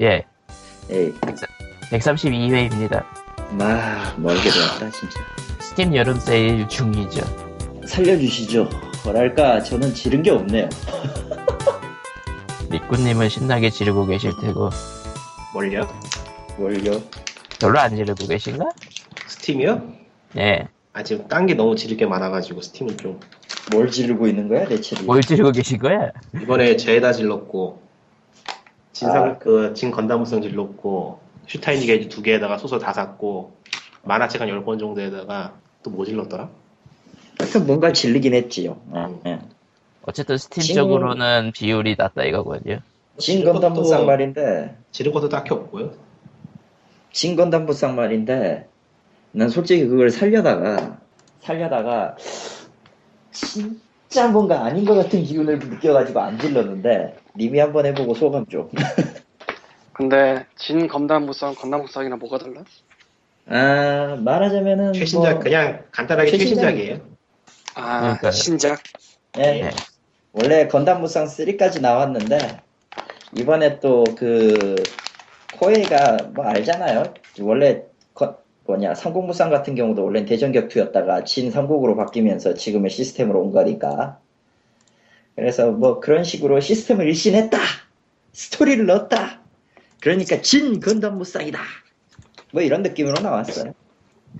예, 에이, 132회입니다. 마, 멀게 되었다, 진짜. 스팀 여름 세일 중이죠. 살려주시죠. 뭐랄까, 저는 지른 게 없네요. 리꾸님은 신나게 지르고 계실 테고, 뭘요? 뭘요? 별로 안 지르고 계신가? 스팀이요? 예, 아 지금 딴 게 너무 지를 게 많아가지고 스팀은 좀뭘 지르고 있는 거야, 대체? 뭘 지르고 계신 거야? 이번에 제에다 질렀고 진상 아. 그진 건담 무쌍 질렀고 슈타인즈 게이트 두 개에다가 소설 다 샀고 만화책 한열번 정도에다가 또 뭐 질렀더라? 하여튼 뭔가 질르긴 했지요. 음. 예, 예. 어쨌든 스팀 진- 비율이 낮다 이거군요. 진 건담 무쌍 말인데, 지른 것도 딱히 없고요. 진 건담 무쌍 말인데, 난 솔직히 그걸 살려다가, 살려다가, 진 짜 뭔가 아닌 것 같은 기운을 느껴가지고 안 질렀는데, 님이 한번 해보고 소감 좀. 근데 진 검단 무쌍 건담 무쌍이나 뭐가 달라? 아, 말하자면은. 최신작 뭐, 그냥 간단하게. 최신작이에요. 아 그러니까요. 신작 예. 네. 원래 건담 무쌍 3까지 나왔는데 이번에 또 그 코에이가 뭐 알잖아요. 원래 거- 뭐냐 삼국 무쌍 같은 경우도 원래 대전 격투였다가 진 삼국으로 바뀌면서 지금의 시스템으로 온 거니까. 그래서 뭐 그런 식으로 시스템을 일신했다. 스토리를 넣었다. 그러니까 진 건담 무쌍이다. 뭐 이런 느낌으로 나왔어요.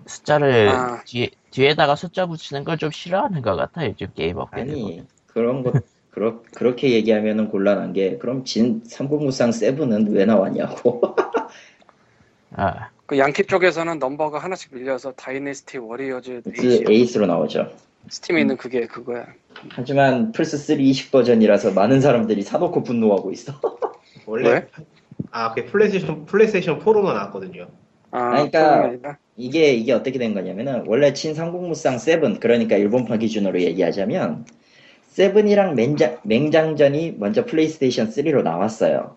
숫자를 아. 뒤에, 뒤에다가 숫자 붙이는 걸 좀 싫어하는 것 같아, 요즘 게임 업계는. 아니 그런 것 그렇, 그렇게 얘기하면은 곤란한 게 그럼 진 삼국 무쌍 세븐은 왜 나왔냐고. 아, 그 양키 쪽에서는 넘버가 하나씩 밀려서 Dynasty Warriors 그 에이스로 나오죠. 스팀에 있는 그게 그거야 하지만 플스 3 20 버전이라서 많은 사람들이 사놓고 분노하고 있어. 원래 왜? 아 그게 플레이스테이션 플레이스테이션 4로는 나왔거든요. 아 그러니까- 이게 이게 어떻게 된 거냐면은 원래 진 삼국무쌍 7 그러니까 일본판 기준으로 얘기하자면 seven이랑 맹장, 맹장전이 먼저 플레이스테이션 3로 나왔어요.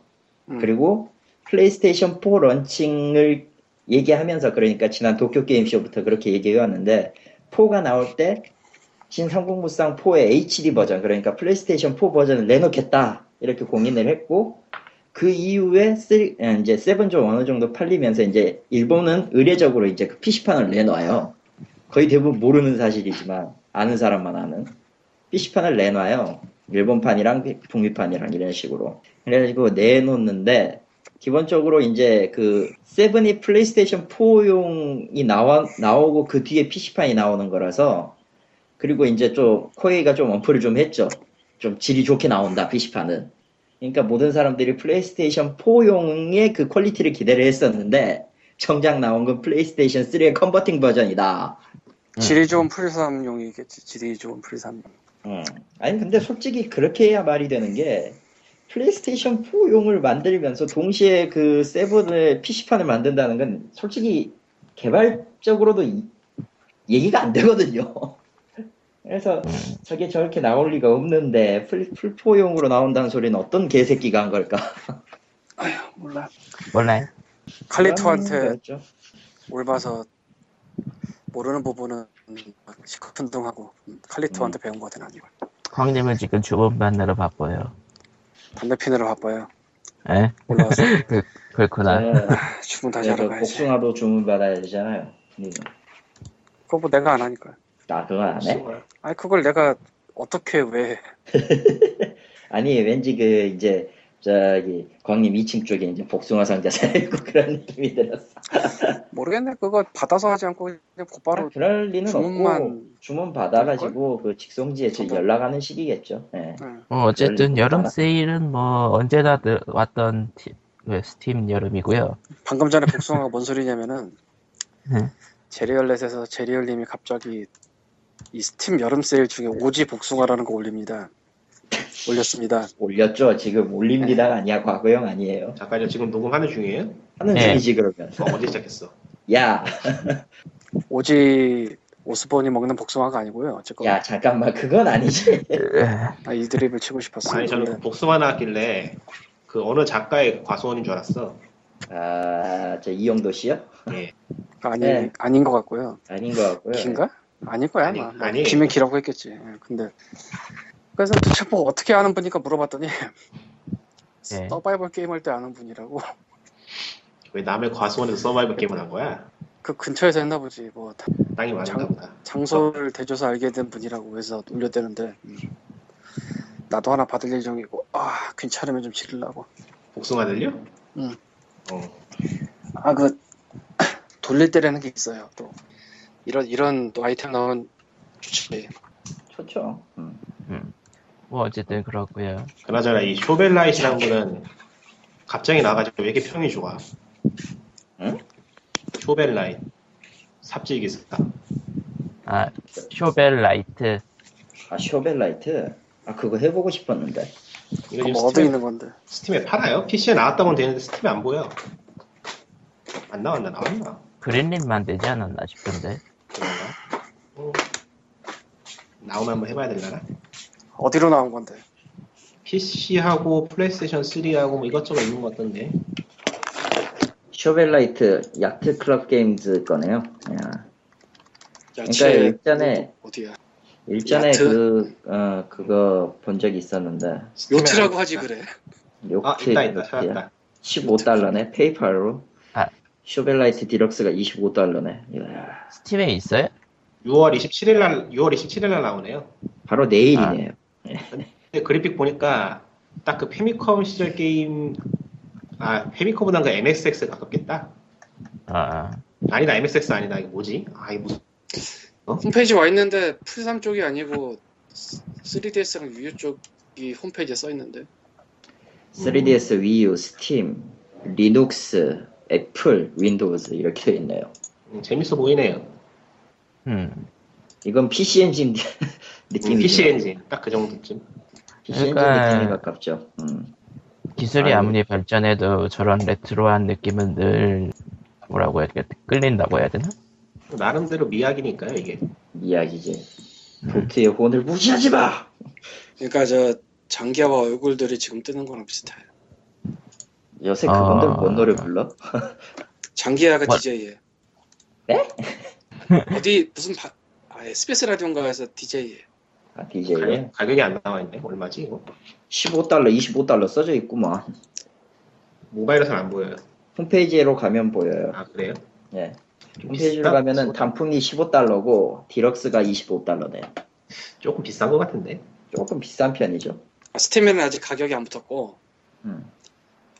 음. 그리고 플레이스테이션 4 launching을 얘기하면서 그러니까 지난 도쿄 게임쇼부터 그렇게 얘기해 왔는데 4가 나올 때 진삼국무쌍 4의 HD 버전 그러니까 플레이스테이션 4 버전을 내놓겠다 이렇게 공인을 했고 그 이후에 three- 에, 이제 seven 좀 어느 정도 팔리면서 이제 일본은 의례적으로 이제 그 PC판을 내놔요. 거의 대부분 모르는 사실이지만 아는 사람만 아는 PC판을 내놔요. 일본판이랑 북미판이랑 이런 식으로. 그래가지고 내놓는데 기본적으로 이제 그 seven이 플레이스테이션 4용이 나와 나오고 그 뒤에 PC판이 나오는 거라서 그리고 이제 좀 코에이가 좀 언플을 좀 했죠. 좀 질이 좋게 나온다 PC판은. 그러니까 모든 사람들이 플레이스테이션 4용의 그 quality를 기대를 했었는데 정작 나온 건 플레이스테이션 3의 converting 버전이다. 질이 좋은 플삼용이겠지 질이 좋은 플삼용 음. 아니 근데 솔직히 그렇게 해야 말이 되는 게 플레이스테이션 4용을 만들면서 동시에 그 seven을 PC판을 만든다는 건 솔직히 개발적으로도 이- 얘기가 안 되거든요. 그래서 저게 저렇게 나올 리가 없는데 플, 플4용으로 나온다는 소리는 어떤 개새끼가 한 걸까? 몰라 몰라요. 칼리토한테 그런 거였죠. 올 봐서 모르는 부분은 시커픈둥하고 칼리토한테 배운 거든 아니고 광님은 지금 주문 받느라 바빠요. 담배 피느라 바빠요 에? 올라와서 그, 그렇구나. 네, 주문 다시 네, 하러 그 가야지 복숭아도 주문 받아야 되잖아요. 네. 그거 뭐 내가 안 하니까 나 그거 안 해? 아니 그걸 내가 어떻게 왜 아니 왠지 그 이제 저기 광림 2층 쪽에 이제 복숭아 상자 살고 그런 느낌이 들었어. 모르겠네 그거 받아서 하지 않고 그냥 곧바로 아, 그럴 리는 없고 주문만 주문 받아가지고 그 직송지에 저 전달? 연락하는 식이겠죠. 예. 응. 어, 어쨌든 여름 많아. 세일은 뭐 언제나 늘- 왔던 티- 그 스팀 여름이고요. 방금 전에 복숭아가 뭔 소리냐면은 네. 제리얼렛에서 제리얼님이 갑자기 이 스팀 여름 세일 중에 오지 복숭아라는 거 올립니다. 올렸습니다. 올렸죠. 지금 올립니다가 아니야 과거형 아니에요. 잠깐요 지금 녹음하는 중이에요? 하는 네. 중이지 그러면. 어, 언제 시작했어? 야, 오지 오스본이 먹는 복숭아가 아니고요. 어쨌건 야 잠깐만 그건 아니지. 아, 이 드립을 치고 싶었어요. 아니 저는 근데 복숭아 나왔길래 그 어느 작가의 과수원인 줄 알았어. 아저 이영도 씨요? 예. 아니 네. 아닌 것 같고요. 아닌 것 같고요. 긴가? 아닐 거야 아니, 아마. 뭐 아니에요. 기면 기라고 했겠지. 예, 근데 그래서 도대체 뭐 어떻게 아는 분이니까 물어봤더니 네. 서바이벌 게임 할 때 아는 분이라고. 왜 남의 과수원에서 서바이벌 게임을 한 거야? 그 근처에서 했나 보지. 뭐 다- 땅이 많은가 장- 보다. 장소를 대줘서 알게 된 분이라고 해서 올렸대는데 음. 나도 하나 받을 예정이고 아 괜찮으면 좀 지르려고. 복숭아 들려? 응. 어. 아그 돌릴 때라는 게 있어요. 또 이런 이런 또 아이템 나오면 좋지. 좋죠. 음. 뭐 어쨌든 그렇고요. 그나저나 이 Shovel Knight라는 분은 갑자기 나가지고 왜 이렇게 평이 좋아? 응? Shovel Knight 삽질기사다 아 Shovel Knight 아 Shovel Knight. 아 그거 해보고 싶었는데. 이거 뭐 지금 어디 있는 건데? Steam에 팔아요? PC에 나왔다고는 되는데 Steam에 안 보여 안 나왔나 나왔나? Greenlight만 되지 않았나 싶은데 그런가? 어. 나오면 한번 해봐야 되려나? 어디로 나온 건데? PC하고 PlayStation 3하고 뭐 이것저것 있는 것 같던데 Shovel Knight Yacht Club Games 거네요. 야. 그러니까 일전에 어디야? 일전에 Yacht? 그, 어, 그거 본 적이 있었는데. 요트라고 하지 그래. 요트, 아 있다 있다 요트야. 찾았다 15달러네, PayPal로. 아. Shovel Knight Deluxe가 25달러네. 이야, Steam에 있어요? 6월 27일 날 6월 27일 날 나오네요 바로 내일이네요. 근데 그래픽 보니까 딱 그 Famicom 시절 게임 아 Famicom보단 그 MSX에 가깝겠다? 아 아니다 MSX 아니다. 이게 뭐지? 아 이거 무슨 홈페이지 와 있는데 플3 쪽이 아니고 3DS랑 Wii U 쪽이 홈페이지에 써 있는데. 3DS, Wii U, Steam, Linux, Apple, Windows 이렇게 돼 있네요. 음, 재밌어 보이네요. 음. 이건 PC 엔진 느낌이죠. PC 엔진 딱 그 정도쯤 PC 엔진 그러니까- 느낌이 가깝죠. 음. 기술이 아니. 아무리 발전해도 저런 레트로한 느낌은 늘 뭐라고 해야 되나 끌린다고 해야 되나? 나름대로 미학이니까요 이게 이야기지. 도트의 혼을 무시하지 마! 그러니까 저 장기하와 얼굴들이 지금 뜨는 거랑 비슷해. 요새 아. 그분들 뭔 노래 불러? 장기하가 뭐- DJ에. 네? 어디 무슨 바, 아, SBS 라디오인가에서 DJ에. 아, DJ에 가격, 가격이 안 나와 있네 얼마지 이거 15달러, 25달러 써져 있구만. 모바일에서는 안 보여요 홈페이지로 가면 보여요. 아 그래요? 예. 좀 홈페이지로 비싸? 가면은 단품이 15달러고 디럭스가 25달러네요. 조금 비싼 것 같은데 조금 비싼 편이죠. 아, 스팀에는 아직 가격이 안 붙었고 음.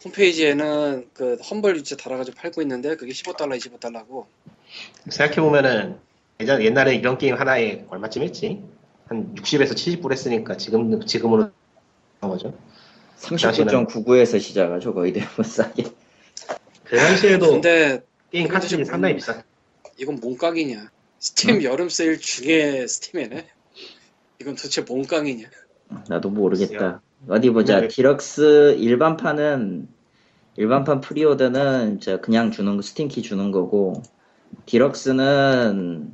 홈페이지에는 그 험벌 위치에 달아가지고 팔고 있는데 그게 15달러, 25달러고 생각해 보면은 예전 옛날에 이런 게임 하나에 얼마쯤 했지? 한 60에서 70불 했으니까 지금 지금으로 거죠 39.99에서 시작하죠. 거의 대부분 싸게. 그 당시에도 근데 게임 지금 상당히 비쌌 이건 뭔 깡이냐? 스팀 여름 세일 중에 Steam에 내? 이건 도대체 뭔 깡이냐? 나도 모르겠다. 어디 보자. 네. 디럭스 일반판은 일반판 pre-order는 저 그냥 주는 거 Steam key 주는 거고 Deluxe는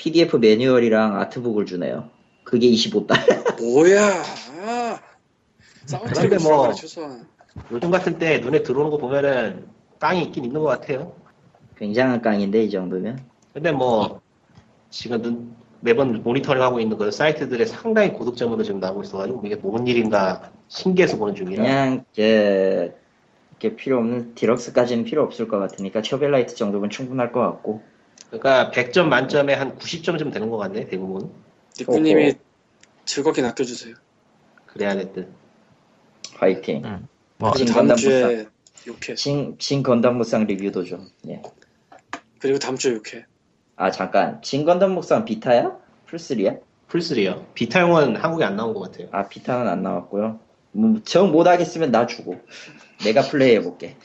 PDF 매뉴얼이랑 art book을 주네요. 그게 25달러. 뭐야? 근데 뭐- 요즘 같은 때 눈에 들어오는 거 보면은 깡이 있긴 있는 것 같아요 굉장한 깡인데 이 정도면. 근데 뭐 지금 눈- 매번 모니터링 하고 있는 그 사이트들의 상당히 고득점으로 지금 나오고 있어가지고 이게 뭔 일인가 신기해서 보는 중이라 그냥 제 이게 필요 없는 디럭스까지는 필요 없을 것 같으니까 쇼벨라이트 정도면 충분할 것 같고 그러니까 100점 만점에 한 90점쯤 되는 것 같네 대부분 니꾸님이 즐겁게 낚여주세요. 그래야 될듯 화이팅. 음. 뭐진 다음 건담 주에 욕해. 진, 진 건담 무쌍 리뷰도 좀. 예. 그리고 다음 주에 욕해. 아 잠깐 진 건담 무쌍 비타야? 풀3야? 풀3요 비타용은 한국에 안 나온 것 같아요 아 비타는 안 나왔고요. 뭐, 정 못하겠으면 나 주고 내가 플레이해볼게.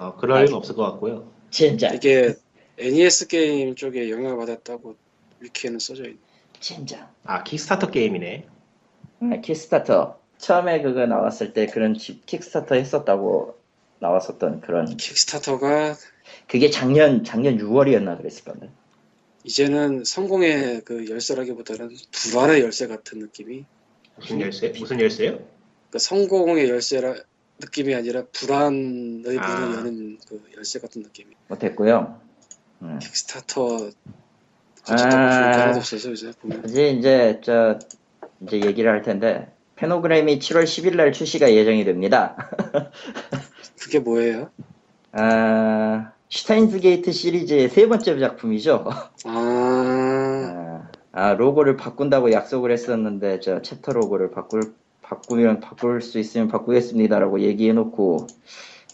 어, 그럴 일은 없을 것 같고요 진짜 이게 NES 게임 쪽에 영향을 받았다고 위키에는 써져 있네. 진짜. 아 Kickstarter 게임이네 아, Kickstarter 처음에 그거 나왔을 때 그런 지- Kickstarter 했었다고 나왔었던 그런 킥스타터가 그게 작년 작년 6월이었나 그랬을 건데. 이제는 성공의 그 열쇠라기보다는 불안의 열쇠 같은 느낌이. 무슨 열쇠? 무슨 열쇠요? 그 성공의 열쇠라 느낌이 아니라 불안의 아. 문을 여는 그 열쇠 같은 느낌이. 못했고요. 음. Kickstarter 아. 하나도 없어서 이제 보면 이제 이제 저 이제 얘기를 할 텐데 Phenogram이 7월 10일 날 출시가 예정이 됩니다. 그게 뭐예요? 아, Steins;Gate 시리즈의 세 번째 작품이죠. 아, 아, 아, 로고를 바꾼다고 약속을 했었는데, 저 챕터 로고를 바꿀, 바꾸면, 바꿀 수 있으면 바꾸겠습니다라고 얘기해놓고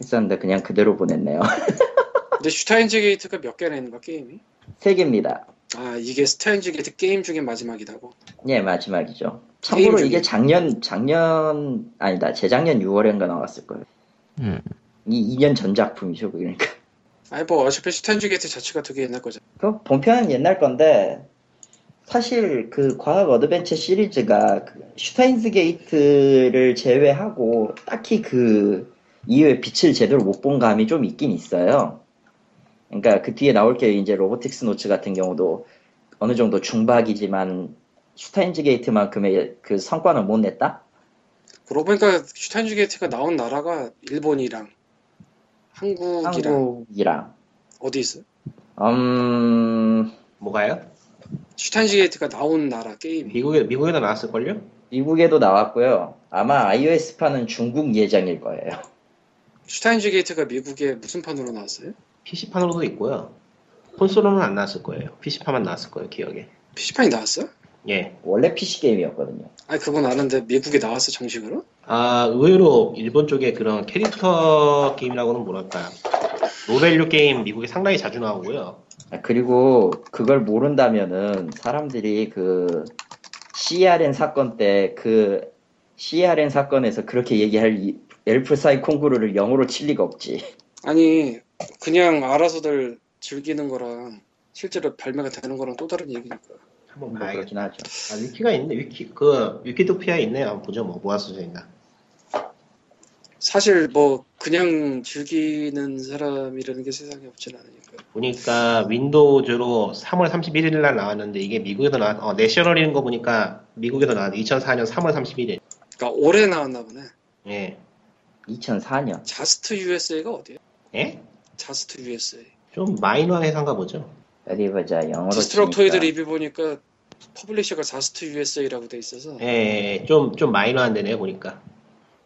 했었는데, 그냥 그대로 보냈네요. 근데 Steins;Gate가 몇 개나 있는 거야 게임이? 세 개입니다. 아 이게 Steins;Gate 게임 중에 마지막이라고? 예, 마지막이죠. 참고로 중에. 이게 작년, 작년, 아니다, 재작년 6월인가 나왔을 거예요. 음. 이 2년 전 작품이죠, 그러니까. 아니 뭐 어차피 Steins;Gate 자체가 되게 옛날 거잖아. 그 본편은 옛날 건데 사실 그 과학 어드벤처 시리즈가 그 Steins;Gate를 제외하고 딱히 그 이후에 빛을 제대로 못 본 감이 좀 있긴 있어요. 그러니까 그 뒤에 나올 게 이제 Robotics;Notes 같은 경우도 어느 정도 중박이지만 Steins;Gate만큼의 그 성과는 못 냈다? 그러고 보니까 Steins;Gate가 나온 나라가 일본이랑 한국이랑 한국이랑 어디 있어? 음 뭐가요? Steins;Gate가 나온 나라 게임이 미국에 미국에도 나왔을걸요? 미국에도 나왔고요. 아마 iOS판은 중국 예정일 거예요. Steins;Gate가 미국에 무슨 판으로 나왔어요? PC판으로도 있고요. 콘솔로는 안 나왔을 거예요. PC판만 나왔을 거예요, 기억에. PC판이 나왔어? 예. 원래 PC 게임이었거든요. 아니 그건 아는데 미국에 나왔어 정식으로? 아, 의외로 일본 쪽에 그런 캐릭터 게임이라고는 뭐랄까요. novel류 게임 미국에 상당히 자주 나오고요. 아, 그리고 그걸 모른다면은 사람들이 그 SERN 사건 때 그 SERN 사건에서 그렇게 얘기할 이- El Psy Kongroo를 영어로 칠 리가 없지. 아니 그냥 알아서들 즐기는 거랑 실제로 발매가 되는 거랑 또 다른 얘기니까 한번 뭐 봐야겠다. 그렇긴 하죠. 아, 위키가 있네, 위키. 그, 위키피디아 있네요. 한번 보죠, 뭐, 뭐가 써져 있나. 사실 뭐 그냥 즐기는 사람이라는 게 세상에 없진 않으니까 보니까 Windows로 3월 31일 날 나왔는데 이게 미국에도 나왔, 어, national인 거 보니까 미국에도 나왔, 2004년 3월 31일. 그러니까 올해 나왔나 보네 예. 2004년. JAST USA가 어디야? 예? JAST USA 좀 마이너한 회사인가 보죠. 어디 보자. 영어로 Destructoid 치니까. 리뷰 보니까 퍼블리셔가 자스트 USA라고 돼 있어서 예, 예, 좀, 좀 마이너한 데네요, 보니까.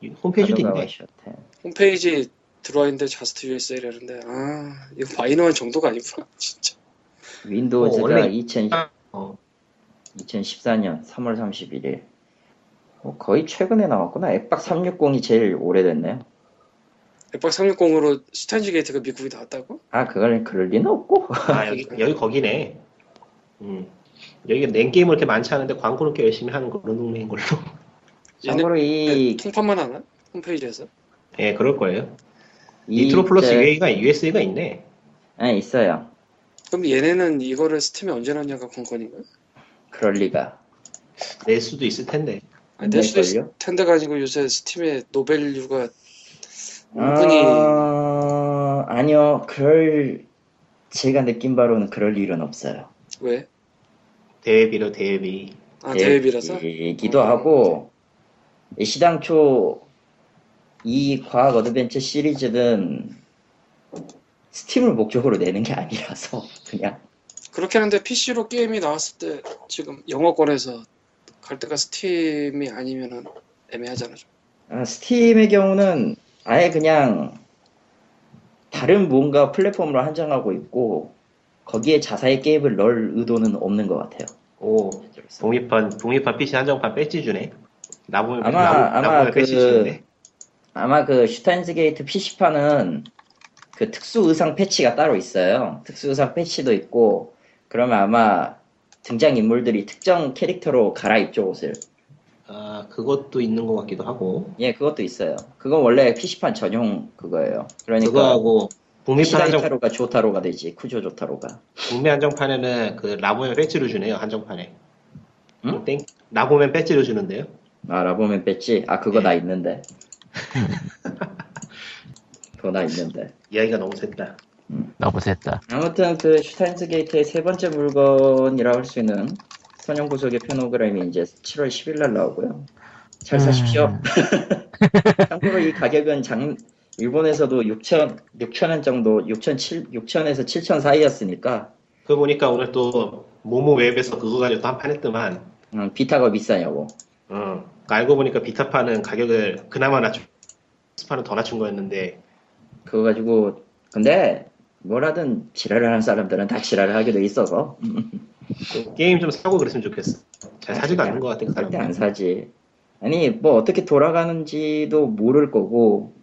이 홈페이지도 있네. 홈페이지 들어와 있는데 JAST USA라는데 아 이거 마이너한 정도가 아니구나 진짜 윈도우즈가 어, 원래- 2000, 어, 2014년 3월 31일. 어, 거의 최근에 나왔구나. 엑박 360이 제일 오래됐네요. 엑박 360으로 슈타인즈 게이트가 미국에 나왔다고? 아, 그걸 그럴 리는 없고. 아, 여기, 여기 거기네. 음. 여기가 낸 게임을 이렇게 많지 않은데 광고를 꽤 열심히 하는 그런 동네인 걸로. 참고로 이, 통판만 하나? 홈페이지에서? 예, 그럴 거예요. 이 니트로 플러스 저- UA가 USA가 있네. 네, 있어요. 그럼 얘네는 이거를 스팀에 언제 넣냐가 관건인가? 그럴 리가. 낼 수도 있을 텐데. 아니, 낼 수도 있을? 텐데가 아니고 요새 스팀에 novel류가 은근히 어, 아니요, 그럴, 제가 느낀 바로는 그럴 일은 없어요. 왜? 대외비로 대외비. 아 대외비라서? 얘기도 어. 하고, 시당초 이 과학 어드벤처 시리즈는 스팀을 목적으로 내는 게 아니라서, 그냥. 그렇게 하는데 PC로 게임이 나왔을 때 지금 영어권에서 갈 데가 스팀이 아니면은 애매하잖아 좀. 아, 스팀의 경우는 아예 그냥 다른 뭔가 플랫폼으로 한정하고 있고, 거기에 자사의 게임을 넣을 의도는 없는 것 같아요. 오, 독립판, 독립판 PC 한정판 배지 주네. 나보면, 아마- 나보, 아마 나보면 그- 배지 주는데. 아마 그 슈타인즈 게이트 PC판은 그 특수 의상 패치가 따로 있어요. 특수 의상 패치도 있고, 그러면 아마 등장 인물들이 특정 캐릭터로 갈아입죠, 옷을. 아, 그것도 있는 것 같기도 하고. 예, 그것도 있어요. 그건 원래 PC판 전용 그거예요. 그러니까 그거하고, 북미판 한정, 시다이타로가 조타로가 되지, 쿠조 조타로가. 북미 한정판에는 그 라보면 배지를 주네요, 한정판에. 응? 땡, 라보면 배지를 주는데요. 아, 라보면 뺐지? 아, 그거 예. 나 있는데. 그거 나 있는데. 이야기가 너무 셌다. 너무 셌다. 아무튼 그 슈타인즈 게이트의 세 번째 물건이라고 할 수 있는 선형 구속의 페노그램이 이제 7월 10일 날 나오고요. 잘 사십시오. 음. 참고로 이 가격은 장 일본에서도 6천 6천 원 정도 6천 7 6천에서 7천 사이였으니까 그 보니까 오늘 또, 모모 웹에서 그거 가지고 또 한판 했더만, 음, 비타가 비싸냐고. 어, 알고 보니까 비타판은 가격을 그나마 낮춘, 스파는 더 낮춘 거였는데, 그거 가지고 근데 뭐라든 지랄을 하는 사람들은 다 지랄을 하게 돼 있어서 좀 게임 좀 사고 그랬으면 좋겠어. 잘 사지도 않는 것 같아 그 절대 안 사람. 사지. 아니 뭐 어떻게 돌아가는지도 모를 거고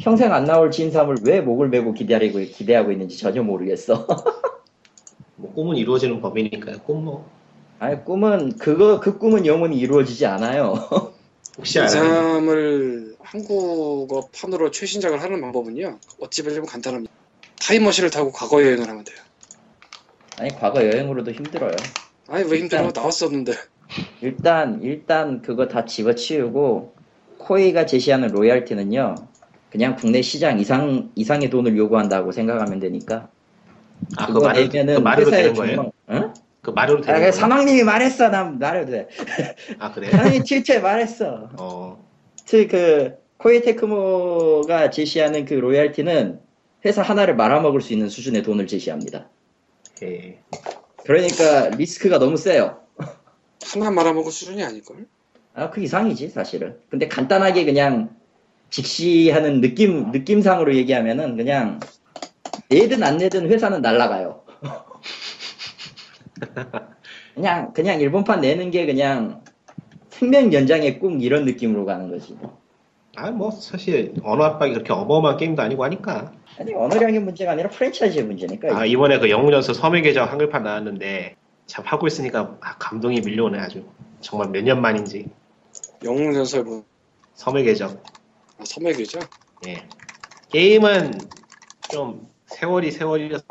평생 안 나올 진삼을 왜 목을 메고 기다리고 기대하고 있는지 전혀 모르겠어. 뭐 꿈은 이루어지는 법이니까요. 꿈 뭐. 아니 꿈은 그거 그 꿈은 영원히 이루어지지 않아요. 혹시? 인삼을 한국어 판으로 최신작을 하는 방법은요. 어찌 보면 간단합니다. 타임머신을 타고 과거 여행을 하면 돼요. 아니 과거 여행으로도 힘들어요. 아니 왜 힘들어? 일단- 나왔었는데. 일단 일단 그거 다 집어치우고 코에이가 제시하는 로얄티는요. 그냥 국내 시장 이상 이상의 돈을 요구한다고 생각하면 되니까 아, 그거 그거 말해도, 그 내면은 말해도 회사에 되는 거예요? 존망- 응? 그 말해도 아, 되는 그 거예요? 사망님이 말했어. 난 말해도 돼. 아, 그래? 사망님이 tilt에 말했어. 어, 그, 그 코에이 테크모가 제시하는 그 로얄티는 회사 하나를 말아먹을 수 있는 수준의 돈을 제시합니다. 예. 그러니까 리스크가 너무 세요. 하나 말아먹을 수준이 아닐걸? 아, 그 이상이지, 사실은. 근데 간단하게 그냥 직시하는 느낌, 느낌상으로 얘기하면은 그냥 내든 안 내든 회사는 날라가요. 그냥, 그냥 일본판 내는 게 그냥 생명 연장의 꿈 이런 느낌으로 가는 거지. 아, 뭐, 사실, 언어 압박이 그렇게 어마어마한 게임도 아니고 하니까. 아니, 언어량의 문제가 아니라 프랜차이즈의 문제니까. 아, 이번에 그 영웅전설 섬의 궤적 한글판 나왔는데, 참 하고 있으니까, 아, 감동이 밀려오네, 아주. 정말 몇 년 만인지. 영웅전설 뭐 섬의 궤적. 아, 섬궤죠? 예. 게임은 좀 세월이 세월이라서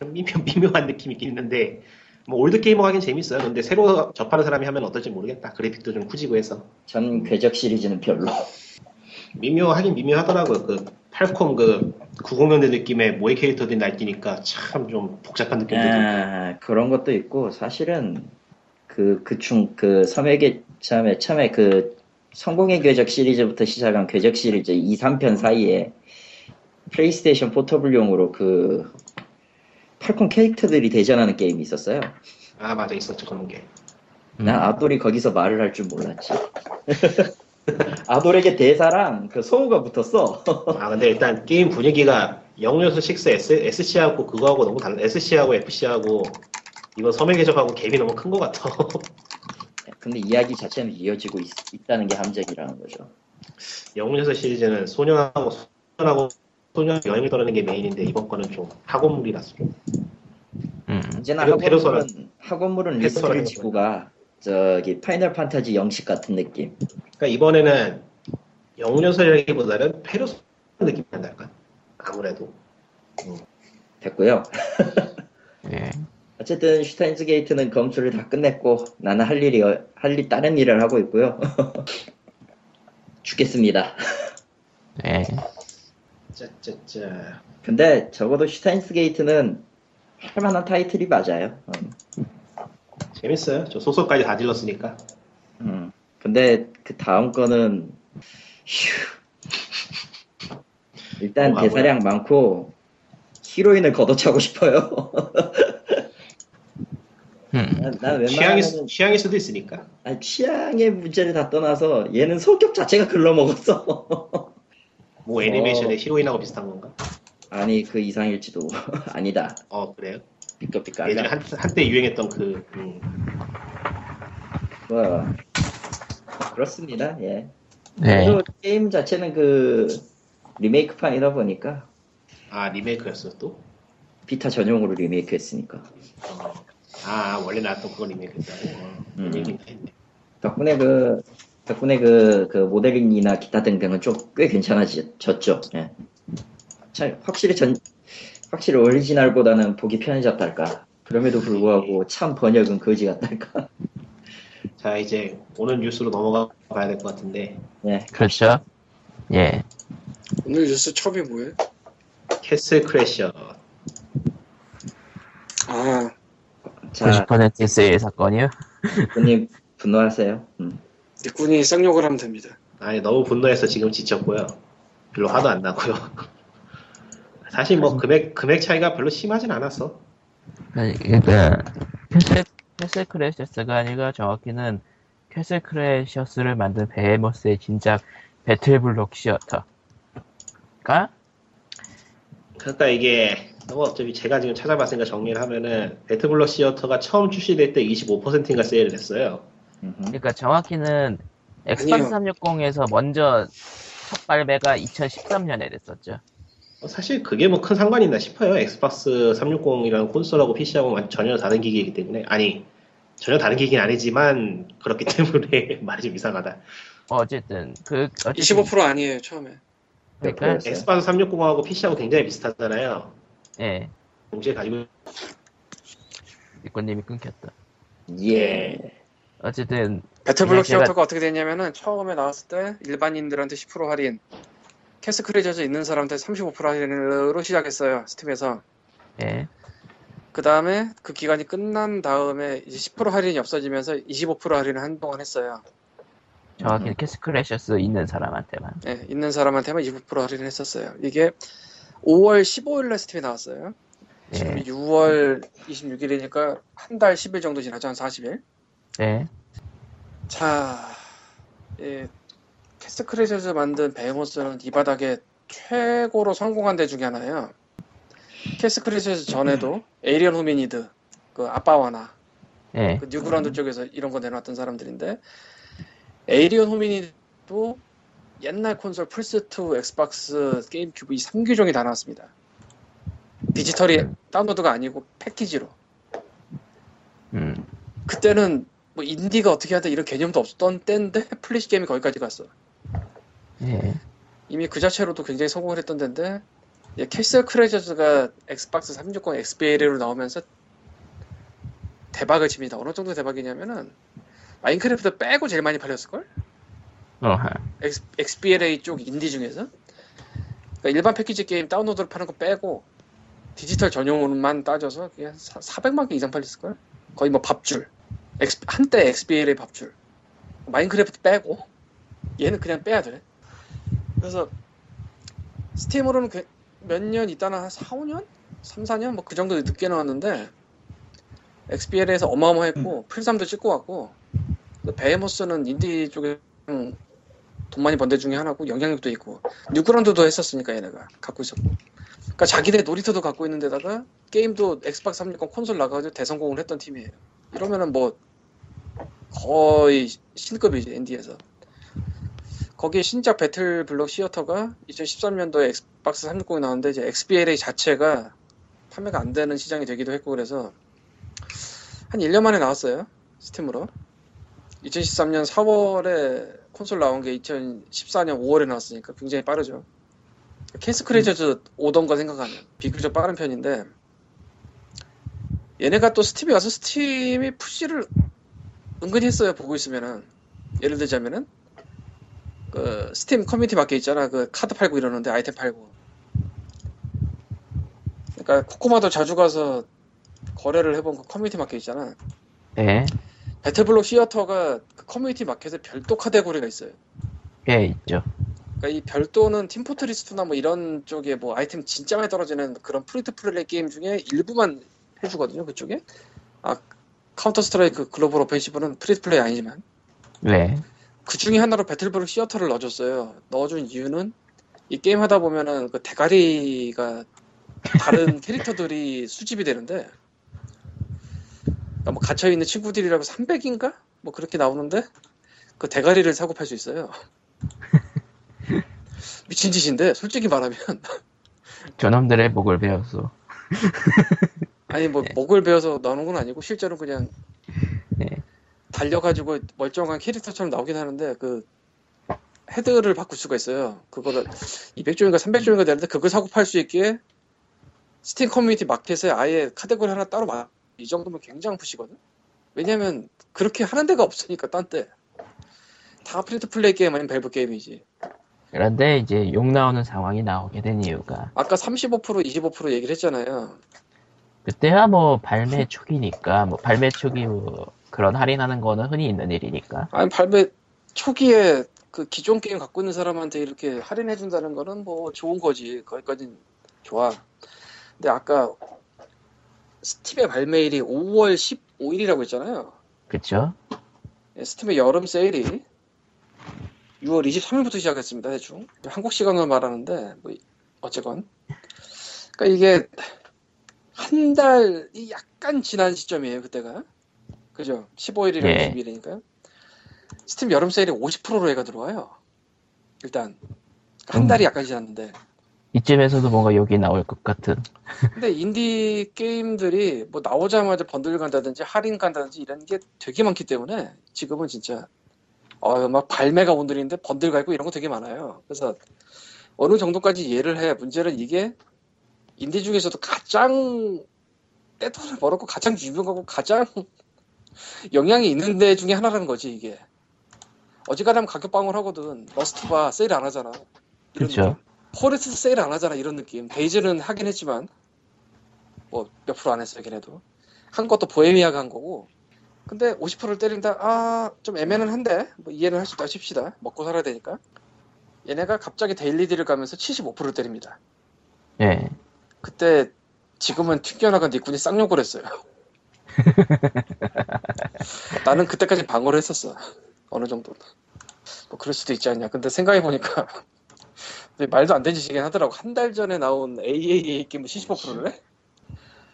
좀 미묘, 미묘한 느낌이 있긴 있는데, 뭐, old 게이머 하긴 재밌어요. 근데 새로 접하는 사람이 하면 어떨지 모르겠다. 그래픽도 좀 후지고 해서. 전 궤적 시리즈는 별로. 미묘하긴 미묘하더라고요. 그, 팔콤 그, 90년대 느낌의 모의 캐릭터들이 날뛰니까 참 좀 복잡한 느낌도 들고. 아, 그런 것도 있고, 사실은, 그, 그 중, 그, 섬에게, 처음에, 처음에 그, 성공의 궤적 시리즈부터 시작한 궤적 시리즈 2, 3편 사이에, 플레이스테이션 포터블용으로 그, 팔콘 캐릭터들이 대전하는 게임이 있었어요. 아, 맞아. 있었죠. 그런 게. 음. 난 아돌이 거기서 말을 할 줄 몰랐지. 아돌에게 대사랑 그 소우가 붙었어. 아, 근데 일단 게임 분위기가 영웅연수 6 S, SC하고 그거하고 너무 달라. SC하고 FC하고 이번 섬의 계적하고 갭이 너무 큰 것 같아. 근데 이야기 자체는 이어지고 있, 다는게 함정이라는 거죠. 영웅연수 시리즈는 소년하고 소년하고 소년 여행을 떠나는 게 메인인데 이번 거는 좀 학원물이라서 좀. 음. 언제나 페르- 페르소나. 학원물은, 학원물은 페르소나 리스크를 지고 가. 저기 파이널 판타지 영식 같은 느낌. 그러니까 이번에는 영웅전설이라기보다는 페르소나 느낌이 난달까? 아무래도. 됐고요. 예. 어쨌든 슈타인즈 게이트는 검수를 다 끝냈고 나는 할 일이 어- 할일 다른 일을 하고 있고요. 죽겠습니다. 예. 짜짜짜. 근데 적어도 슈타인즈 게이트는 할 만한 타이틀이 맞아요. 음. 재밌어요. 저 소설까지 다 질렀으니까. 음. 근데 그 다음 거는 휴. 일단 대사량 많고 히로인을 걷어차고 싶어요. 음. 난, 난 취향이, 취향일 수도 있으니까. 아니, 취향의 문제를 다 떠나서 얘는 성격 자체가 글러먹었어. 뭐 애니메이션의 히로인하고 비슷한 건가? 아니 그 이상일지도 아니다. 어, 그래요? 삐까삐까. 예전에 한, 한때 유행했던 그, 음, 뭐 그렇습니다. 예. 네. 그래도 게임 자체는 그 리메이크판이다 보니까 아, 리메이크였어, 또? 비타 전용으로 리메이크했으니까 어. 아, 원래 나왔던 그거 리메이크했다고? 어, 음. 얘기는 했네. 덕분에 그 덕분에 그, 그 모델링이나 기타 등등은 좀 꽤 괜찮아졌죠. 예. 참 확실히 전 확실히 오리지널보다는 보기 편해졌달까. 그럼에도 불구하고 참 번역은 거지 같달까. 자, 이제 오늘 뉴스로 넘어가 봐야 될 것 같은데, 예. 그렇죠. 예. 오늘 뉴스 처음이 뭐예요? 캐슬 크래셔. 아, 자, 90% 세일 사건이요? 분님 분노하세요. 음. 니꾼이 쌍욕을 하면 됩니다. 아니, 너무 분노해서 지금 지쳤고요. 별로 화도 안 나고요. 사실 뭐 금액, 금액 차이가 별로 심하진 않았어. 아니, 그러니까 캐슬, 캐슬 크래셔스가 아니라 정확히는 캐슬 크래셔스를 만든 베헤모스의 신작 배틀블록 시어터가 그러니까 이게 너무 어차피 제가 지금 찾아봤으니까 정리를 하면은 배틀블록 시어터가 처음 출시될 때 25%인가 세일을 했어요. 그러니까 정확히는 엑스박스 360에서 먼저 첫 발매가 2013년에 됐었죠. 어, 사실 그게 뭐 큰 상관이 있나 싶어요. 엑스박스 360이라는 콘솔하고 PC하고 전혀 다른 기기이기 때문에 아니 전혀 다른 기기는 아니지만 그렇기 때문에 말이 좀 이상하다. 어쨌든 그 어쨌든 25% 아니에요 처음에. 그러니까. 엑스박스 360하고 PC하고 굉장히 비슷하잖아요. 예 동시에 가지고 니꺼님이 끊겼다. 예. 어쨌든 배틀블록 네, 제가- 시어터가 어떻게 됐냐면은 처음에 나왔을 때 일반인들한테 10% 할인, 캐슬 크래셔즈 있는 사람한테 35% 할인으로 시작했어요 스팀에서. 예 그 다음에 그 기간이 끝난 다음에 이제 10% 할인이 없어지면서 25% 할인을 한동안 했어요. 정확히는 음. 캐슬 크래셔스 있는 사람한테만. 예, 있는 사람한테만 25% 할인을 했었어요. 이게 5월 15일날 스팀에 나왔어요. 지금 예 6월 26일이니까 한 달 10일 정도 지나죠. 한 40일. 예. 자, 예, 캐슬 크래셔즈 만든 베헤모스는 이 바닥에 최고로 성공한 데 중에 하나예요. 캐슬 크래셔즈 전에도 에이리언 호미니드, 그 아빠와 나, 예. 그 Newgrounds 쪽에서 이런 거 내놨던 사람들인데 Alien Hominid도 옛날 콘솔 플스2, 엑스박스, 게임 큐브 이 3기종이 다 나왔습니다. 디지털이 다운로드가 아니고 패키지로. 음. 그때는 뭐 인디가 어떻게 하다 이런 개념도 없었던 때인데 플래시 게임이 거기까지 갔어. 예. 이미 그 자체로도 굉장히 성공을 했던 데인데 예, Castle Crashers가 엑스박스 360 XBLA로 나오면서 대박을 칩니다. 어느 정도 대박이냐면은 마인크래프트 빼고 제일 많이 팔렸을걸? 어하. 엑스, XBLA 쪽 인디 중에서 그러니까 일반 패키지 게임 다운로드로 파는 거 빼고 디지털 전용으로만 따져서 그냥 400만 개 이상 팔렸을걸? 거의 뭐 밥줄 엑스- 한때 XBLA 밥줄 마인크래프트 빼고 얘는 그냥 빼야 돼 그래서 스팀으로는 몇 년 있다나 한 4, 5년? 3, 4년? 뭐 그 정도 늦게 나왔는데 XBLA에서 어마어마했고 플삼도 찍고 왔고 Behemoth는 인디 쪽에 음, 돈 많이 번데 중에 하나고 영향력도 있고 Newgrounds도 했었으니까 얘네가 갖고 있었고 그러니까 자기네 놀이터도 갖고 있는 데다가 게임도 엑스박스 360 콘솔 나가가지고 대성공을 했던 팀이에요 이러면은 뭐 거의 신급이지 인디에서 거기에 신작 BattleBlock Theater가 2013년도에 엑스박스 360이 나왔는데 이제 XBLA 자체가 판매가 안 되는 시장이 되기도 했고 그래서 한 1년 만에 나왔어요 스팀으로 2013년 4월에 콘솔 나온 게 2014년 5월에 나왔으니까 굉장히 빠르죠. Castle Crashers 오던 거 생각하면 비교적 빠른 편인데 얘네가 또 스팀에 와서 스팀이 푸시를 은근히 했어요. 보고 있으면은 예를 들자면은 그 스팀 커뮤니티 밖에 있잖아. 그 카드 팔고 이러는데 아이템 팔고. 그러니까 코코마도 자주 가서 거래를 해본 그 커뮤니티 마켓 있잖아. 예. BattleBlock Theater가 그 커뮤니티 마켓에 별도 카테고리가 있어요. 꽤 있죠. 그러니까 이 별도는 팀포트리스트나 뭐 이런 쪽에 뭐 아이템 진짜 많이 떨어지는 그런 free to play 게임 중에 일부만 해주거든요. 그쪽에. 아 카운터 스트라이크 글로벌 오펜시브는 프리트 플레이 아니지만 왜? 그 중에 하나로 BattleBlock Theater를 넣어줬어요. 넣어준 이유는 이 게임 하다 보면은 그 대가리가 다른 캐릭터들이 수집이 되는데 그러니까 뭐 갇혀 있는 친구들이라고 300인가 뭐 그렇게 나오는데 그 대가리를 사고 팔 수 있어요. 미친 짓인데 솔직히 말하면 저놈들의 목을 베었어. 아니 뭐 목을 베어서 나오는 건 아니고 실제로 그냥 네. 달려가지고 멀쩡한 캐릭터처럼 나오긴 하는데 그 헤드를 바꿀 수가 있어요. 그거를 200조인가 300조인가 되는데 그걸 사고 팔 수 있게 스팀 커뮤니티 마켓에 아예 카테고리 하나 따로 막 이 정도면 굉장한 푸시거든. 왜냐면 그렇게 하는 데가 없으니까 딴 데. 다 free to play 게임 아니면 밸브 게임이지. 그런데 이제 욕 나오는 상황이 나오게 된 이유가 아까 35% 25% 얘기를 했잖아요. 그때야 뭐 발매 초기니까 뭐 발매 초기 뭐 그런 할인하는 거는 흔히 있는 일이니까. 아니 발매 초기에 그 기존 게임 갖고 있는 사람한테 이렇게 할인해 준다는 거는 뭐 좋은 거지. 거기까진 좋아. 근데 아까 스팀의 발매일이 5월 15일이라고 했잖아요. 그쵸? 예, 스팀의 여름 세일이 6월 23일부터 시작했습니다 대충. 한국 시간으로 말하는데 뭐 어쨌건. 그러니까 이게 한 달이 약간 지난 시점이에요 그때가 그죠 15일이랑 예. 20일이니까 스팀 여름 세일이 50%로 해가 들어와요 일단 한 음. 달이 약간 지났는데 이쯤에서도 뭔가 욕이 나올 것 같은. 근데 인디 게임들이 뭐 나오자마자 번들 간다든지 할인 간다든지 이런 게 되게 많기 때문에 지금은 진짜 어 막 발매가 오늘인데 번들 가고 이런 거 되게 많아요. 그래서 어느 정도까지 이해를 해. 문제는 이게 인디 중에서도 가장 떼돈을 벌었고 가장 유명하고 가장 영향이 있는 데 중에 하나라는 거지 이게. 어지간하면 가격 방어를 하거든. Rust가 세일 안 하잖아. 느낌. 포레스트 세일 안 하잖아 이런 느낌. DayZ는 하긴 했지만 뭐 몇 프로 안 했어요 걔네도. 한 것도 보헤미아가 한 거고. 근데 50%를 때린다. 아 좀 애매는 한데 뭐 이해는 할 수 있다 칩시다. 먹고 살아야 되니까. 얘네가 갑자기 daily deal을 가면서 75%를 때립니다. 예. 그때 지금은 튕겨나간 니꾼이 쌍욕을 했어요. 나는 그때까지 방어를 했었어. 어느 정도. 뭐 그럴 수도 있지 않냐. 근데 생각해 보니까 말도 안 되는 짓이긴 하더라고. 한 달 전에 나온 AAA 게임을 75%를 해?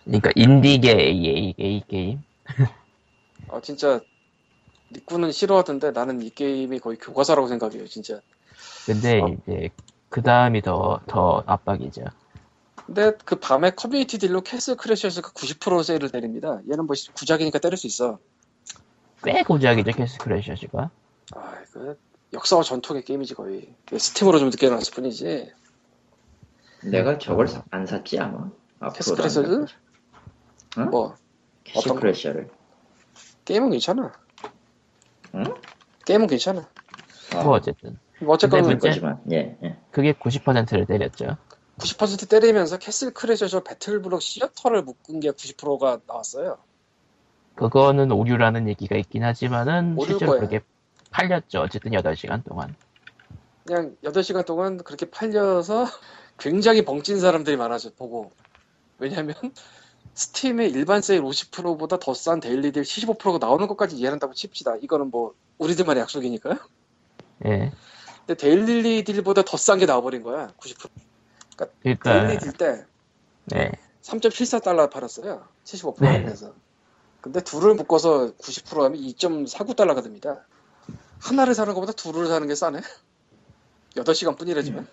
그러니까 인디계 AA 게임. 아 진짜 니꾼은 싫어하던데 나는 이 게임이 거의 교과서라고 생각해요. 진짜. 근데 어. 이제 그 다음이 더 더 압박이죠. 근데 그 밤에 커뮤니티 deal로 Castle Crashers가 90% 세일을 때립니다. 얘는 뭐 구작이니까 때릴 수 있어. 꽤 구작이죠 Castle Crashers가. 아, 그 역사와 전통의 게임이지 거의. 스팀으로 좀 늦게 나왔을 뿐이지. 내가 저걸 사- 안 샀지 아마. 살 거야. 응? 뭐 거? Crasher를. 게임은 괜찮아. 응? 게임은 괜찮아. 어, 뭐 어쨌든 뭐 어쨌건 근데 할 문제- 거지만. 예. 예. 그게 90%를 때렸죠. 90% 때리면서 Castle Crashers BattleBlock Theater를 묶은 게 90%가 나왔어요. 그거는 오류라는 얘기가 있긴 하지만은 실제로 거야. 그게 팔렸죠. 어쨌든 8시간 동안. 그냥 8시간 동안 그렇게 팔려서 굉장히 벙찐 사람들이 많아져 보고. 왜냐면 스팀의 일반 세일 50%보다 더 싼 daily deal 75%가 나오는 것까지 이해한다고 칩시다. 이거는 뭐 우리들만의 약속이니까요. 예. 근데 daily deal보다 더 싼 게 나와버린 거야. 90%. 그러니까 daily deal 때 네. 3.74달러 팔았어요. 75% 네. 할인해서. 근데 둘을 묶어서 90% 하면 2.49달러가 됩니다. 하나를 사는 것보다 둘을 사는 게 싸네. 8시간 뿐이라지만.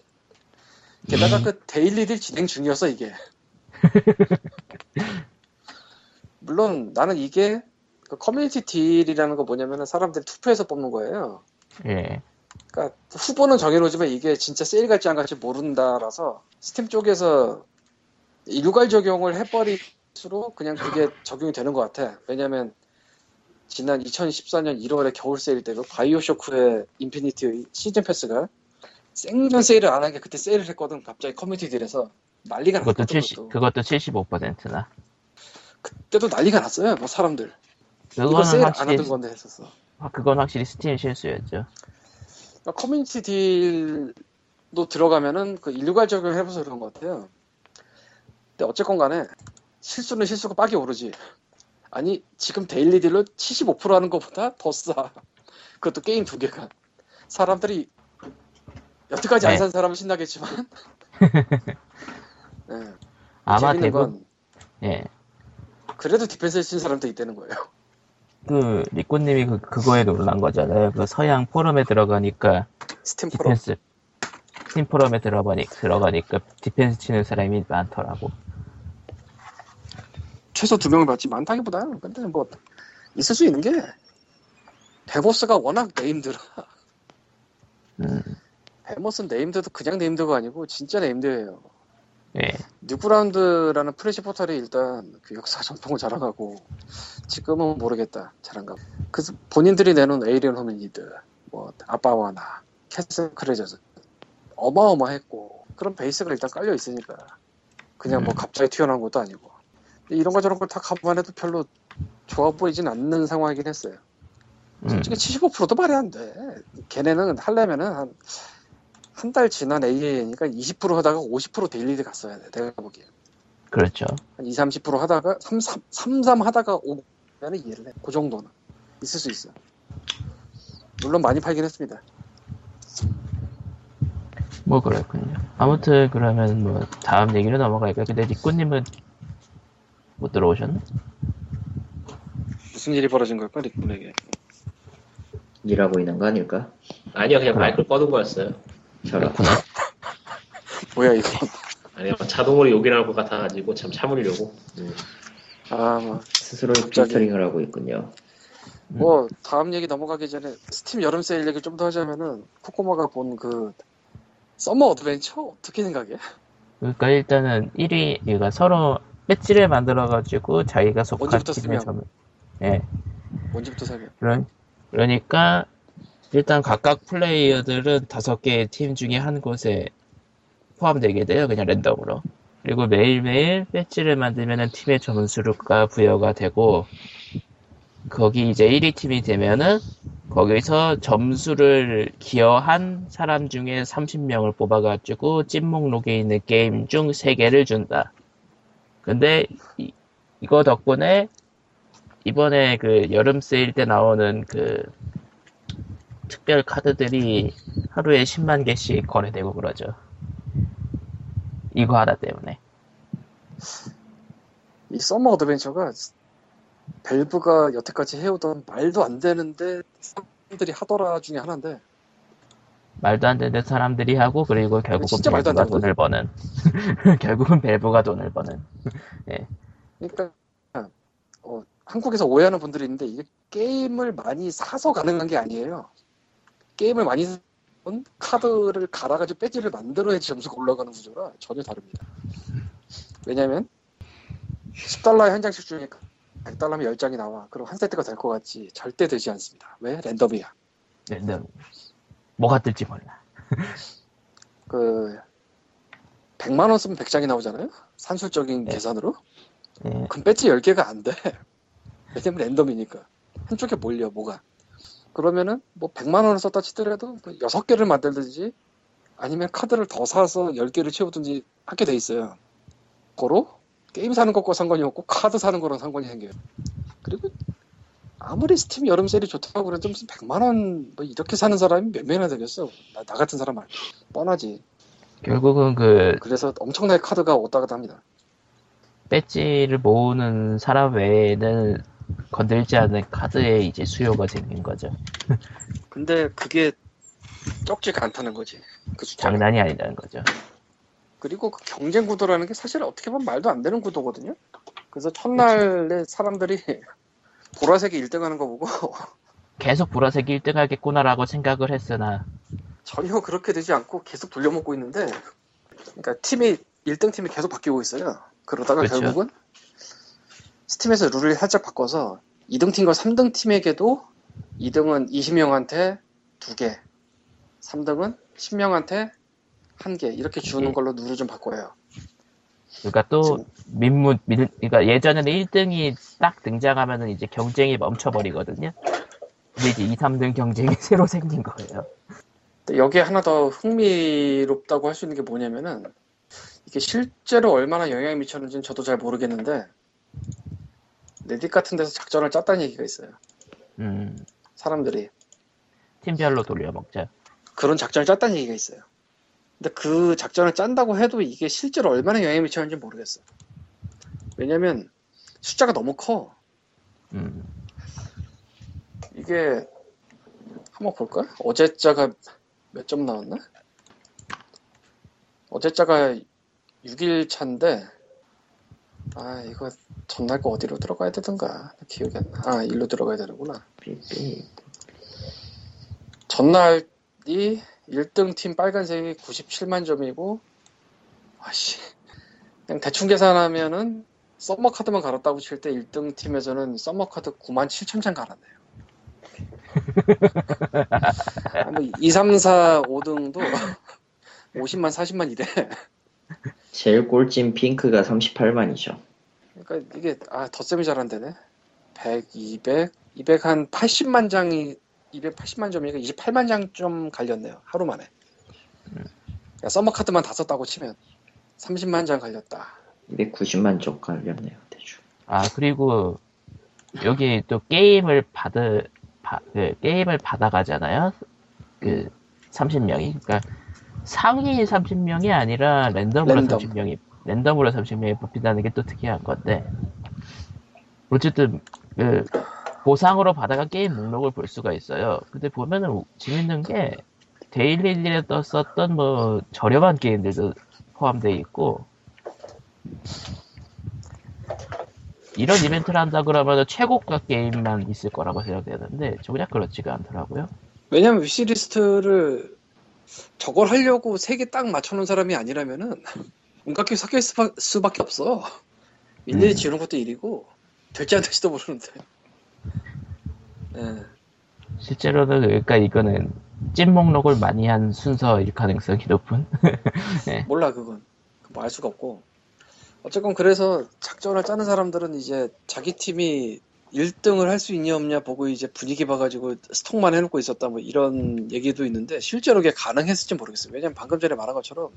게다가 그 daily deal 진행 중이어서 이게. 물론 나는 이게 그 커뮤니티 deal이라는 거 뭐냐면은 사람들이 투표해서 뽑는 거예요. 예. 그러니까 후보는 정해놓지만 이게 진짜 세일 갈지 안 갈지 모른다라서 스팀 쪽에서 일괄 적용을 해버릴수록 그냥 그게 적용이 되는 것 같아. 왜냐면 지난 2014년 1월에 겨울 세일 때 그 BioShock의 Infinite 시즌 패스가 생전 세일을 안 한 게 그때 세일을 했거든. 갑자기 커뮤니티 deal에서 난리가 그것도 났거든. 70 그것도. 그것도 75%나. 그때도 난리가 났어요. 뭐 사람들. 이거 그거는 세일 안 확실히 하던 건데 했었어. 아, 그건 확실히 스팀 실수였죠. 그러니까 community deal도 들어가면은 그 일괄 적용을 해봐서 그런 것 같아요. 근데 어쨌건 간에 실수는 실수가 빡이 오르지. 아니 지금 daily deal로 75% 하는 것보다 더 싸. 그것도 게임 두 개가. 사람들이 여태까지 안 네. 산 사람은 신나겠지만. 네, 아마 대부분 건 예. 그래도 defense를 친 사람도 있다는 거예요. 그 리코님이 그 그거에 놀란 거잖아요. 그 서양 포럼에 들어가니까 스팀 프로. defense Steam 포럼에 들어가니 들어가니까 defense 치는 사람이 많더라고. 최소 두 명을 받지 많다기보다 근데 뭐 있을 수 있는 게 Behemoth가 워낙 named라 음. 베모스는 네임드도 그냥 네임드가 아니고 진짜 네임드예요 예. Newgrounds라는 Flash 포털이 일단 그 역사 전통을 자랑하고 지금은 모르겠다 잘한가 그래서 본인들이 내놓은 Alien Hominid 뭐 아빠와 나 Castle Crashers 어마어마했고 그런 베이스가 일단 깔려 있으니까 그냥 뭐 음. 갑자기 튀어나온 것도 아니고 이런 거 저런 걸 다 감안해도 별로 좋아 보이진 않는 상황이긴 했어요 음. 솔직히 75%도 말이 안 돼. 걔네는 하려면은 한, 한 달 지난 AA니까 20% 하다가 50% daily deal 갔어야 돼. 내가 보기엔. 그렇죠. 한 2, 30% 하다가 3, 3, 3, 3 하다가 5면은 이해를 해. 그 정도는. 있을 수 있어. 물론 많이 팔긴 했습니다. 뭐 그렇군요. 아무튼 그러면 뭐 다음 얘기로 넘어갈까요? 근데 니꾸님은 못 들어오셨나? 무슨 일이 벌어진 걸까 리꾼에게? 일하고 있는 거 아닐까? 아니요, 그냥 마이크를 꺼둔 거였어요. 저런. 뭐야 이거? 아니요, 자동으로 욕을 할것 같아가지고 참 참으려고. 음. 아, 뭐, 스스로. 필터링을 하고 있군요. 뭐 다음 얘기 넘어가기 전에 스팀 여름 세일 얘기 좀 더 하자면은 코코마가 본 그 Summer Adventure 어떻게 생각해? 그러니까 일단은 1위, 그러니까 서로 배지를 만들어가지고 자기가 속한 언제부터 팀에 쓰면? 점, 예. 뭔지부터 설명. 그런, 그러니까 일단 각각 플레이어들은 다섯 개의 팀 중에 한 곳에 포함되게 돼요. 그냥 랜덤으로. 그리고 매일매일 배지를 만들면은 팀의 점수가 부여가 되고 거기 이제 1위 팀이 되면은 거기서 점수를 기여한 사람 중에 30명을 뽑아가지고 찐 목록에 있는 게임 중 3개를 준다. 근데 이, 이거 덕분에 이번에 그 여름 세일 때 나오는 그 특별 카드들이 하루에 10만 개씩 거래되고 그러죠. 이거 하나 때문에. 이 Summer Adventure가 Valve가 여태까지 해오던 말도 안 되는데 사람들이 하더라 중에 하나인데 말도 안 되는 사람들이 하고 그리고 결국은 Valve가 돈을 버는. 결국은 벨브가 돈을 버는. 그러니까 어, 한국에서 오해하는 분들이 있는데 이게 게임을 많이 사서 가능한 게 아니에요. 게임을 많이 사 카드를 갈아가지고 배지를 만들어야지 점수가 올라가는 구조라 전혀 다릅니다. 왜냐면 10달러에 한 장씩 주니까 100달러면 10장이 나와. 그럼 한 세트가 될 것 같지. 절대 되지 않습니다. 왜? 랜덤이야. 랜덤. 뭐가 뜰지 몰라. 그 100만 원 쓰면 100장이 나오잖아요. 산술적인 네. 계산으로. 예. 그럼 배지 10개가 안 돼. 왜냐면 랜덤이니까. 한쪽에 몰려, 뭐가. 그러면은, 뭐, 100만 원을 썼다 치더라도, 뭐 6개를 만들든지, 아니면 카드를 더 사서 10개를 채우든지 하게 돼 있어요. 고로, 게임 사는 것과 상관이 없고, 카드 사는 거랑 상관이 생겨요. 그리고, 아무리 스팀 여름 세일이 좋다고 그래도 무슨 100만 원, 뭐, 이렇게 사는 사람이 몇 명이나 되겠어. 나, 나 같은 사람 말고. 뻔하지. 결국은 그 그래서 엄청나게 카드가 왔다 갔다 합니다. 배지를 모으는 사람 외에는 건들지 않는 카드에 이제 수요가 생긴 거죠. 근데 그게 적지가 않다는 거지. 그 숫자가. 장난이 아니라는 거죠. 그리고 그 경쟁 구도라는 게 사실 어떻게 보면 말도 안 되는 구도거든요. 그래서 첫날에 사람들이 보라색이 1등 하는 거 보고 계속 보라색이 1등 하겠구나라고 생각을 했으나 전혀 그렇게 되지 않고 계속 돌려먹고 있는데 그러니까 팀이 1등 팀이 계속 바뀌고 있어요. 그러다가 그렇죠. 결국은 스팀에서 룰을 살짝 바꿔서 2등 팀과 3등 팀에게도 2등은 20명한테 2개, 3등은 10명한테 1개 이렇게 주는 네. 걸로 룰을 좀 바꿔요. 그러니까 또 민무 민, 그러니까 예전에는 1등이 딱 등장하면은 이제 경쟁이 멈춰버리거든요. 근데 이제 2, 3등 경쟁이 새로 생긴 거예요. 여기에 하나 더 흥미롭다고 할 수 있는 게 뭐냐면은 이게 실제로 얼마나 영향이 미쳤는지는 저도 잘 모르겠는데 레딧 같은 데서 작전을 짰다는 얘기가 있어요. 음, 사람들이 팀별로 돌려먹자. 그런 작전을 짰다는 얘기가 있어요. 근데 그 작전을 짠다고 해도 이게 실제로 얼마나 영향이 미쳤는지 모르겠어. 왜냐면 숫자가 너무 커. 음, 이게 한번 볼까? 어제자가 몇 점 나왔나? 어제자가 6일 차인데 아 이거 전날 거 어디로 들어가야 되던가 기억이 안 나. 아 일로 들어가야 되는구나. 전날이 1등 팀 빨간색이 97만 점이고 아씨 그냥 대충 계산하면은 summer 카드만 갈았다고 칠 때 1등 팀에서는 summer 카드 9만 7천 장 갈았네요. 아, 뭐 2, 3, 4, 5등도 50만, 40만 이래. 제일 꼴찌인 핑크가 38만이죠. 그러니까 이게 아 덧셈이 잘 안 되네. 100, 200, 200 한 80만 장이 280만 점이니까 28만 장 좀 갈렸네요. 하루 만에. 그러니까 서머 카드만 다 썼다고 치면 30만 장 갈렸다. 290만 쪽 걸렸네요, 대충. 아 그리고 여기 또 게임을 받을 바- 그 게임을 받아가잖아요. 그 30명이 그러니까 상위 30명이 아니라 랜덤으로 랜덤. 30명이 랜덤으로 30명이 뽑힌다는 게 또 특이한 건데 어쨌든 그 보상으로 받아간 게임 목록을 볼 수가 있어요. 근데 보면은 우- 재밌는 게 데일리에 떴었던 뭐 저렴한 게임들도 포함되어 있고 이런 이벤트를 한다 그러면 최고가 게임만 있을 거라고 생각되는데 정작 그렇지가 않더라고요. 왜냐면 위시리스트를 저걸 하려고 세 개 딱 맞춰놓은 사람이 아니라면은 온갖 게 섞여 있을 수- 수밖에 없어. 일일이 음. 지우는 것도 일이고 될지 안 될지도 모르는데. 예. 실제로는 그러니까 이거는 찐 목록을 많이 한 순서일 가능성이 높은 몰라 그건 뭐 알 수가 없고 어쨌건 그래서 작전을 짜는 사람들은 이제 자기 팀이 1등을 할 수 있냐 없냐 보고 이제 분위기 봐가지고 스톡만 해놓고 있었다 뭐 이런 얘기도 있는데 실제로 그게 가능했을지 모르겠어요. 왜냐면 방금 전에 말한 것처럼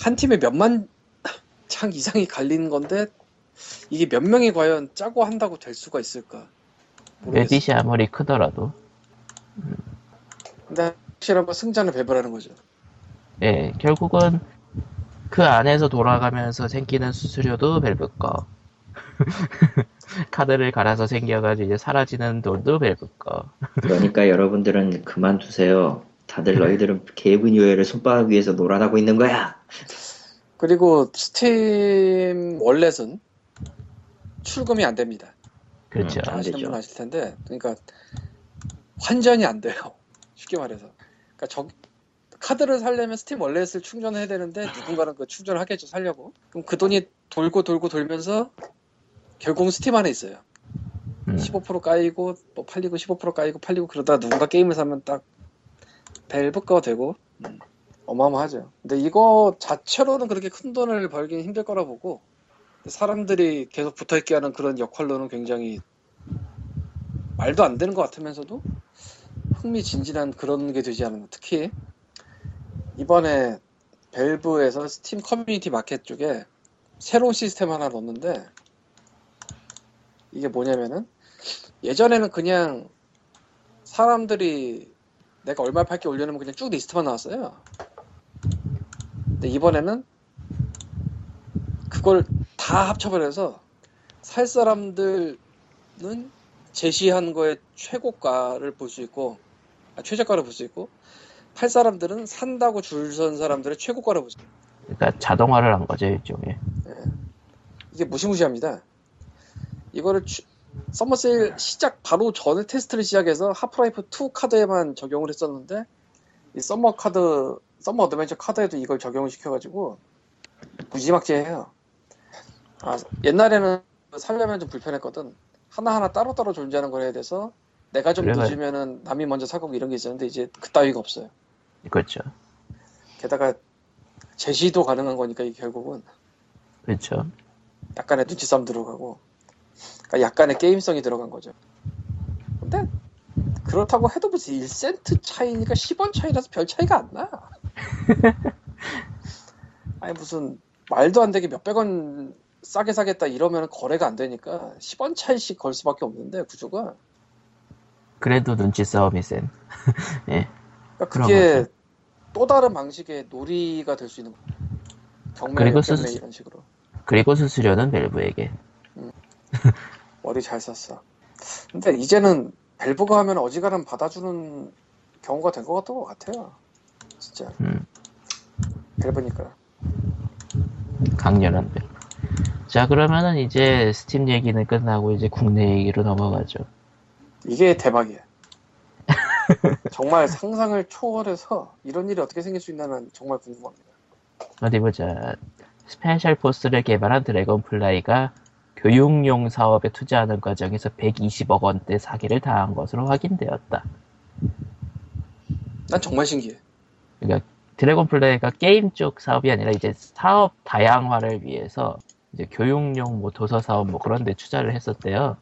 한 팀에 몇만 장 이상이 갈리는 건데 이게 몇 명이 과연 짜고 한다고 될 수가 있을까 레딧이 아무리 크더라도. 근데 확실한 건 승자는 배분하는 거죠. 예 결국은 그 안에서 돌아가면서 생기는 수수료도 밸브 거 카드를 갈아서 생겨가지고 이제 사라지는 돈도 밸브 거 그러니까 여러분들은 그만두세요. 다들 너희들은 개분 요회를 손바닥 위에서 놀아나고 있는 거야. 그리고 Steam Wallet은 출금이 안 됩니다. 그렇죠 안 아시는 되죠. 분은 아실 텐데, 그러니까 환전이 안 돼요. 쉽게 말해서. 그러니까 저 카드를 살려면 Steam Wallet을 충전해야 되는데 누군가는 그 충전을 하겠죠 살려고. 그럼 그 돈이 돌고 돌고 돌면서 결국은 스팀 안에 있어요. 음, 15% 까이고 뭐 팔리고 15% 까이고 팔리고 그러다 누군가 게임을 사면 딱 밸브 거 되고 음, 어마어마하죠. 근데 이거 자체로는 그렇게 큰 돈을 벌기는 힘들 거라 보고 사람들이 계속 붙어있게 하는 그런 역할로는 굉장히 말도 안 되는 것 같으면서도 흥미진진한 그런 게 되지 않았나. 특히 이번에 Valve에서 Steam Community Market 쪽에 새로운 시스템 하나 넣었는데 이게 뭐냐면은 예전에는 그냥 사람들이 내가 얼마 팔게 올려놓으면 그냥 쭉 리스트만 나왔어요. 근데 이번에는 그걸 다 합쳐버려서 살 사람들은 제시한 거의 최고가를 볼 수 있고 아, 최저가를 볼 수 있고 팔 사람들은 산다고 줄 선 사람들의 최고가를 볼 수 있고 그러니까 자동화를 한 거죠 일종의 이게 무시무시합니다. 이거를 추- summer 세일 시작 바로 전에 테스트를 시작해서 Half-Life 2 카드에만 적용을 했었는데 이 summer 카드 Summer Adventure 카드에도 이걸 적용을 시켜가지고 무지막지해요. 아, 옛날에는 살려면 좀 불편했거든. 하나하나 따로따로 존재하는 걸 해야 돼서 내가 좀 그래가지고- 늦으면은 남이 먼저 사고 이런 게 있었는데 이제 그따위가 없어요. 그렇죠 게다가 제시도 가능한 거니까 이게 결국은 그렇죠 약간의 눈치 싸움 들어가고 그러니까 약간의 게임성이 들어간 거죠. 근데 그렇다고 해도 무슨 1센트 차이니까 10원 차이라서 별 차이가 안 나. 아니 무슨 말도 안 되게 몇백 원 싸게 사겠다 이러면 거래가 안 되니까 10원 차이씩 걸 수밖에 없는데 구조가. 그래도 눈치 싸움이 센. 그러니까 그런 그게 또 다른 방식의 놀이가 될 수 있는 거야. 경매 그리고 경매 스- 이런 식으로. 그리고 수수료는 Valve에게 머리 잘 썼어. 근데 이제는 Valve가 하면 어지간하면 받아주는 경우가 된 것 같은 것 같아요. 진짜 음, Valve니까. 강렬한 밸브 자 그러면은 이제 스팀 얘기는 끝나고 이제 국내 얘기로 넘어가죠 이게 대박이야. 정말 상상을 초월해서 이런 일이 어떻게 생길 수 있나는 정말 궁금합니다. 어디 보자. Special Force를 개발한 Dragonfly가 교육용 사업에 투자하는 과정에서 120억 원대 사기를 당한 것으로 확인되었다. 난 정말 신기해. 그러니까 Dragonfly가 게임 쪽 사업이 아니라 이제 사업 다양화를 위해서 이제 교육용 뭐 도서 사업 뭐 그런 데 투자를 했었대요.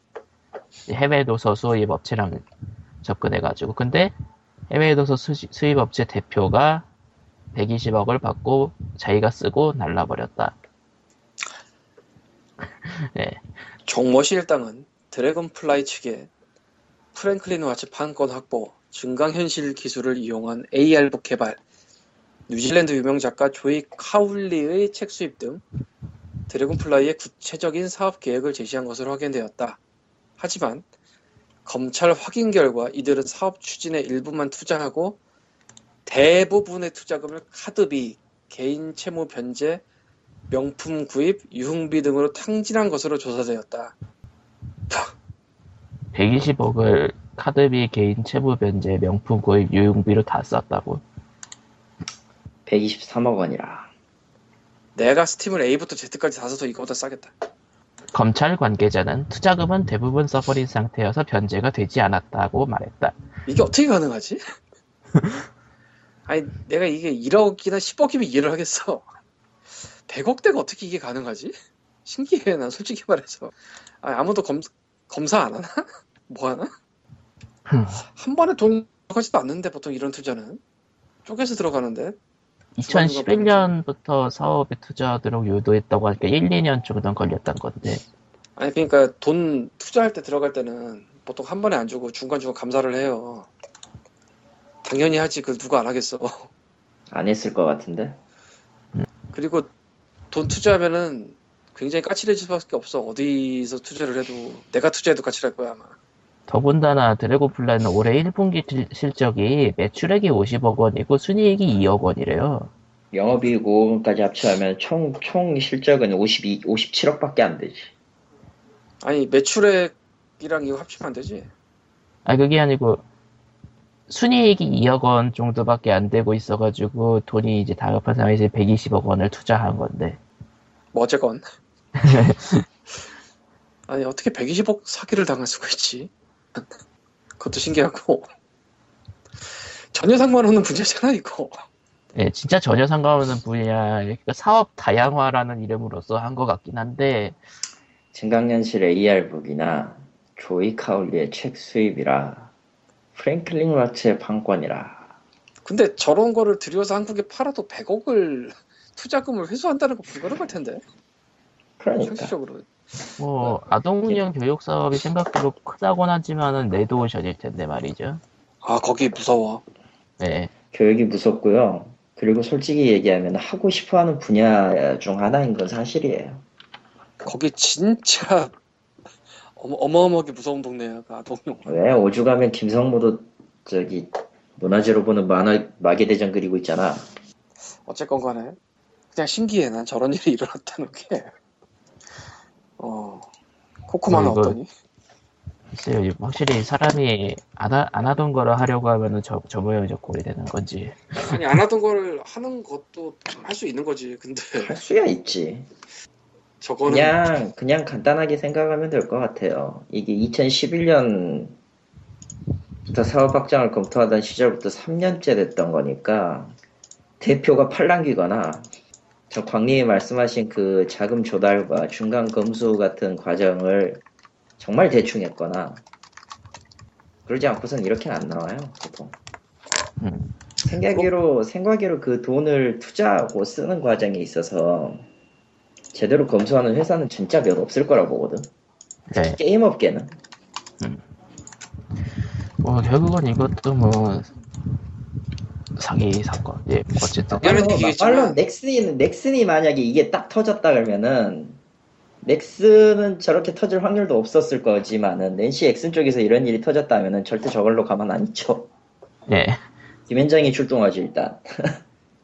해외 도서 수입 업체랑 접근해가지고. 근데 해외 도서 수- 수입 업체 대표가 120억을 받고 자기가 쓰고 날라버렸다. 네. 정모 씨 일당은 드래곤플라이 측에 프랭클린 와츠 판권 확보, 증강현실 기술을 이용한 AR북 개발, 뉴질랜드 유명 작가 조이 카울리의 책 수입 등 드래곤플라이의 구체적인 사업 계획을 제시한 것으로 확인되었다. 하지만 검찰 확인 결과 이들은 사업 추진에 일부만 투자하고 대부분의 투자금을 카드비, 개인 채무 변제, 명품 구입, 유흥비 등으로 탕진한 것으로 조사되었다. 120억을 카드비 개인 채무 변제 명품 구입 유흥비로 다 썼다고 123억 원이라. 내가 스팀을 A부터 Z까지 다 써서 이거보다 싸겠다. 검찰 관계자는 투자금은 대부분 써버린 상태여서 변제가 되지 않았다고 말했다 이게 어떻게 가능하지? 아니 내가 이게 1억이나 10억이면 이해를 하겠어. 100억대가 어떻게 이게 가능하지? 신기해 난 솔직히 말해서. 아니, 아무도 검, 검사 안 하나? 뭐 하나? 한 번에 돈 들어가지도 않는데 보통 이런 투자는 쪼개서 들어가는데 2011년부터 사업에 투자하도록 유도했다고 하니까 1, 2년 정도는 걸렸던 건데 아니 그러니까 돈 투자할 때 들어갈 때는 보통 한 번에 안 주고 중간중간 감사를 해요. 당연히 하지 그 누가 안 하겠어. 안 했을 것 같은데. 그리고 돈 투자하면은 굉장히 까칠해질 수밖에 없어. 어디서 투자를 해도 내가 투자해도 까칠할 거야 아마. 더군다나 드래곤플라이는 올해 1분기 실적이 매출액이 50억 원이고 순이익이 2억 원이래요 영업이익 5억까지 합치면 총, 총 실적은 52, 57억밖에 안 되지. 아니 매출액이랑 이거 합치면 안 되지. 아 그게 아니고 순이익이 2억 원 정도밖에 안 되고 있어가지고 돈이 이제 다급한 상황에서 120억 원을 투자한 건데 뭐 어쨌건. 아니 어떻게 120억 사기를 당할 수가 있지? 그것도 신기하고 전혀 상관없는 분야잖아 이거. 예, 진짜 전혀 상관없는 분야 그러니까 사업 다양화라는 이름으로서 한 것 같긴 한데 증강현실 AR북이나 조이 카울리의 책 수입이라 프랭클린 와츠의 판권이라 근데 저런 거를 들여서 한국에 팔아도 100억을 투자금을 회수한다는 거 불가능할 텐데. 그러니까. 현실적으로. 뭐 아동운영 교육 사업이 생각보다 크다곤 하지만은 레드오션일 텐데 말이죠. 아 거기 무서워. 네, 교육이 무섭고요. 그리고 솔직히 얘기하면 하고 싶어하는 분야 중 하나인 건 사실이에요. 거기 진짜 어마, 어마어마하게 무서운 동네야 그 아동용 왜? 오죽하면 김성모도 저기 문화재로 보는 만화 마계대전 그리고 있잖아. 어쨌건 간에 그냥 신기해 난 저런 일이 일어났다는 게 어, 코코마는 어, 이거- 어떠니? 글쎄요, 확실히 사람이 안, 하, 안 하던 거를 하려고 하면은 저, 저 모양이 저 꼴이 되는 건지. 아니 안 하던 거를 하는 것도 할 수 있는 거지 근데 할 수야 있지. 저거는 그냥 그냥 간단하게 생각하면 될 것 같아요. 이게 2011년 부터 사업 확장을 검토하던 시절부터 3년째 됐던 거니까 대표가 팔랑귀거나 저 광님이 말씀하신 그 자금 조달과 중간 검수 같은 과정을 정말 대충 했거나 그러지 않고선 이렇게는 안 나와요 보통. 음. 생각으로 생각으로 그 돈을 투자하고 쓰는 과정에 있어서 제대로 검수하는 회사는 진짜 몇 없을 거라 보거든. 네. 게임 업계는 뭐, 결국은 이것도 뭐, 사기 사건. 예, 어쨌든. 얘기겠지만- 말로 넥슨이 넥슨이 만약에 이게 딱 터졌다 그러면은 넥슨은 저렇게 터질 확률도 없었을 거지만은 낸시 엑슨 쪽에서 이런 일이 터졌다면은 절대 저걸로 가만 안 있죠. 예. 김현장이 출동하지 일단.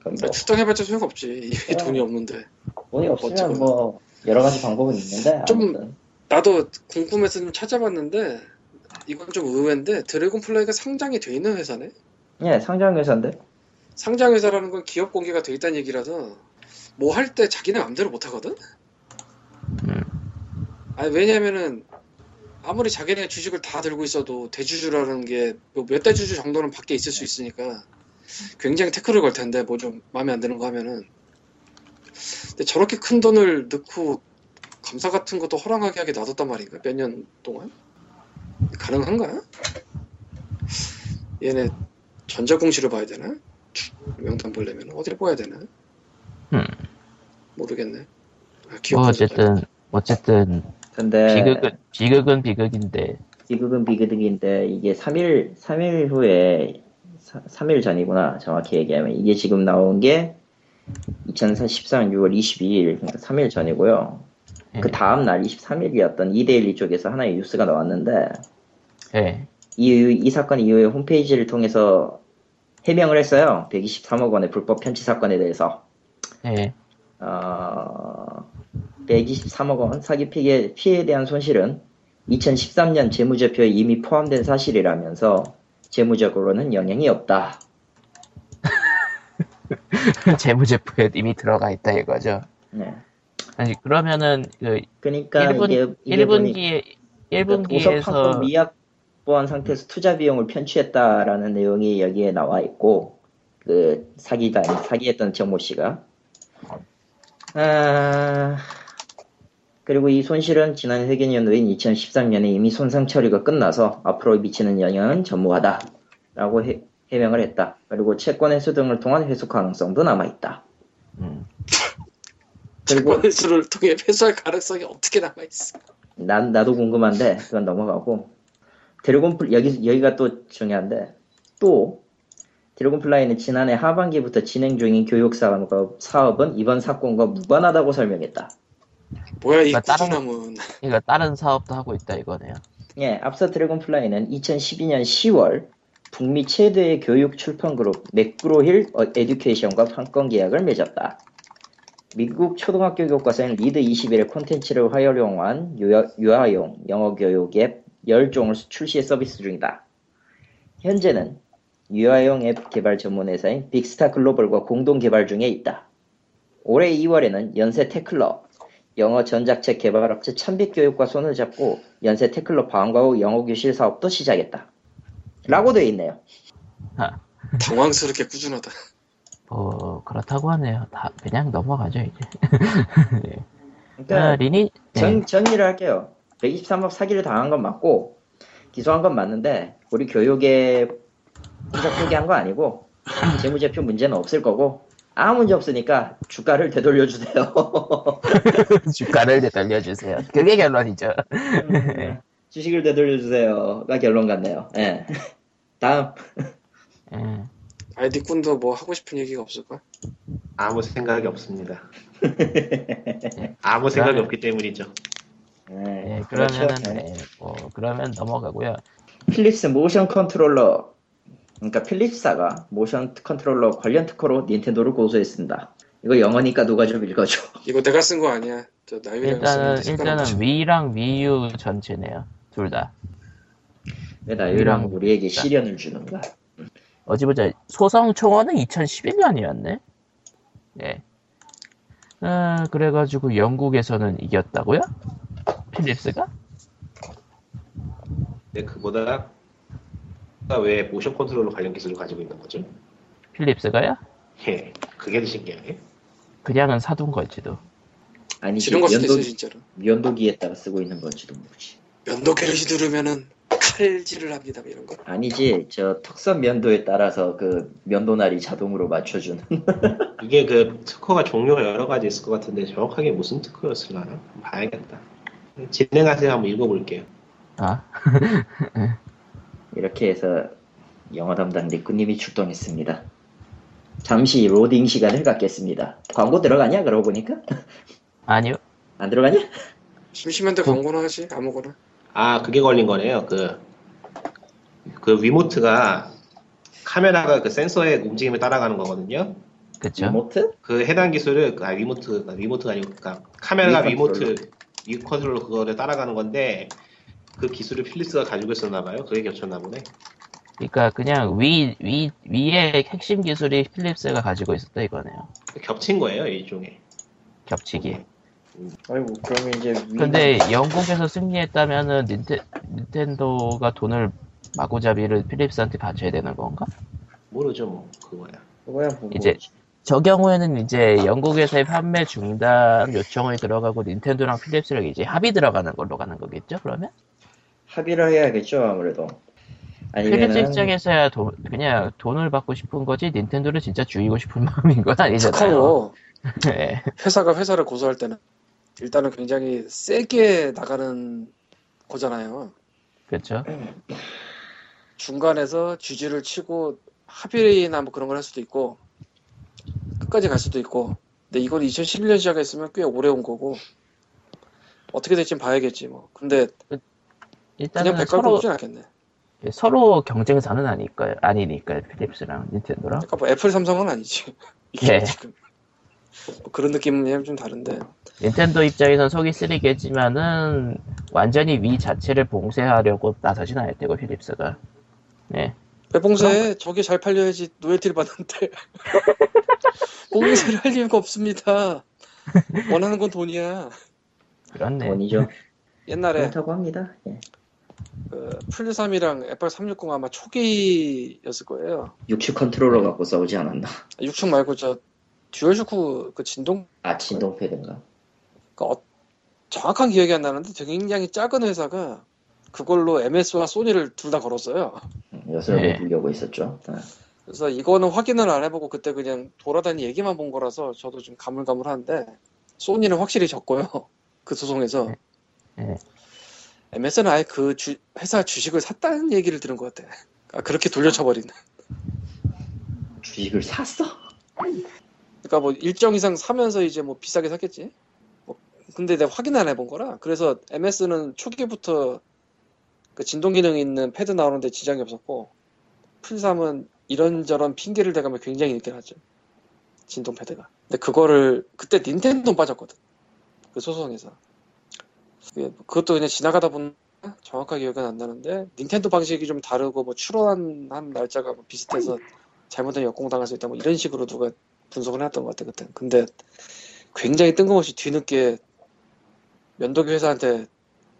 뭐 출동해봤자 소용없지 이게 어. 돈이 없는데 돈이 없으면 뭐 여러 가지 방법은 있는데 좀- 아무튼. 나도 궁금해서 좀 찾아봤는데 이건 좀 의외인데 드래곤 플라이가 상장이 돼 있는 회사네 예 상장 회사인데. 상장 회사라는 건 기업 공개가 돼 있다는 얘기라서 뭐 할 때 자기네 맘대로 못 하거든? 음. 아니 왜냐면은 아무리 자기네 주식을 다 들고 있어도 대주주라는 게뭐몇 대주주 정도는 밖에 있을 수 있으니까 굉장히 태클을 걸 텐데 뭐 좀 마음에 안 드는 거 하면은. 근데 저렇게 큰 돈을 넣고 감사 같은 것도 허락하게 하게 놔뒀단 말인가? 몇 년 동안? 가능한가? 얘네 전자공시를 봐야 되나? 명단 보려면 어디를 봐야 되나? 음. 모르겠네. 아, 뭐, 어쨌든, 어쨌든, 근데 비극은, 비극은 비극인데, 비극은 비극인데 이게 3일 3일 후에 3 일 전이구나. 정확히 얘기하면. 이게 지금 나온 게 2014년 6월 22일, 그러니까 3일 전이고요. 예. 그 다음 날 23일이었던 이데일리 쪽에서 하나의 뉴스가 나왔는데, 예. 이, 이 사건 이후에 홈페이지를 통해서 해명을 했어요. 123억 원의 불법 편취 사건에 대해서. 예. 어, 123억 원 사기 피해, 피해에 대한 손실은 2013년 재무제표에 이미 포함된 사실이라면서 재무적으로는 영향이 없다. 재무제표에 이미 들어가 있다 이거죠. 네. 아니 그러면은 그 그러니까 1분, 이게, 이게 보니 1분기에 그러니까 1분기에서 보석판권 미약 보한 상태에서 투자 비용을 편취했다라는 내용이 여기에 나와 있고 그 사기다 사기했던 정모 씨가 아, 그리고 이 손실은 지난 회계연도인 2013년에 이미 손상 처리가 끝나서 앞으로 미치는 영향은 전무하다라고 해, 해명을 했다. 그리고 채권 회수 등을 통한 회수 가능성도 남아 있다. 음, 그리고 채권 회수를 통해 회수할 가능성이 어떻게 남아 있어? 난 나도 궁금한데 그건 넘어가고 드래곤 플 여기 여기가 또 중요한데 또 드래곤 플라이는 지난해 하반기부터 진행 중인 교육 사업, 사업은 이번 사건과 무관하다고 설명했다. 뭐야 이 그러니까 다른- 꾸준함은 그러니까 다른 사업도 하고 있다 이거네요. 예, 앞서 드래곤 플라이는 2012년 10월 북미 최대의 교육 출판 그룹 맥그로힐 어, 에듀케이션과 판권 계약을 맺었다. 미국 초등학교 교과서인 리드 21의 콘텐츠를 활용한 유아, 유아용 영어 교육 앱 10종을 출시 서비스 중이다. 현재는 유아용 앱 개발 전문 회사인 빅스타 글로벌과 공동 개발 중에 있다. 올해 2월에는 연세 테클럽, 영어 전작책 개발업체 참빛교육과 손을 잡고 연세 테클럽 방과 후 영어 교실 사업도 시작했다. 라고 되어 있네요. 당황스럽게 꾸준하다. 뭐 그렇다고 하네요. 다 그냥 넘어가죠 이제. 그러니까 아, 리니 네. 정, 정리를 할게요. 123억 사기를 당한 건 맞고 기소한 건 맞는데 우리 교육에 부적 표기한 거 아니고 재무제표 문제는 없을 거고 아무 문제 없으니까 주가를 되돌려 주세요. 주가를 되돌려 주세요. 그게 결론이죠. 주식을 되돌려 주세요가 결론 같네요. 예. 다음 예. 아이디 꾼도 뭐 하고 싶은 얘기가 없을까? 아무 생각이 없습니다. 아무 생각이 없기 때문이죠. 예, 예, 그렇죠. 그러면은 예. 네, 뭐 그러면 넘어가고요. 필립스 모션 컨트롤러 그러니까 필립스가 모션 컨트롤러 관련 특허로 닌텐도를 고소했습니다. 이거 영어니까 누가 좀 읽어줘. 이거 내가 쓴 거 아니야. 저 일단은 쓴 일단은 Wii랑 Wii U 전체네요. 둘 다. 왜 나유랑 우리에게 시련을 주는가? 어디 보자. 소송 총원은 2011년이었네. 예. 아, 그래가지고 영국에서는 이겼다고요? 필립스가? 근데 그보다 왜 모션 컨트롤러 관련 기술을 가지고 있는 거죠? 필립스가요? 예, 그게 더 신기하네. 그냥은 사둔 걸지도. 아니지 지른 걸 수도 면도, 있어 진짜로. 면도기에다가 쓰고 있는 건지도 모르지. 면도기를 휘두르면은 칼질을 합니다 뭐 이런 거. 아니지 저 턱선 면도에 따라서 그 면도날이 자동으로 맞춰주는. 이게 그 특허가 종류가 여러 가지 있을 것 같은데 정확하게 무슨 특허였을라나? 봐야겠다. 진행하세요. 한번 읽어볼게요. 아, 이렇게 해서 영어 담당 리꾸님이 출동했습니다. 잠시 로딩 시간을 갖겠습니다. 광고 들어가냐 그러고 보니까 아니요. 안 들어가냐? 심심한데 광고나 하지 아무거나. 아, 그게 걸린 거네요. 그, 그 Wiimote가 카메라가 그 센서의 움직임을 따라가는 거거든요. 그쵸. remote? 그 해당 기술을, 그, 아, Wiimote, 아, Wiimote가 아니고, 그니까 카메라가 Wii Wiimote, Wii 컨트롤러 그거를 따라가는 건데, 그 기술을 필립스가 가지고 있었나 봐요. 그게 겹쳤나 보네. 그러니까 그냥 Wii, Wii, Wii에 핵심 기술이 필립스가 가지고 있었다 이거네요. 겹친 거예요, 일종의. 겹치기. 아이고 그러면 이제 Wii- 근데 영국에서 승리했다면은 닌텐, 닌텐도가 돈을 마구잡이를 필립스한테 바쳐야 되는 건가? 모르죠, 뭐, 그거야. 그거야 뭐 이제 저 경우에는 이제 영국에서의 판매 중단 요청을 들어가고 닌텐도랑 필립스랑 이제 합의 들어가는 걸로 가는 거겠죠? 그러면 합의를 해야겠죠 아무래도. 필립스 아니면은 입장에서야 돈- 그냥 돈을 받고 싶은 거지 닌텐도를 진짜 죽이고 싶은 마음인 건 아니잖아요. 네. 회사가 회사를 고소할 때는 일단은 굉장히 세게 나가는 거잖아요. 그렇죠. 중간에서 쥐지를 치고 합의나 뭐 그런 걸 할 수도 있고 끝까지 갈 수도 있고 근데 이건 2011년 시작했으면 꽤 오래 온 거고 어떻게 될지 봐야겠지 뭐 근데 그냥 일단은 백과를 서로 않겠네 서로 경쟁사는 아닐까요? 아니니까요. 필립스랑 닌텐도랑. 그러니까 뭐 애플 삼성은 아니지 이게 네. 지금 뭐 그런 느낌은 좀 다른데 닌텐도 입장에선 속이 쓰리겠지만은 완전히 Wii 자체를 봉쇄하려고 나서진 않을 테고 필립스가. 네. 왜 봉쇄해? 저게 잘 팔려야지 로열티를 받는데 봉쇄를 할 이유가 없습니다 원하는 건 돈이야 그렇네. 돈이죠. 옛날에 그렇다고 합니다. 예. 그 플3이랑 엑박 360 아마 초기였을 거예요. 6축 컨트롤러 갖고 싸우지 않았나? 6축 말고 저 듀얼쇼크 그 진동 아 진동 패드인가? 그 어- 정확한 기억이 안 나는데 되게 굉장히 작은 회사가 그걸로 MS와 소니를 둘 다 걸었어요. 엿을 네. 보려고 했었죠. 아, 그래서 이거는 확인을 안 해보고 그때 그냥 돌아다니 얘기만 본 거라서 저도 좀 가물가물한데 소니는 확실히 졌고요. 그 소송에서. 네. MS는 아예 그 주- 회사 주식을 샀다는 얘기를 들은 것 같아. 아, 그렇게 돌려쳐버린. 주식을 샀어? 그러니까 뭐 일정 이상 사면서 이제 뭐 비싸게 샀겠지. 뭐 근데 내가 확인 안 해본 거라. 그래서 MS는 초기부터 그 진동 기능 있는 패드 나오는데 지장이 없었고 풀3은 이런저런 핑계를 대가며 굉장히 늦게 났죠. 진동 패드가. 근데 그거를 그때 닌텐도 빠졌거든. 그 소송에서. 그것도 그냥 지나가다 보면 정확하게 기억은 안 나는데 닌텐도 방식이 좀 다르고 뭐 출원한 한 날짜가 뭐 비슷해서 잘못된 역공당할 수 있다 뭐 이런 식으로 누가 분석을 해놨던 것 같아 그때. 근데 굉장히 뜬금없이 뒤늦게 면도기 회사한테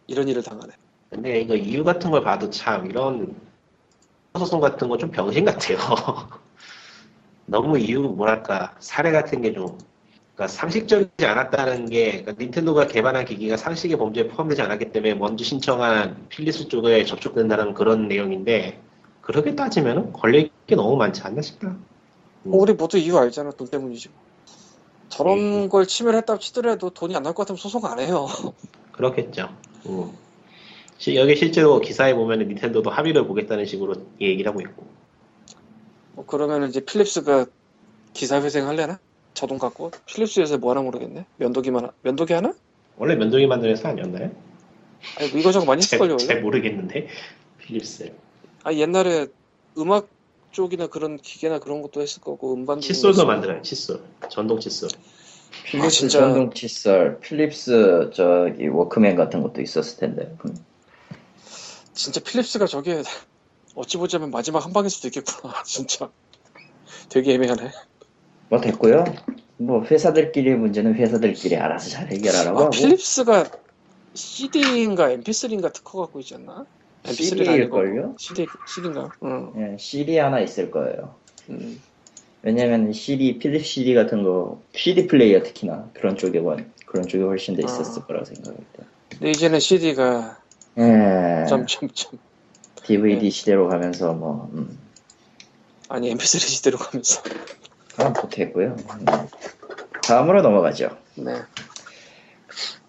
이런 일을 당하네. 근데 이거 이유 같은 걸 봐도 참 이런 소송 같은 거 좀 병신 같아요. 너무 이유 뭐랄까 사례 같은 게 좀 그러니까 상식적이지 않았다는 게 그러니까 닌텐도가 개발한 기기가 상식의 범죄에 포함되지 않았기 때문에 먼저 신청한 필리스 쪽에 접촉된다는 그런 내용인데 그렇게 따지면 걸릴 게 너무 많지 않나 싶다. 음. 뭐 우리 모두 이유 알잖아. 돈 때문이지. 뭐. 저런 음. 걸 침해했다고 치더라도 돈이 안 나올 것 같으면 소송 안 해요. 그렇겠죠. 음. 시- 여기 실제로 기사에 보면 닌텐도도 합의를 보겠다는 식으로 얘기를 하고 있고. 뭐 그러면 이제 필립스가 기사 회생 할래나? 저돈 갖고 필립스에서 뭐 하나 모르겠네. 면도기만 하- 면도기 하나? 원래 면도기 만드는 회사 아니었나요? 아니 뭐 이거저거 많이 잘, 했을걸요 잘. 모르겠는데 필립스. 아 옛날에 음악 쪽이나 그런 기계나 그런 것도 했을 거고 음반도 칫솔도 만들어요. 칫솔. 전동 칫솔. 이거 진짜- 전동 칫솔, 필립스 저기 워크맨 같은 것도 있었을 텐데. 음. 진짜 필립스가 저게 어찌 보자면 마지막 한 방일 수도 있겠구나 진짜 되게 애매하네 뭐 됐고요. 뭐 회사들끼리의 문제는 회사들끼리 알아서 잘 해결하라고 아 하고 필립스가 CD인가 MP3인가 특허 갖고 있지 않나? CD일걸요? CD, CD인가? 응. 예, CD 하나 있을 거예요. 음. 왜냐면 CD, 필립 CD 같은 거, CD 플레이어 특히나 그런 쪽에 원- 그런 쪽에 훨씬 더 있었을 아. 거라고 때. 근데 이제는 CD가 예, 점점점 DVD 네. 시대로 가면서 뭐, 음, 아니 MP3 시대로 가면서 아, 못했고요. 음. 다음으로 넘어가죠. 네.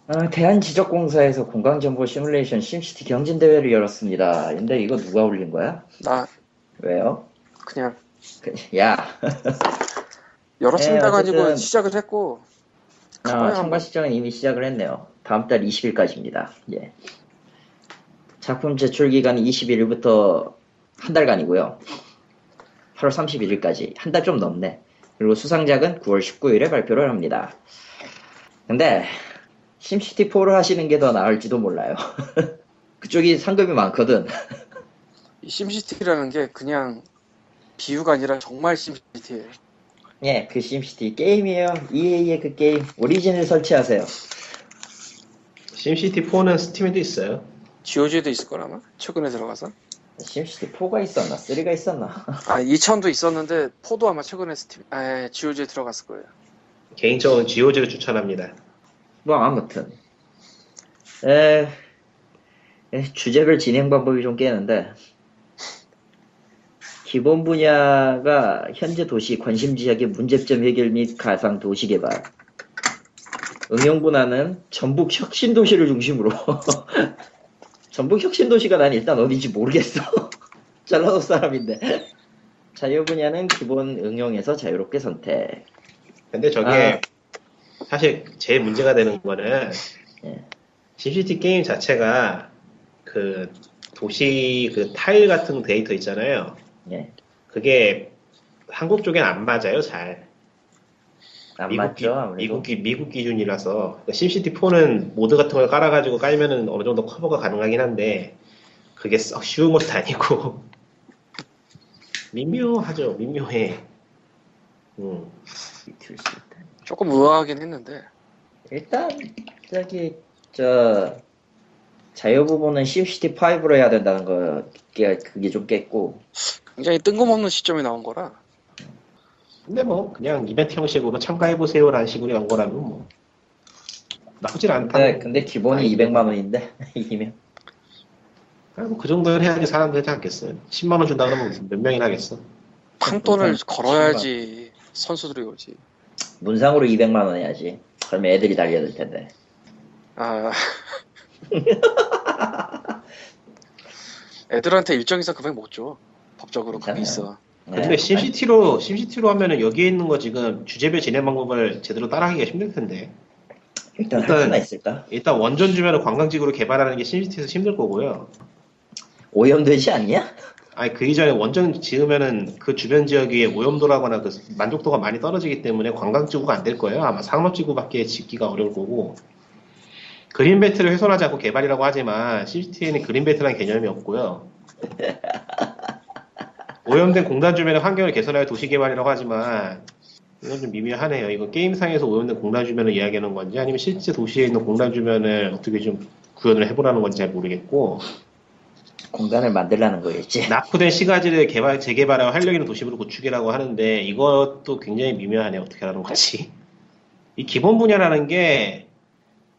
아, 대한지적공사에서 공강정보 시뮬레이션 심시티 경진대회를 열었습니다. 근데 이거 누가 올린 거야? 나 왜요? 그냥 그- 야, 열었습니다가 네, 아니고 시작을 했고 아, 가봐야 참가 뭐. 시장은 이미 시작을 했네요. 다음 달 20일까지입니다. 예. 작품 제출 기간이 21일부터 한 달간이고요. 8월 31일까지 한 달 좀 넘네. 그리고 수상작은 9월 19일에 발표를 합니다. 근데 심시티 4를 하시는 게 더 나을지도 몰라요. 그쪽이 상금이 많거든. 이 심시티라는 게 그냥 비유가 아니라 정말 심시티예요. 예, 그 심시티 게임이에요. EA의 그 게임 오리진을 설치하세요. 심시티 4는 스팀에도 있어요. GOG에도 있을 거라마 최근에 들어가서 심시티 4가 있었나? 3가 있었나? 아 2000도 있었는데 four도 아마 최근에 스팀 아 GOG에 들어갔을 거예요. 개인적으로 GOG를 추천합니다. 뭐 아무튼 에, 에, 주제별 진행 방법이 좀 깨는데 기본 분야가 현재 도시 관심 지역의 문제점 해결 및 가상 도시 개발 응용 분야는 전북 혁신 도시를 중심으로 전북 혁신 도시가 난 일단 어딘지 모르겠어 전라도 사람인데 자유 분야는 기본 응용에서 자유롭게 선택. 근데 저게 아. 사실 제일 문제가 되는 거는 예. 심시티 게임 자체가 그 도시 그 타일 같은 데이터 있잖아요. 예. 그게 한국 쪽엔 안 맞아요, 잘. 안 미국, 기, 맞죠 아무래도. 미국, 기- 미국 기준이라서 그러니까 심시티 4는 mod 같은 걸 깔아가지고 깔면은 어느 정도 커버가 가능하긴 한데 그게 썩 쉬운 것도 아니고 미묘하죠, 미묘해. 음. 조금 의아하긴 했는데 일단 저기 저 자유 부분은 심시티 5로 해야 된다는 거게 그게 좀 깼고 굉장히 뜬금없는 시점에 나온 거라 근데 뭐 그냥 이벤트 형식으로 참가해 보세요라는 식으로 연 거라면 뭐 나쁘진 않다. 근데, 근데 기본이 아이고. 200만 원인데 이기면 아, 뭐그 정도는 해야지 사람들 하지 않겠어요. 10만 원 준다 그러면 몇 명이나 하겠어. 탕돈을 우선 걸어야지 선수들이 오지 문상으로 200만 원 해야지. 그러면 애들이 달려들 텐데. 아 애들한테 일정 이상 금액 못 줘. 법적으로 그게. 있어. 근데 네. 심시티로 심시티로 하면은 여기에 있는 거 지금 주제별 진행 방법을 제대로 따라하기가 힘들 텐데. 일단 일단- 있을까? 일단 원전 주변을 관광지구로 개발하는 게 심시티에서 힘들 거고요. 오염되지 않냐? 아니 그 이전에 원전 지으면은 그 주변 지역이 오염도라거나 그 만족도가 많이 떨어지기 때문에 관광지구가 안 될 거예요. 아마 상업지구밖에 짓기가 어려울 거고. 그린벨트를 훼손하지 않고 개발이라고 하지만 CCT에는 그린벨트라는 개념이 없고요. 오염된 공단 주변의 환경을 개선하여 도시 개발이라고 하지만 이건 좀 미묘하네요. 이거 게임상에서 오염된 공단 주변을 이야기하는 건지 아니면 실제 도시에 있는 공단 주변을 어떻게 좀 구현을 해보라는 건지 잘 모르겠고 공간을 만들라는 거겠지. 낙후된 시가지를 개발, 재개발하고 활력 있는 도시로 구축이라고 하는데 이것도 굉장히 미묘하네 어떻게 하는 거지 이 기본 분야라는 게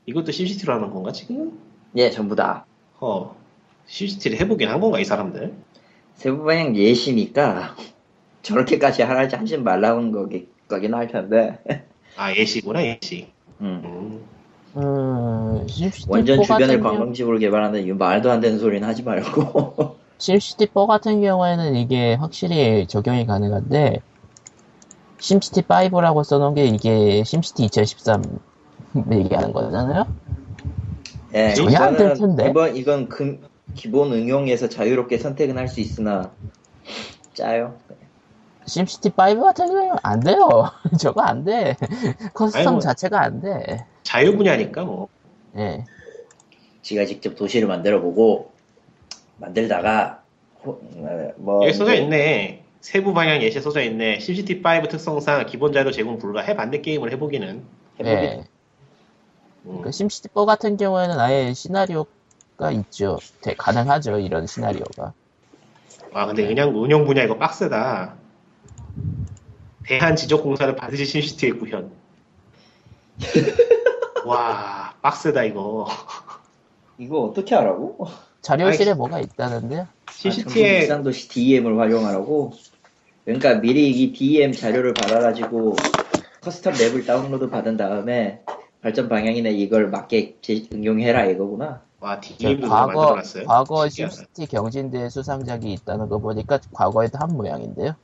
이것도 CCT로 하는 건가 지금? 예, 전부 다. 어 CCT를 해보긴 한 건가 이 사람들? 세부 방향 예시니까 저렇게까지 하라지 하지 말라는 거기, 거긴 할 텐데. 아 예시구나 예시 음. 음. 음, 심시티 원전 4 주변을 같은 경우, 관광지구로 개발하는데 이 말도 안 되는 소리는 하지 말고. 심시티 4 같은 경우에는 이게 확실히 적용이 가능한데 심시티 5라고 써놓은 게 이게 심시티 2013 얘기하는 거잖아요. 예, 전혀 안될 텐데. 이번 이건 금, 기본 응용에서 자유롭게 선택은 할 수 있으나 짜요. 심시티 5 같은 경우는 안 돼요. 저거 안 돼. custom 아이고. 자체가 안 돼. 자유 분야니까 뭐 예. 지가 직접 도시를 만들어 보고 만들다가 호- 어, 뭐 여기 써져 뭐 있네 세부 방향 예시에 써져 있네 CCT5 특성상 기본 자료 제공 불가 해봤네 게임을 해보기는 해보기 예. 음. 그 심시티 4 같은 경우에는 아예 시나리오 가 있죠. 되- 가능하죠. 이런 시나리오가. 아 근데 그냥 운영 분야 이거 빡세다. 대한 지적공사를 받으시 심시티의 구현. 와 빡세다 이거. 이거 어떻게 하라고? 자료실에 아이, 뭐가 있다는데요? 부산 도시 DEM을 활용하라고. 그러니까 미리 이 DEM 자료를 받아가지고 custom map을 다운로드 받은 다음에 발전 방향이나 이걸 맞게 제- 응용해라 이거구나. 와저 DM도 과거 만들어놨어요. 과거. 심시티 경진대 수상작이 있다는 거 보니까 과거에도 한 모양인데요.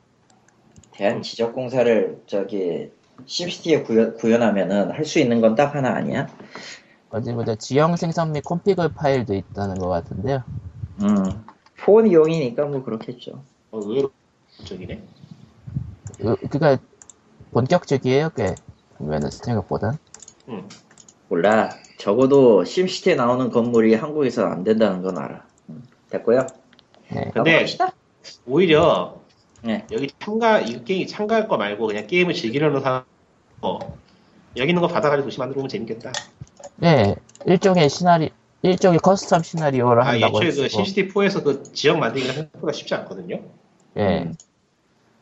대한 지적공사를 저기 심시티에 구현, 구현하면은 할 수 있는 건 딱 하나 아니야? 어디 보자 지형 생성 및 콤피그 파일도 있다는 것 같은데요. 음. 폰용이니까 뭐 그렇겠죠. 어, 의외로 적이네. 그, 그니까 본격적이에요, 꽤 보면은 생각보다. 음. 몰라. 적어도 심시티에 나오는 건물이 한국에서 안 된다는 건 알아. 음, 됐고요. 네. 근데 넘어갑시다. 오히려 네. 여기 참가 이 게임 참가할 거 말고 그냥 게임을 즐기려는 사람 어, 여기 있는 거 받아가지고 도시 만들어 보면 재밌겠다. 네, 일종의 시나리 일종의 custom 시나리오를 아 한다고 애초에 그 했고, 심시티 4에서 그 지역 만들기가 생각보다 쉽지 않거든요. 예, 음.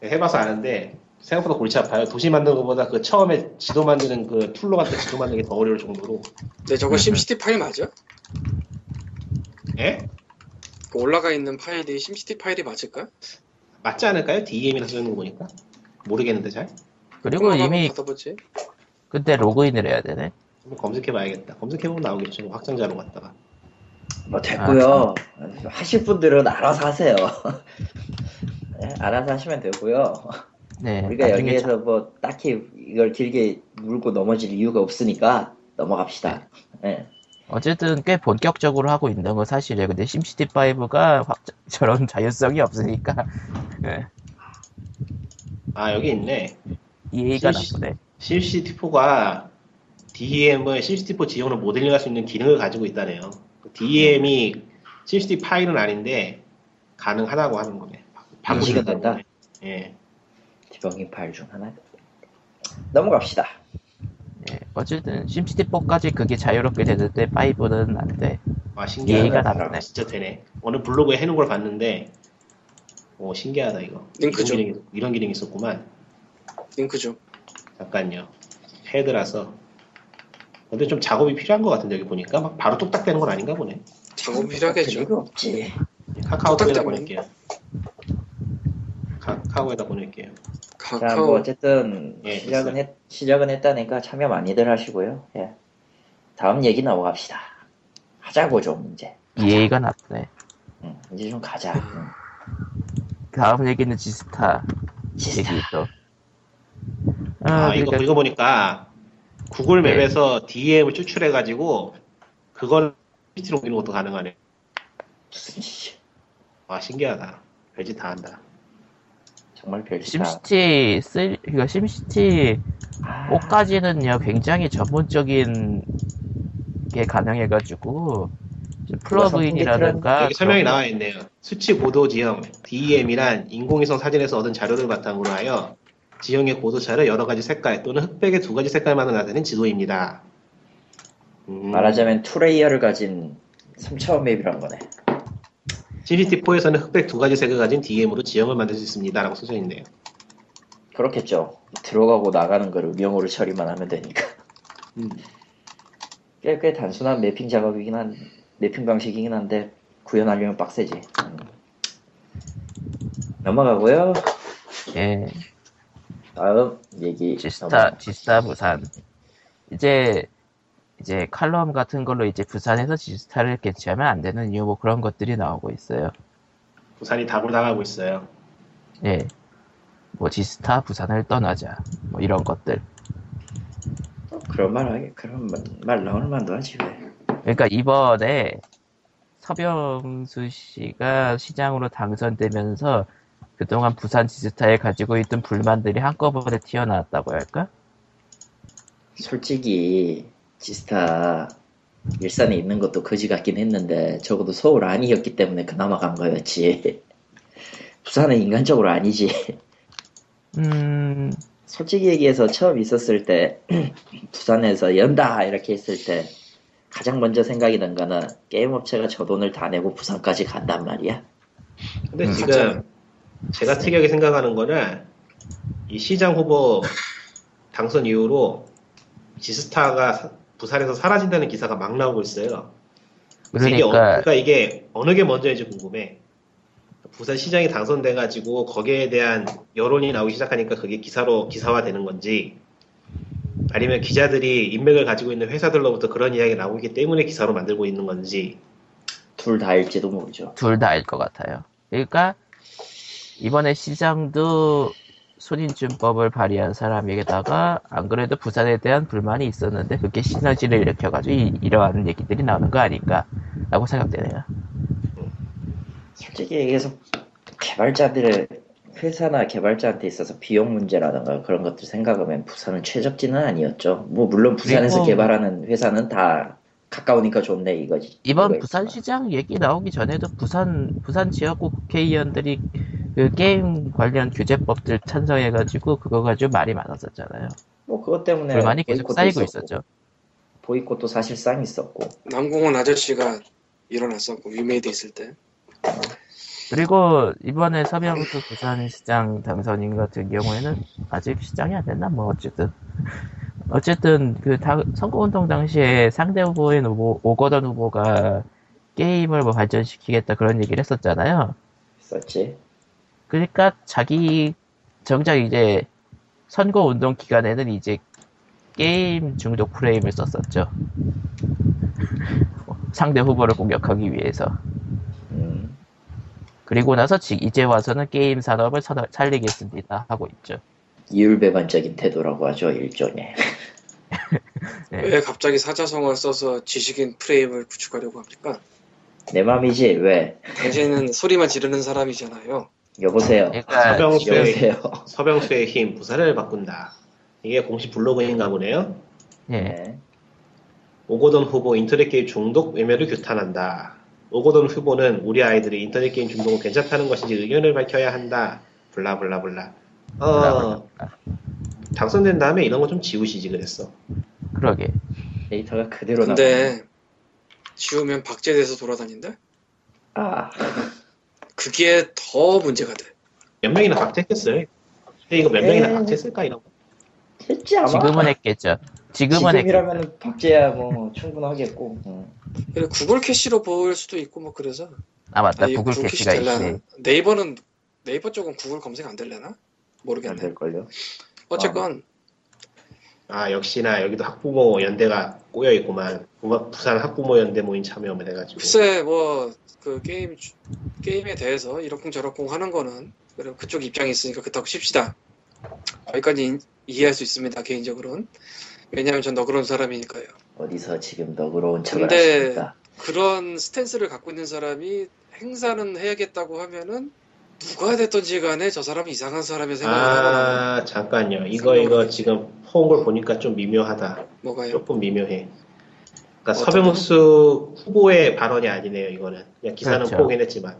해봐서 아는데 생각보다 골치 아파요. 도시 만드는 것보다 그 처음에 지도 만드는 그 tool로 같은 지도 만드는 게 더 어려울 정도로. 근데 저거 심시티 파일 맞아? 예? 그 올라가 있는 파일이 심시티 파일이 맞을까? 맞지 않을까요? DEM이나 쓰는 거 보니까 모르겠는데 잘. 그리고 이미 받아보지. 그때 로그인을 해야 되네. 한번 검색해봐야겠다. 검색해보면 나오겠죠. 뭐 확장자로 갔다가. 뭐 됐고요. 하실 분들은 알아서 하세요. 네, 알아서 하시면 되고요. 네. 우리가 여기에서 뭐 딱히 이걸 길게 물고 넘어질 이유가 없으니까 넘어갑시다. 네. 어쨌든 꽤 본격적으로 하고 있는 건 사실이에요. 근데 심시티 5가 저런 자율성이 없으니까 예, 아 여기 있네. 심시- 나쁘네. 심시티 4가 DEM을 심시티 4 지형으로 모델링할 수 있는 기능을 가지고 있다네요. DEM이 심시티 파일은 아닌데 가능하다고 하는 거네. 있다는 된다? 예. 디버깅 파일 중 하나. 넘어갑시다. 예, 어쨌든 심시티 4까지 그게 자유롭게 되는데 5는 안 돼. 와 신기하다. 나쁘네. 나쁘네. 진짜 되네. 어느 블로그에 해놓은 걸 봤는데, 오 신기하다 이거. 링크죠. 이런 기능이, 이런 기능이 있었구만. 링크죠. 잠깐요. 패드라서. 근데 좀 작업이 필요한 것 같은데 여기 보니까 막 바로 뚝딱 되는 건 아닌가 보네. 작업 별 필요하겠죠. 이유 없지. 카카오톡에다 보낼게요. 카카오에다 보낼게요. 자, 뭐 카카오 어쨌든 예, 시작은. 했 시작은 했다니까 참여 많이들 하시고요. 예. 다음 얘기 넘어갑시다. 하자고 좀 이제. EA가 나쁘네. 응, 이제 좀 가자. 응. 다음 얘기는 지스타 지스타. 얘기 또. 아, 아, 이거 그러니까 이거 보니까 구글 네. 맵에서 DM을 추출해가지고 그걸 PC로 옮기는 것도 가능하네. 와 신기하다. 별짓 다 한다. 정말 별짓다. 심시티 3, 그러니까 심시티 아, 5까지는요 굉장히 전문적인 게 가능해가지고 플러그인이라든가 여기 설명이 나와 있네요. 수치 고도 지형 DEM이란 인공위성 사진에서 얻은 자료를 바탕으로 하여 지형의 고도차를 여러 가지 색깔 또는 흑백의 두 가지 색깔만으로 나타낸 지도입니다. 음, 말하자면 two layer를 가진 3차원 map이란 거네. CCT4에서는 흑백 두 가지 색을 가진 DEM으로 지형을 만들 수 있습니다라고 써져 있네요. 그렇겠죠. 들어가고 나가는 걸 음영으로 처리만 하면 되니까. 음. 꽤, 꽤 단순한 매핑 작업이긴 한, 매핑 방식이긴 한데, 구현하려면 빡세지. 음. 넘어가고요. 예, 다음 얘기. 지스타 지스타 부산 이제 이제 칼럼 같은 걸로 이제 부산에서 지스타를 개최하면 안 되는 이유 뭐 그런 것들이 나오고 있어요. 부산이 답을 당하고 있어요. 예, 뭐 지스타 부산을 떠나자 뭐 이런 것들. 어, 그런 말 하게, 그런 말, 말 나올 만도 하지, 왜. 그러니까 이번에 서병수 씨가 시장으로 당선되면서 그동안 부산 지스타에 가지고 있던 불만들이 한꺼번에 튀어나왔다고 할까? 솔직히, 지스타, 일산에 있는 것도 거지 같긴 했는데, 적어도 서울 아니었기 때문에 그나마 간 거였지. 부산은 인간적으로 아니지. 음, 솔직히 얘기해서 처음 있었을 때 부산에서 연다 이렇게 했을 때 가장 먼저 생각이 든 거는 게임 업체가 저 돈을 다 내고 부산까지 간단 말이야. 근데 음, 지금 맞아요. 제가 특이하게 생각하는 거는 이 시장 후보 당선 이후로 지스타가 사- 부산에서 사라진다는 기사가 막 나오고 있어요. 그래서 이게, 어, 그러니까 그러니까 이게 어느 게 먼저인지 궁금해. 부산 시장이 당선돼가지고 거기에 대한 여론이 나오기 시작하니까 그게 기사로 기사화되는 건지 아니면 기자들이 인맥을 가지고 있는 회사들로부터 그런 이야기가 나오기 때문에 기사로 만들고 있는 건지 둘 다일지도 모르죠. 둘 다일 것 같아요. 그러니까 이번에 시장도 손인준법을 발의한 사람에게다가 안 그래도 부산에 대한 불만이 있었는데 그게 시너지를 일으켜가지고 이, 이러한 얘기들이 나오는 거 아닐까라고 생각되네요. 솔직히 얘기해서 개발자들의 회사나 개발자한테 있어서 비용 문제라든가 그런 것들 생각하면 부산은 최적지는 아니었죠. 뭐 물론 부산에서 그리고- 개발하는 회사는 다 가까우니까 좋네 이거지. 이번 이거 부산 있지만. 시장 얘기 나오기 전에도 부산 부산 지역구 국회의원들이 그 게임 관련 규제법들 찬성해가지고 그거 가지고 말이 많았었잖아요. 뭐 그것 때문에 불만이 계속 쌓이고 있었고, 있었죠. 보이콧도 사실상 있었고 남궁훈 아저씨가 일어났었고 위메이드 있을 때 그리고 이번에 서병수 부산시장 당선인 같은 경우에는 아직 시장이 안 됐나 뭐 어쨌든 어쨌든 그 다- 선거운동 당시에 상대 후보인 후보 오거돈 후보가 게임을 뭐 발전시키겠다 그런 얘기를 했었잖아요. 있었지. 그러니까 자기 정작 이제 선거 운동 기간에는 이제 게임 중독 프레임을 썼었죠. 상대 후보를 공격하기 위해서. 음. 그리고 나서 지- 이제 와서는 게임 산업을 사- 살리겠습니다 하고 있죠. 이율배반적인 태도라고 하죠 일종의. 네. 왜 갑자기 사자성어를 써서 지식인 프레임을 구축하려고 합니까? 내 맘이지 왜? 당신은 소리만 지르는 사람이잖아요. 여보세요. 그러니까 서병수의 여보세요. 서병수의 힘 부사를 바꾼다. 이게 공식 블로그인가 보네요. 예, 네. 오고돈 후보 인터넷 게임 중독 외면을 규탄한다. 오고돈 후보는 우리 아이들이 인터넷 게임 중독은 괜찮다는 것인지 의견을 밝혀야 한다. 블라블라블라. 어, 당선된 다음에 이런 거 좀 지우시지 그랬어. 그러게. 데이터가 그대로 나와. 근데 지우면 박제돼서 돌아다닌다? 아 그게 더 문제가 돼. 몇 명이나 박제했겠어요. 근데 이거 몇 명이나 에이. 박제했을까 이런 거. 했지 아마. 지금은 했겠죠. 지금은. 지금이라면 박제야 뭐 충분하겠고. 응. 그리고 구글 캐시로 볼 수도 있고 뭐 그래서. 아 맞다. 아니, 구글 구글 캐시가? 있네. 네이버는 네이버 쪽은 구글 검색 안 될려나? 모르겠네. 안 될 걸요. 어쨌건 아 역시나 여기도 학부모 연대가 꼬여 있구만. 부- 부산 학부모 연대 모임 참여만 해가지고. 글쎄 뭐 그 게임 주- 게임에 대해서 이러쿵저러쿵 하는 거는 그래 그쪽 입장이 있으니까 그렇다고 칩시다. 거기까지 인- 이해할 수 있습니다 개인적으로는. 왜냐하면 전 너그러운 사람이니까요. 어디서 지금 너그러운 척을 근데- 하십니까? 그런 스탠스를 갖고 있는 사람이 행사는 해야겠다고 하면은 누가 됐던지 간에 저 사람이 이상한 사람이 생각을 하거나 아 잠깐요. 이거 이거 지금 걸 보니까 좀 미묘하다. 뭐가요? 조금 미묘해. 그러니까 어떤 서병수 후보의 발언이 아니네요. 이거는 그냥 기사는 그렇죠. 포긴 했지만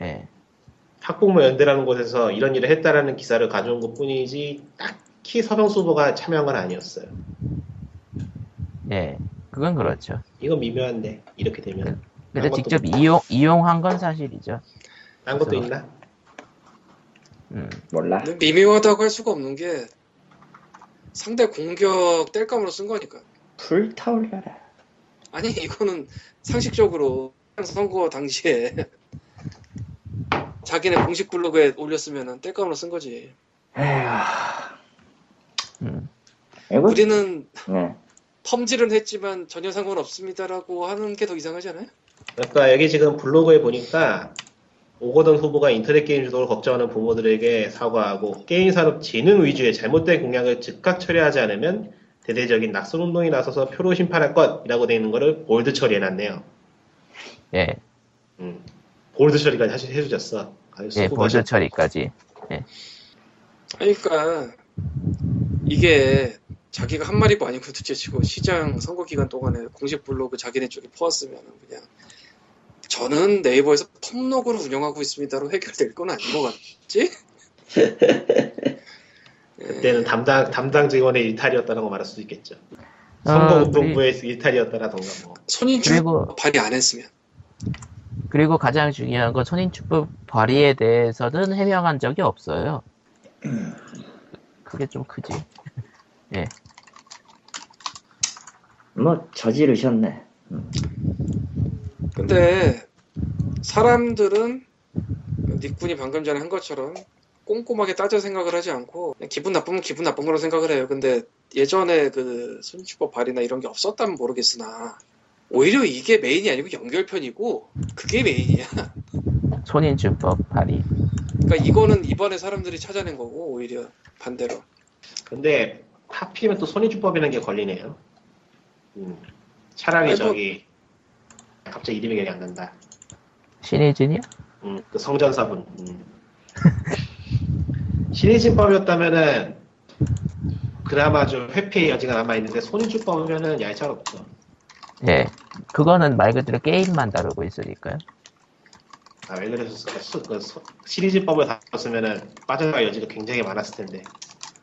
예. 학부모 연대라는 곳에서 이런 일을 했다라는 기사를 가져온 것 뿐이지 딱히 서병수 후보가 참여한 건 아니었어요. 예. 그건 그렇죠. 이건 미묘한데 이렇게 되면 근데 딴 것도 직접 이용 이용한 건 사실이죠. 딴 것도 그래서- 있나? 음. 몰라. 근데 미묘하다고 할 수가 없는 게 상대 공격 뗄감으로 쓴 거니까. 불타올라라. 아니 이거는 상식적으로 선거 당시에 자기네 공식 블로그에 올렸으면 뗄감으로 쓴 거지. 에휴. 음. 이거 우리는 네. 텀질은 했지만 전혀 상관없습니다라고 하는 게 더 이상하지 않아요? 그러니까 여기 지금 블로그에 보니까 오거돈 후보가 인터넷 게임 중독을 걱정하는 부모들에게 사과하고 게임 산업 진흥 위주의 잘못된 공약을 즉각 처리하지 않으면 대대적인 낙선 운동이 나서서 표로 심판할 것이라고 되어 있는 거를 bold 처리해놨네요. 예. 음. bold 처리까지 사실 해주셨어. 예. 볼드 처리까지. 그러니까 이게 자기가 한 말이고 아니고 둘째치고 시장 선거 기간 동안에 공식 블로그 자기네 쪽에 퍼왔으면 그냥 저는 네이버에서 텀록으로 운영하고 있습니다로 해결될 건 아닌 것 같지? 그때는 담당 담당 직원의 일탈이었다라고 말할 수도 있겠죠. 선거운동부의 일탈이었다라던가 뭐. 손인출 그리고 발의 안 했으면 그리고 가장 중요한 건 선인축법 발의에 대해서는 해명한 적이 없어요. 그게 좀 크지. 뭐 저지르셨네. 근데 사람들은 닉군이 방금 전에 한 것처럼 꼼꼼하게 따져 생각을 하지 않고 기분 나쁘면 기분 나쁜 거로 생각을 해요. 근데 예전에 그 손주법 발이나 이런 게 없었다면 모르겠으나 오히려 이게 메인이 아니고 연결편이고 그게 메인이야. 손인축법 발의. 그러니까 이거는 이번에 사람들이 찾아낸 거고 오히려 반대로. 근데 하필이면 또 손해주법이라는 게 걸리네요. 음. 차라리 아니, 뭐- 저기 갑자기 이름이 기억이 안 난다. 신의진이요? 음, 그 성전사분. 음. 신의진법이었다면은 그나마 좀 회피의 여지가 남아 있는데 손해주법이면은 얄짤 없죠. 예. 그거는 말 그대로 게임만 다루고 있으니까요. 아, 왜 그러셨을까? 수- 그 소- 신의진법을 다뤘으면은 빠져나갈 여지가 굉장히 많았을 텐데.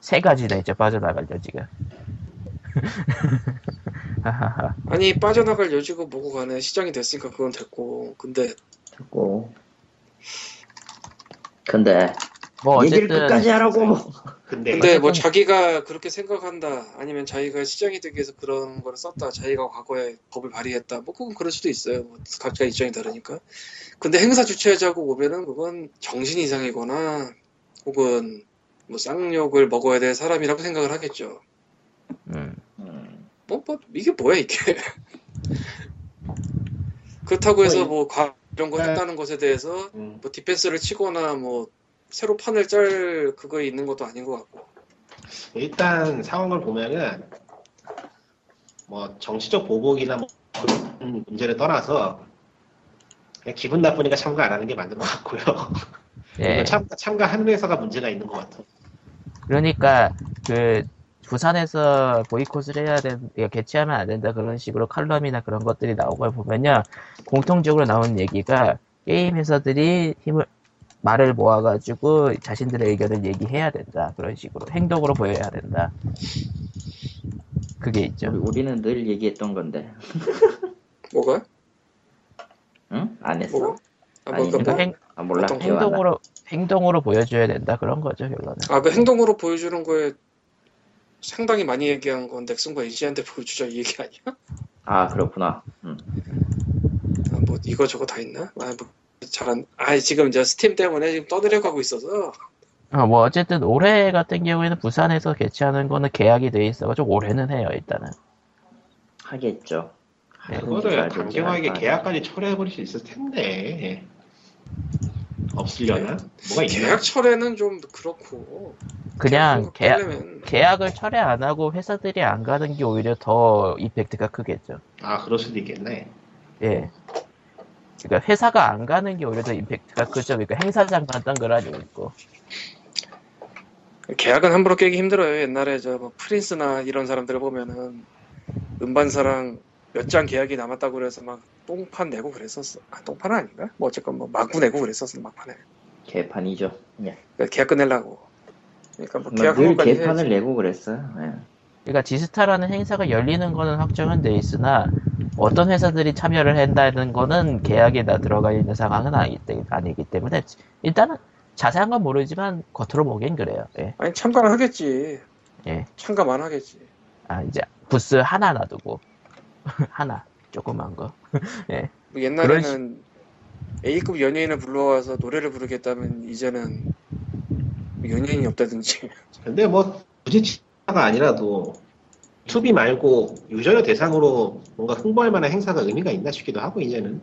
세 가지나 있죠, 빠져나갈 여지가. 아니 빠져나갈 여지가 뭐고 간에 시장이 됐으니까 그건 됐고. 근데 듣고. 근데 뭐 얘기를 어쨌든 끝까지 하라고 뭐. 근데 근데 뭐 자기가 그렇게 생각한다. 아니면 자기가 시장이 되기 위해서 그런 거를 썼다. 자기가 과거에 법을 발의했다. 뭐 그건 그럴 수도 있어요. 뭐 각자 입장이 다르니까. 근데 행사 주최자고 보면은 그건 정신 이상이거나 혹은 뭐 쌍욕을 먹어야 될 사람이라고 생각을 하겠죠. 음, 음, 뭐, 뭐 이게 뭐야 이게 그렇다고 해서 뭐 과, 이런 거 네. 했다는 것에 대해서 음, 뭐 디펜스를 치거나 뭐 새로 판을 짤 그거 있는 것도 아닌 것 같고 일단 상황을 보면은 뭐 정치적 보복이나 뭐 그런 문제를 떠나서 그냥 기분 나쁘니까 참가 안 하는 게 맞는 것 같고요. 예. 참, 참가하는 회사가 문제가 있는 것 같아. 그러니까 그 부산에서 보이콧을 해야 된, 이거 개최하면 안 된다 그런 식으로 칼럼이나 그런 것들이 나온 걸 보면요 공통적으로 나온 얘기가 게임 회사들이 힘을 말을 모아가지고 자신들의 의견을 얘기해야 된다 그런 식으로 행동으로 보여야 된다 그게 있죠. 우리는 늘 얘기했던 건데. 뭐가? 응? 안 했어? 뭐가? 아, 아니, 뭐, 그 그러니까 뭐? 행, 아, 몰라. 행동으로 행동으로 보여줘야 된다 그런 거죠 결론은. 아, 그 행동으로 보여주는 거에 상당히 많이 얘기한 건 넥슨과 이지한테 보여주자 이 얘기 아니야? 아, 그렇구나. 음. 아, 뭐 이거 저거 다 있나? 아, 뭐 잘안. 아, 지금 이제 스팀 때문에 지금 떠들어가고 있어서 어, 뭐 어쨌든 올해 같은 경우에는 부산에서 개최하는 거는 계약이 돼 있어가지고 올해는 해요 일단은. 하겠죠. 네, 그거를 강경하게. 계약까지 철회해버릴 수 있을 텐데. 없으려나? 뭐가 있나? 계약 철회는 좀 그렇고 그냥 계약 하려면 계약을 철회 안 하고 회사들이 안 가는 게 오히려 더 이펙트가 크겠죠. 아, 그럴 수도 있겠네. 예. 그러니까 회사가 안 가는 게 오히려 더 임팩트가 크죠. 그러니까 행사장만 덩그라니 있고. 계약은 함부로 깨기 힘들어요. 옛날에 저 뭐 프린스나 이런 사람들을 보면은 음반사랑 몇 장 계약이 남았다고 그래서 막 똥판 내고 그랬었어. 아, 똥판은 아닌가? 뭐 어쨌건 뭐 마구 내고 그랬었어 막판에. 개판이죠. 예. 그러니까 계약 끝내려고. 그러니까 뭐늘 계약 한 번까지 개판을 해야지. 내고 그랬어요. 예. 그러니까 디스타라는 행사가 열리는 거는 확정은 돼 있으나 어떤 회사들이 참여를 한다는 거는 계약에 다 들어가 있는 상황은 아니기, 때- 아니기 때문에 일단은 자세한 건 모르지만 겉으로 보기엔 그래요. 예. 아니 참가는 하겠지. 예. 참가만 하겠지. 아 이제 부스 하나 놔두고 하나 조그만 거. 뭐 옛날에는 A급 연예인을 불러와서 노래를 부르겠다면 이제는 연예인이 없다든지. 근데 뭐 굳이 치사가 아니라도 B2B 말고 유저를 대상으로 뭔가 홍보할 만한 행사가 의미가 있나 싶기도 하고 이제는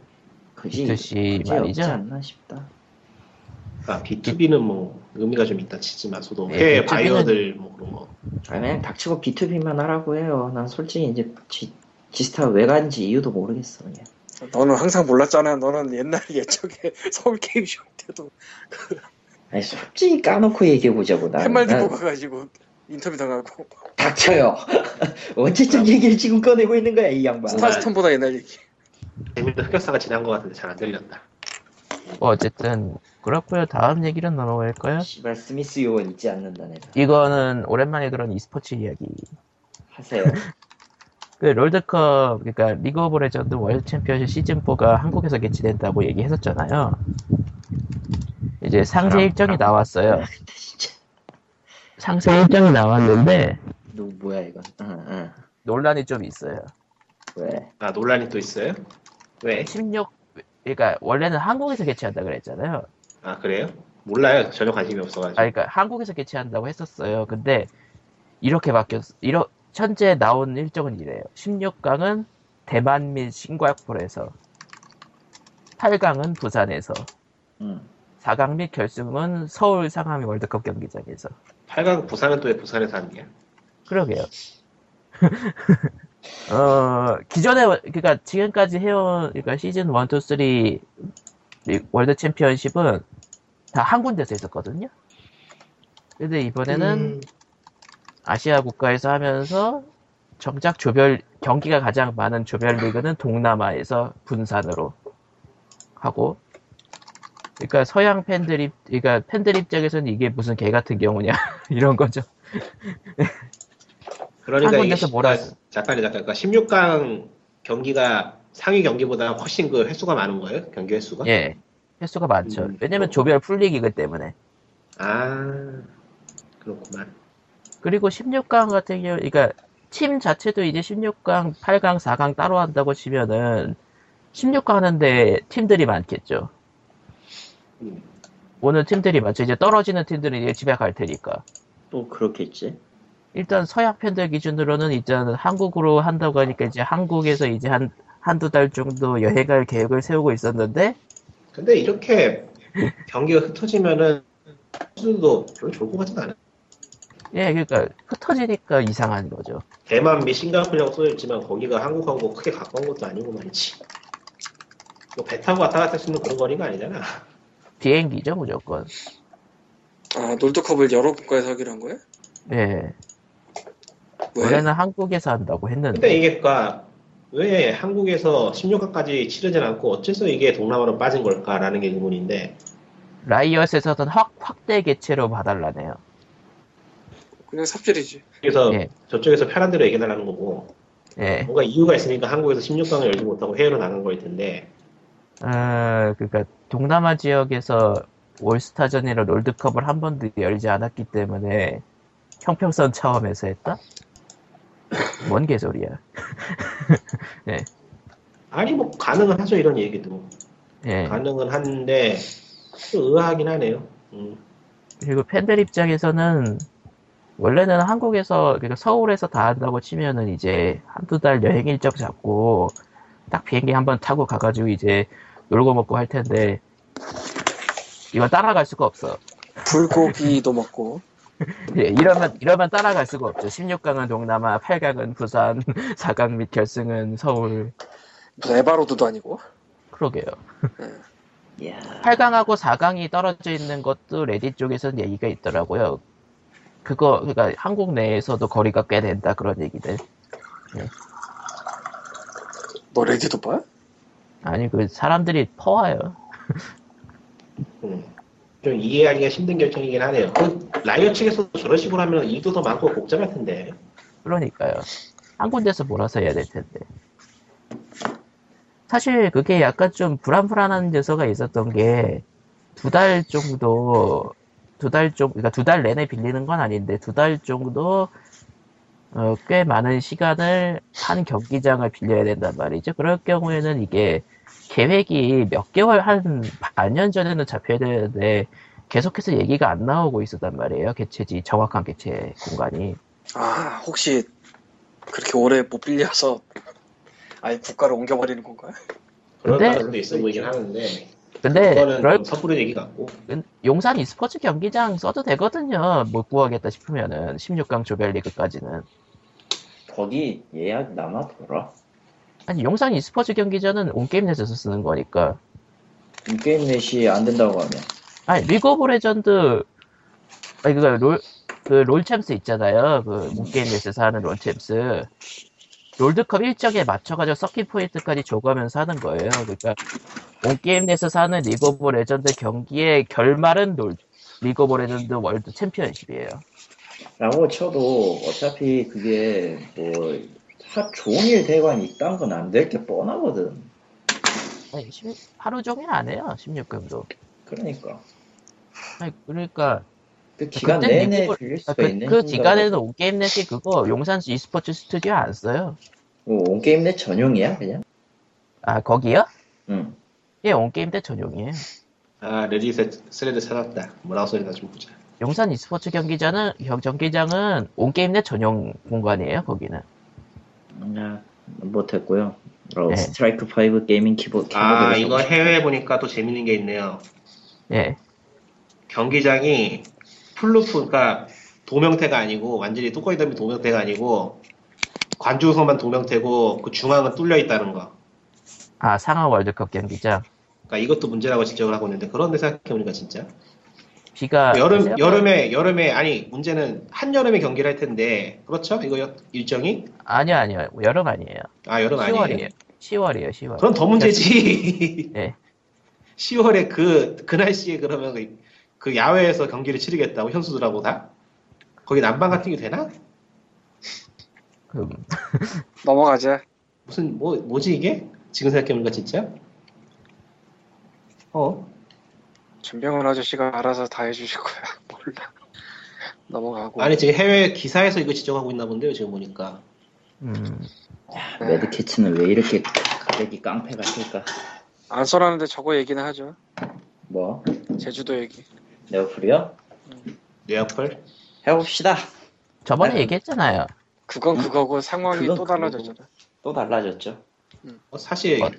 그지. 그지 말이죠. 없지 않나 싶다. 아 B2B는 뭐 의미가 좀 있다 치지만서도 네, 해외 B2B 는 바이어들 뭐 그런 거 아니, 그냥 닥치고 B2B만 하라고 해요. 난 솔직히 이제 지, 지스타 왜 간지 이유도 모르겠어. 그냥. 너는 항상 몰랐잖아. 너는 옛날 예적에 서울 게임쇼 때도 아니, 솔직히 까놓고 얘기해보자고. 난, 팻말 들고 난 가가지고 인터뷰 당하고 닥쳐요. 언제적 얘기를 지금 꺼내고 있는 거야, 이 양반. 하스스톤보다 옛날 얘기. 재밌는 흑역사가 지난 것 같은데 잘 안 들렸다. 뭐 어쨌든 그렇고요. 다음 얘기로 넘어갈까요? 씨발 스미스 요원 잊지 않는다 내가. 이거는 오랜만에 들은 e스포츠 이야기. 하세요. 그 롤드컵 그러니까 리그 오브 레전드 월드 챔피언십 시즌 4가 한국에서 개최된다고 얘기했었잖아요. 이제 상세 일정이. 나왔어요. 진짜 상세 일정이 나왔는데 누 뭐야 이건? 응, 응. 논란이 좀 있어요. 왜? 아 논란이 또 있어요? 왜? 16 그러니까 원래는 한국에서 개최한다 그랬잖아요. 아 그래요? 몰라요. 전혀 관심이 없어가지고. 아 그러니까 한국에서 개최한다고 했었어요. 근데 이렇게 바뀌었어. 이러 현재 나온 일정은 이래요. 16강은 대만 및 싱가포르에서 8강은 부산에서 응. 4강 및 결승은 서울 상암 월드컵 경기장에서. 8강 부산은 또 왜 부산에서 하는 거야? 그러게요. 어, 기존에, 그니까 지금까지 해온, 그니까 시즌 1, 2, 3 리- 월드 챔피언십은 다 한 군데서 했었거든요. 근데 이번에는 음, 아시아 국가에서 하면서 정작 조별, 경기가 가장 많은 조별 리그는 동남아에서 분산으로 하고, 그러니까 서양 팬들 입, 그러니까 팬들 입장에서는 이게 무슨 개 같은 경우냐 이런 거죠. 그러니까 한 이게 군데서 몰아서. 잠깐이 잠깐. 그러니까 16강 경기가 상위 경기보다 훨씬 그 횟수가 많은 거예요? 경기 횟수가? 예, 횟수가 많죠. 음, 왜냐면. 조별 풀리기이기 때문에. 아 그렇구만. 그리고 16강 같은 경우, 그러니까 팀 자체도 이제 16강, 8강, 4강 따로 한다고 치면은 16강 하는데 팀들이 많겠죠. 음. 오는 팀들이 많죠. 이제 떨어지는 팀들은 이제 집에 갈 테니까. 또 그렇겠지. 일단 서양 팬들 기준으로는 일단 한국으로 한다고 하니까 이제 한국에서 이제 한, 한두 달 정도 여행할 계획을 세우고 있었는데 근데 이렇게 경기가 흩어지면은 선수들도 별로 좋을 것 같진 않아요. 예, 그러니까 흩어지니까 이상한 거죠. 대만 및 싱가포르라고 써있지만 거기가 한국하고 크게 가까운 것도 아니고 말이지. 뭐배 타고 왔다 갔다 할 수 있는 그런 거리가 아니잖아. 비행기죠, 무조건. 아 놀드컵을 여러 국가에서 하기로 한 거야? 예. 왜? 원래는 한국에서 한다고 했는데. 근데 이게 그니까 왜 한국에서 16강까지 치르진 않고 어째서 이게 동남아로 빠진 걸까라는 게 의문인데 라이엇에서는 확, 확대 개최로 봐달라네요. 그냥 삽질이지. 그래서 예. 저쪽에서 편한 대로 얘기해달라는 거고 예. 뭔가 이유가 있으니까 한국에서 16강을 열지 못하고 해외로 나간 거일 텐데 아, 그러니까 동남아 지역에서 올스타전이나 롤드컵을 한 번도 열지 않았기 때문에 형평선 차원에서 했다? 뭔 개소리야. 아니 뭐 가능은 하죠 이런 얘기도 예. 가능은 한데 좀 의아하긴 하네요. 음. 그리고 팬들 입장에서는 원래는 한국에서 그러니까 서울에서 다 한다고 치면은 이제 한두 달 여행 일정 잡고 딱 비행기 한 번 타고 가가지고 이제 놀고 먹고 할 텐데 이건 따라갈 수가 없어. 불고기도 먹고. 예, 이러면 이러면 따라갈 수가 없죠. 16강은 동남아, 8강은 부산, 4강 및 결승은 서울. 무슨 에바로드도 아니고. 그러게요. 이야. 8강하고 4강이 떨어져 있는 것도 레딧 쪽에서는 얘기가 있더라고요. 그거 그러니까 한국 내에서도 거리가 꽤 된다 그런 얘기들. 너 레딧도 봐? 아니 그 사람들이 퍼와요. 음. 좀 이해하기가 힘든 결정이긴 하네요. 그 라이엇 측에서도 저런 식으로 하면 일도 더 많고 복잡할 텐데. 그러니까요. 한 군데서 몰아서 해야 될 텐데. 사실 그게 약간 좀 불안불안한 요소가 있었던 게 두 달 정도 두 달 정도 그러니까 두 달 내내 빌리는 건 아닌데 두 달 정도 어, 꽤 많은 시간을 한 경기장을 빌려야 된단 말이죠. 그럴 경우에는 이게 계획이 몇 개월 한 반년 전에는 잡혀야 되는데 계속해서 얘기가 안 나오고 있었단 말이에요. 개최지 정확한 개최 공간이. 아 혹시 그렇게 오래 못 빌려서 아예 국가를 옮겨버리는 건가요? 그런 근데- 가능성도 있어 보이긴 하는데. 근데 그럴 좀 섣부른 얘기 같고. 용산 e스포츠 경기장 써도 되거든요. 못 구하겠다 싶으면은 16강 조별리그까지는. 거기 예약 남아돌아? 아니 용산 e스포츠 경기장은 온게임넷에서 쓰는 거니까. 게임 넷이 안 된다고 하면 아니 리그 오브 레전드 아니 그롤 그 롤챔스 있잖아요. 그 온게임넷에서 하는 롤챔스. 롤드컵 일정에 맞춰가지고 circuit point까지 줘가면서 하는 거예요. 그러니까 온 게임넷에서 하는 리그 오브 레전드 경기의 결말은 롤, 리그 오브 레전드 월드 챔피언십이에요. 라고 쳐도 어차피 그게 뭐 하, 종일 대관이 있단 건 안 될 게 뻔하거든 아니, 십- 하루 종일 안 해요, 16금도. 그러니까 아니, 그러니까, 그 기간 그때 내내 빌릴 아, 수가 그, 있는 그 힘들다고. 기간에는 온게임 넷이 그거, 용산 e스포츠 스튜디오 안 써요. 뭐 온게임 넷 전용이야 그냥? 아, 거기요? 응 예, 온게임 넷 전용이에요. 아 레딧에 thread 찾았다. 뭐라고 소리나 좀 보자. 용산 e스포츠 경기장은, 경- 경기장은 온게임 넷 전용 공간이에요, 거기는. 아, 못했고요 어, 네. 스트라이크 5 gaming 키보, 키보드 아 이거 해외 보니까 또 재밌는 게 있네요. 예. 경기장이 full roof, 그러니까 돔 형태가 아니고 완전히 뚜껑이 덮인 돔 형태가 아니고 관중석만 돔 형태고 그 중앙은 뚫려 있다는 거. 아, 상암 월드컵 경기장. 그러니까 이것도 문제라고 지적을 하고 있는데 그런데 생각해보니까 진짜 비가. 여름 세요? 여름에 여름에 아니 문제는 한 여름에 경기를 할 텐데 그렇죠? 이거 여- 일정이 아니요, 아니요. 여름 아니에요. 아 여름 아니에요? 10월이에요. 10월이에요, 10월. 그럼 더 문제지. 네. 10월에 그, 그 날씨에 그러면 그, 그 야외에서 경기를 치르겠다고 현수들하고 다? 거기 난방 같은 게 되나? 그, 넘어가자. 무슨, 뭐, 뭐지 이게? 지금 생각해보니까 진짜? 어? 전병훈 아저씨가 알아서 다 해주실 거야. 몰라. 넘어가고. 아니, 지금 해외 기사에서 이거 지적하고 있나 본데요, 지금 보니까. 음, 네. 매드캐츠는 왜 이렇게 가격이 깡패 같을까 안 써라는데 저거 얘기는 하죠. 뭐 제주도 얘기. 네오플이요? 뇌아플? 해봅시다 저번에 네. 얘기했잖아요. 그건 그거고 상황이 그건 또 그거고. 달라졌잖아. 또 달라졌죠 어, 사실, 어.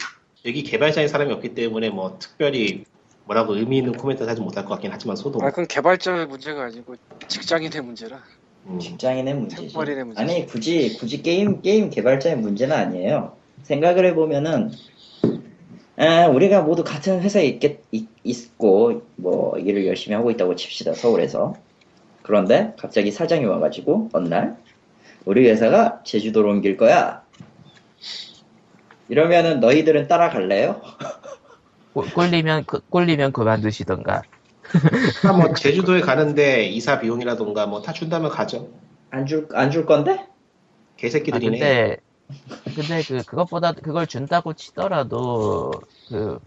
여기 개발자인 사람이 없기 때문에 뭐 특별히 뭐라고 의미 있는 코멘트를 하지 못할 것 같긴 하지만 소도 아, 그건 개발자의 문제가 아니고 직장인의 문제라. 음, 직장인의 문제지. 생활인의 문제지. 아니 굳이 굳이 게임 게임 개발자의 문제는 아니에요. 생각을 해보면은 아, 우리가 모두 같은 회사에 있겠, 있, 있고 뭐 일을 열심히 하고 있다고 칩시다 서울에서. 그런데 갑자기 사장이 와가지고 어느 날 우리 회사가 제주도로 옮길 거야. 이러면은 너희들은 따라갈래요? 꼴- 꼴리면 그- 꼴리면 그만두시던가. 아, 뭐 제주도에 가는데 이사 비용이라던가 뭐 다 준다면 가죠. 안 줄 안 줄 건데? 아, 개새끼들이네. 근데 근데 그 그것보다 그걸 준다고 치더라도 그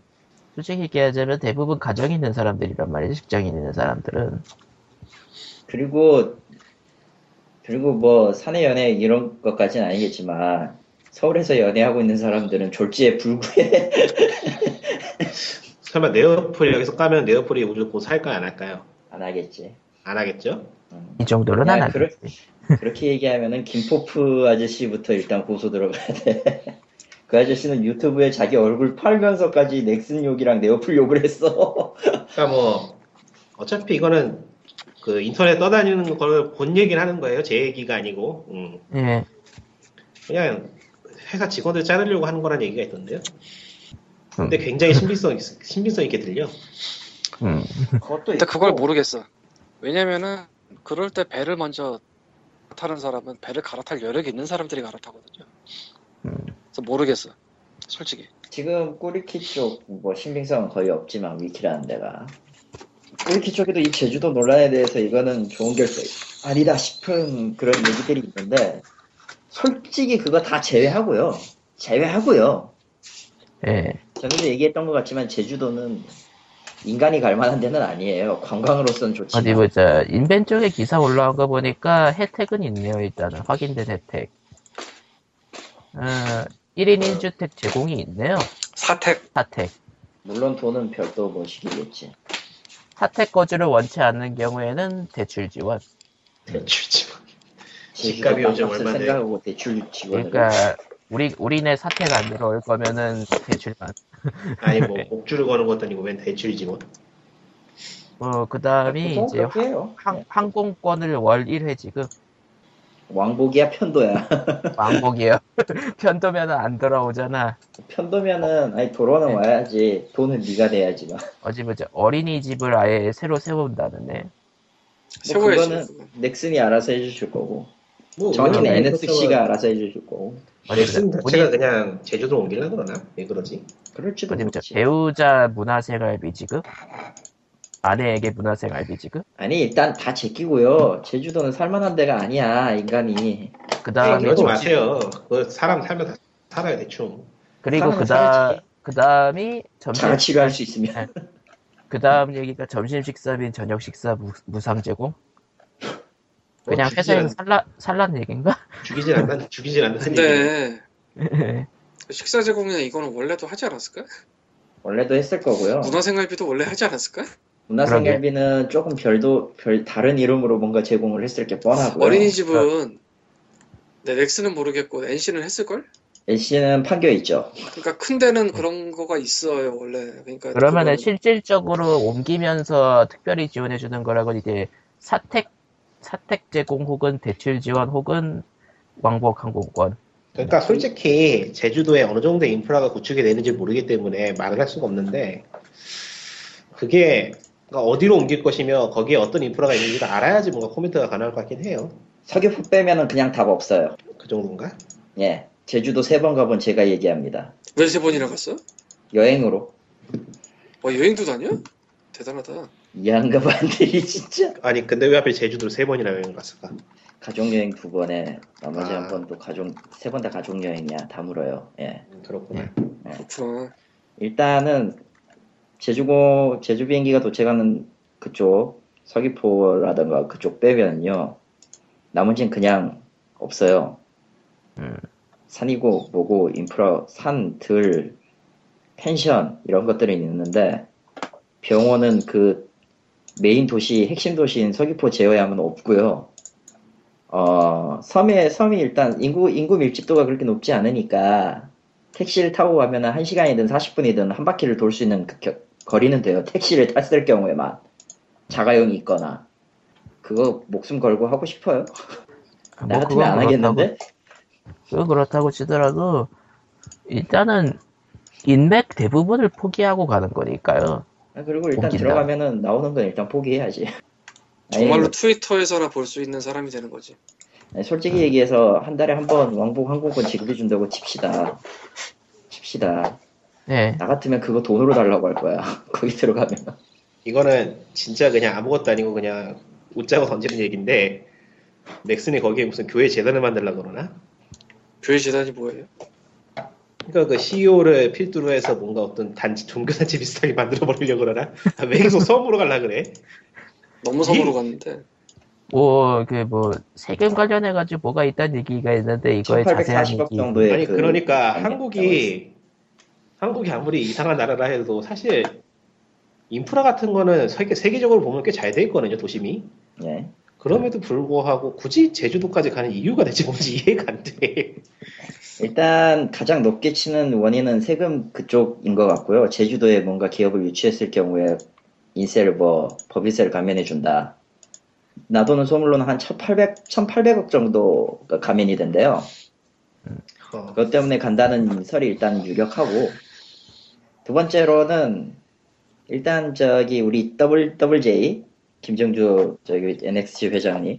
솔직히 얘기하자면 대부분 가정 있는 사람들이란 말이죠. 직장인 있는 사람들은. 그리고 그리고 뭐 사내 연애 이런 것까지는 아니겠지만 서울에서 연애하고 있는 사람들은 졸지에 불구해 설마 네오플 여기서 까면 네오플이 우리를 곧 살까 안 할까요? 안 하겠지. 안 하겠죠? 음. 이 정도는 야, 안 그럴- 하겠지. 그 렇게 얘기하면은 김포프 아저씨부터 일단 고소 들어가야 돼. 그 아저씨는 유튜브에 자기 얼굴 팔면서까지 넥슨 욕이랑 네오플 욕을 했어. 그러니까 뭐 어차피 이거는 그 인터넷 떠다니는 걸 본 얘기를 하는 거예요. 제 얘기가 아니고 음, 예. 그냥 회사 직원들 자르려고 하는 거란 얘기가 있던데요. 음. 근데 굉장히 신빙성 있- 신빙성 있게 들려. 음. 그것도 근데 그걸 모르겠어. 왜냐면은 그럴 때 배를 먼저 타는 사람은 배를 갈아탈 여력이 있는 사람들이 갈아타거든요. 음. 그래서 모르겠어. 솔직히. 지금 꾸리키 쪽 뭐 신빙성은 거의 없지만 위키라는 데가 꾸리키 쪽에도 이 제주도 논란에 대해서 이거는 좋은 결정 아니다 싶은 그런 얘기들이 있는데 솔직히 그거 다 제외하고요 제외하고요 예. 전에도 얘기했던 것 같지만 제주도는 인간이 갈 만한 데는 아니에요 관광으로서는 좋지만 어디 보자. 인벤 쪽에 기사 올라온 거 보니까 혜택은 있네요. 일단은 확인된 혜택. 어, 1인 1주택 제공이 있네요. 사택. 사택. 물론 돈은 별도 뭐시기겠지 사택 거주를 원치 않는 경우에는 대출 지원. 대출지. 제주도 집값이 요즘? 생각하고 대출 지원을 그러니까 우리 우리네 사택 안 들어올 거면은 대출만. 아니 뭐 목줄을 거는 것도 아니고 웬 대출이지 뭐. 어 그다음이 보통 이제 해요 항, 항공권을 월 1회 지급. 왕복이야 편도야 왕복이요. 편도면은 안 돌아오잖아. 편도면은 아니 도로는 네. 와야지 돈은 네가 내야지만 어디 보자. 어린이집을 아예 새로 세운다는데. 뭐. 그거는 넥슨이 알아서 해주실 거고 뭐 정확히는 NSC가 알아서 보자. 넥슨 자체가 본인- 그냥 제주도 옮기려 그러나? 왜 그러지? 그럴지도 보자. 모르지 배우자 문화생활비 지급. 아내에게 문화생활비 지급. 아니 일단 다 제끼고요 제주도는 살만한 데가 아니야 인간이 그 아, 다음에 그러지 마세요. 그 사람 살면 다 살아요 대충. 그리고 그다 살아야지. 그 다음이 점심 자가 치료 할 수 있으면 그 다음 얘기가 점심 식사 및 저녁 식사 무, 무상 제공. 그냥 뭐 회사에서 살라 살란 얘기인가? 죽이진 않는 죽이진 않는 얘기. 근데 식사 제공이나 이거는 원래도 하지 않았을까? 원래도 했을 거고요 문화생활비도 원래 하지 않았을까? 문화생활비는 조금 별도 별 다른 이름으로 뭔가 제공을 했을 게 뻔하고요 어린이집은 네, 넥스는 모르겠고 NC는 했을걸? LC는 판교 있죠 그러니까 큰 데는 그런 거가 있어요 원래. 그러니까 그러면은 실질적으로 옮기면서 특별히 지원해 주는 거라고 이제 사택 사택 제공 혹은 대출 지원 혹은 왕복 항공권. 그러니까 솔직히 제주도에 어느 정도의 인프라가 구축이 되는지 모르기 때문에 말을 할 수가 없는데 그게 그러니까 어디로 옮길 것이며 거기에 어떤 인프라가 있는지를 알아야지 뭔가 코멘트가 가능할 것 같긴 해요. 서귀포 빼면은 그냥 답 없어요 그 정도인가? 예 제주도 세 번 가본 제가 얘기합니다 왜 세 번이나 갔어? 여행으로 와 여행도 다녀? 대단하다. 이한가반들이 진짜 아니 근데 왜 하필 제주도를 세 번이나 여행 갔을까? 가족 여행 두 번에 나머지 아. 한 번도 가족 세 번 다 가족 여행이야 다 물어요 예 음, 그렇구나. 그렇구나. 일단은 제주고 제주 비행기가 도착하는 그쪽 서귀포라든가 그쪽 빼면요 나머지는 그냥 없어요 음. 산이고 뭐고 인프라 산, 들, 펜션 이런 것들이 있는데 병원은 그 메인 도시 핵심 도시인 서귀포 제외하면 없고요. 어 섬에 섬이 일단 인구 인구 밀집도가 그렇게 높지 않으니까 택시를 타고 가면은 1시간이든 40분이든 한 바퀴를 돌 수 있는 그 겨- 거리는 돼요. 택시를 탔을 경우에만. 자가용이 있거나. 그거 목숨 걸고 하고 싶어요. 뭐 나 같으면 그건 안 하겠는데? 그거 그렇다고 치더라도 일단은 인맥 대부분을 포기하고 가는 거니까요. 아, 그리고 일단 옮긴다. 들어가면은 나오는 건 일단 포기해야지. 정말로 아니, 트위터에서나 볼 수 있는 사람이 되는 거지. 아니, 솔직히 얘기해서 한 달에 한 번 왕복 항공권 지급해준다고 칩시다. 칩시다. 네. 나 같으면 그거 돈으로 달라고 할 거야. 거기 들어가면. 이거는 진짜 그냥 아무것도 아니고 그냥 웃자고 던지는 얘기인데 넥슨이 거기에 무슨 교회 재단을 만들려고 그러나? 교회 재단이 뭐예요? 그러니까 그 CEO를 필두로 해서 뭔가 어떤 단지 종교 단체 비슷하게 만들어 버리려고 그러나? 아, 왜 계속 섬으로 갈라 그래? 너무 섬으로 갔는데 뭐, 그, 뭐, 세금 관련해 가지고 뭐가 있다는 얘기가 있는데, 이거에 자세한 1840억 얘기. 정도의 아니 그 그러니까 관계 한국이 한국이 아무리 이상한 나라라 해도 사실 인프라 같은 거는 세계, 세계적으로 보면 꽤 잘 돼 있거든요 도심이 예. 그럼에도 불구하고 굳이 제주도까지 가는 이유가 대체 뭔지 이해가 안 돼. 일단 가장 높게 치는 원인은 세금 그쪽인 것 같고요. 제주도에 뭔가 기업을 유치했을 경우에 인세를 뭐 법인세를 감면해 준다. 나도는 소문로는 한 1,800, 1,800억 정도가 감면이 된대요. 어, 그것 때문에 간다는 설이 일단 유력하고 두 번째로는 일단 저기 우리 double double J 김정주 저기 NXC 회장님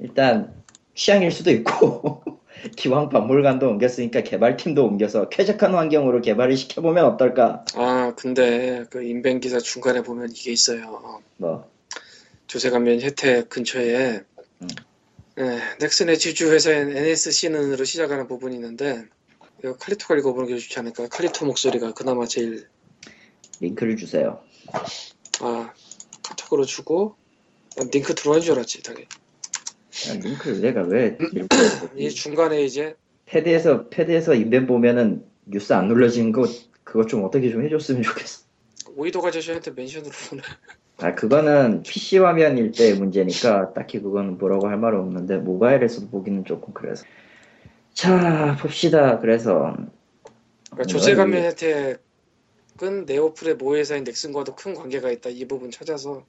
일단 취향일 수도 있고 기왕 박물관도 옮겼으니까 개발팀도 옮겨서 쾌적한 환경으로 개발을 시켜보면 어떨까 아 근데 그 인벤 기사 중간에 보면 이게 있어요. 뭐 조세감면 혜택 근처에 음. 네, 넥슨의 지주 회사인 NXC는으로 시작하는 부분이 있는데 이거 칼리토가 읽어보는 게 좋지 않을까? 칼리토 목소리가 그나마 제일 링크를 주세요 아 카톡으로 주고 난 링크 들어간 줄 알았지 당연히 야, 링크를 내가 왜 이렇게 이 중간에 이제 패드에서 패드에서 인벤 보면은 뉴스 안 눌러지는 거 그거 좀 어떻게 좀 해줬으면 좋겠어 오이도 가저씨한테 mention으로 보내 아, 그거는 PC 화면일 때의 문제니까 딱히 그거는 뭐라고 할 말은 없는데 모바일에서도 보기는 조금 그래서. 자, 봅시다. 그래서 그러니까 조세감면 혜택은 네오플의 모회사인 넥슨과도 큰 관계가 있다 이 부분 찾아서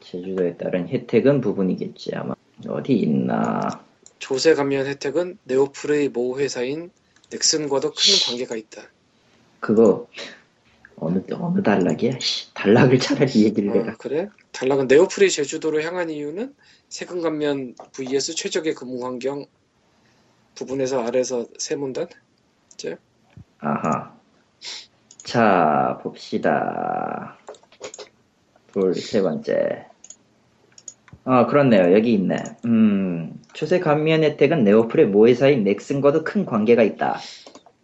제주도에 따른 혜택은 부분이겠지 아마. 어디 있나? 조세 감면 혜택은 네오플의 모 회사인 넥슨과도 큰 관계가 있다 그거 어느 어느 단락이야? 씨, 단락을 차라리 얘기를 아, 내가. 그래? 단락은 네오플이 제주도로 향한 이유는 세금 감면 vs 최적의 근무 환경 부분에서 아래서 세 문단? 아하. 자, 봅시다. 둘, 세 번째. 아, 그렇네요. 여기 있네. 음, 추세 감면 혜택은 네오플의 모회사인 넥슨과도 큰 관계가 있다.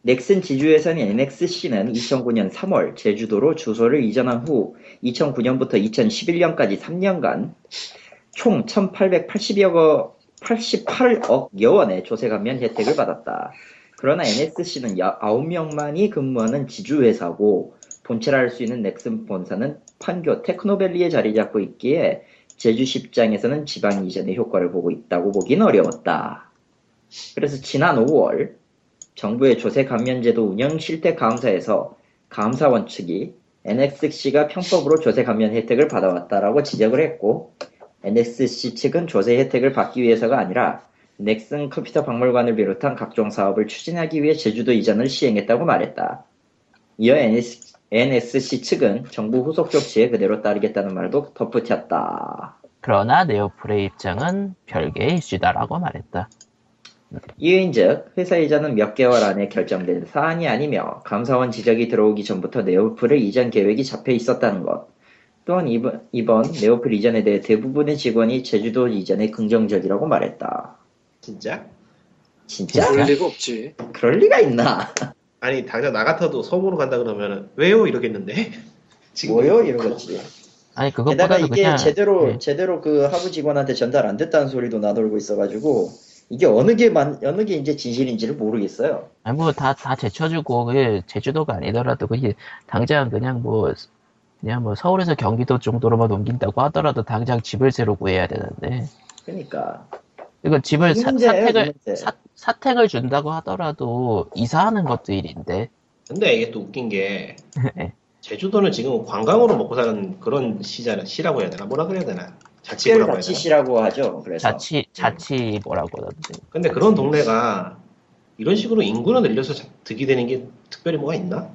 넥슨 지주회사인 NXC는 2009년 3월 제주도로 주소를 이전한 후 2009년부터 2011년까지 3년간 총 1,880여 88억 여 원의 조세 감면 혜택을 받았다. 그러나 NSC는 9명만이 근무하는 지주회사고 본체를 할수 있는 넥슨 본사는 판교 테크노밸리에 자리 잡고 있기에 제주시 입장에서는 지방 이전의 효과를 보고 있다고 보긴 어려웠다. 그래서 지난 5월 정부의 조세 감면제도 운영 실태 감사에서 감사원 측이 NXC가 편법으로 조세 감면 혜택을 받아왔다라고 지적을 했고 NSC 측은 조세 혜택을 받기 위해서가 아니라 넥슨 컴퓨터 박물관을 비롯한 각종 사업을 추진하기 위해 제주도 이전을 시행했다고 말했다. 이어 NS, NSC 측은 정부 후속 조치에 그대로 따르겠다는 말도 덧붙였다. 그러나 네오플의 입장은 별개의 이슈다라고 말했다. 이유인즉 회사 이전은 몇 개월 안에 결정된 사안이 아니며 감사원 지적이 들어오기 전부터 네오플의 이전 계획이 잡혀 있었다는 것. 또한 이번, 이번 네오플 이전에 대해 대부분의 직원이 제주도 이전에 긍정적이라고 말했다. 진짜? 진짜? 그럴 리가 없지 그럴 리가 있나? 아니 당장 나 같아도 섬으로 간다 그러면 왜요 이러겠는데? 지금 뭐요? 이런 거지. 아니, 게다가 그것보다도 이게 그냥. 제대로 네. 제대로 그 하부 직원한테 전달 안 됐다는 소리도 나돌고 있어가지고 이게 어느 게 만, 어느 게 이제 진실인지를 모르겠어요. 아니, 뭐, 다, 다 제쳐주고, 그게 제주도가 아니더라도, 그게 당장 그냥 뭐, 그냥 뭐 서울에서 경기도 정도로만 옮긴다고 하더라도 당장 집을 새로 구해야 되는데, 그러니까 이거 집을 이 사, 사택을. 사, 사택을 준다고 하더라도 이사하는 것도 일인데 근데 이게 또 웃긴 게 네. 제주도는 지금 관광으로 먹고 사는 그런 시잖아. 시라고 해야 되나? 뭐라 그래야 되나? 특별 자치구라고 해야 되나? 자치시라고 하죠. 그래서 자치 자치 뭐라고 그러지 근데 그런 동네가 이런 식으로 인구를 늘려서 자- 득이 되는 게 특별히 뭐가 있나?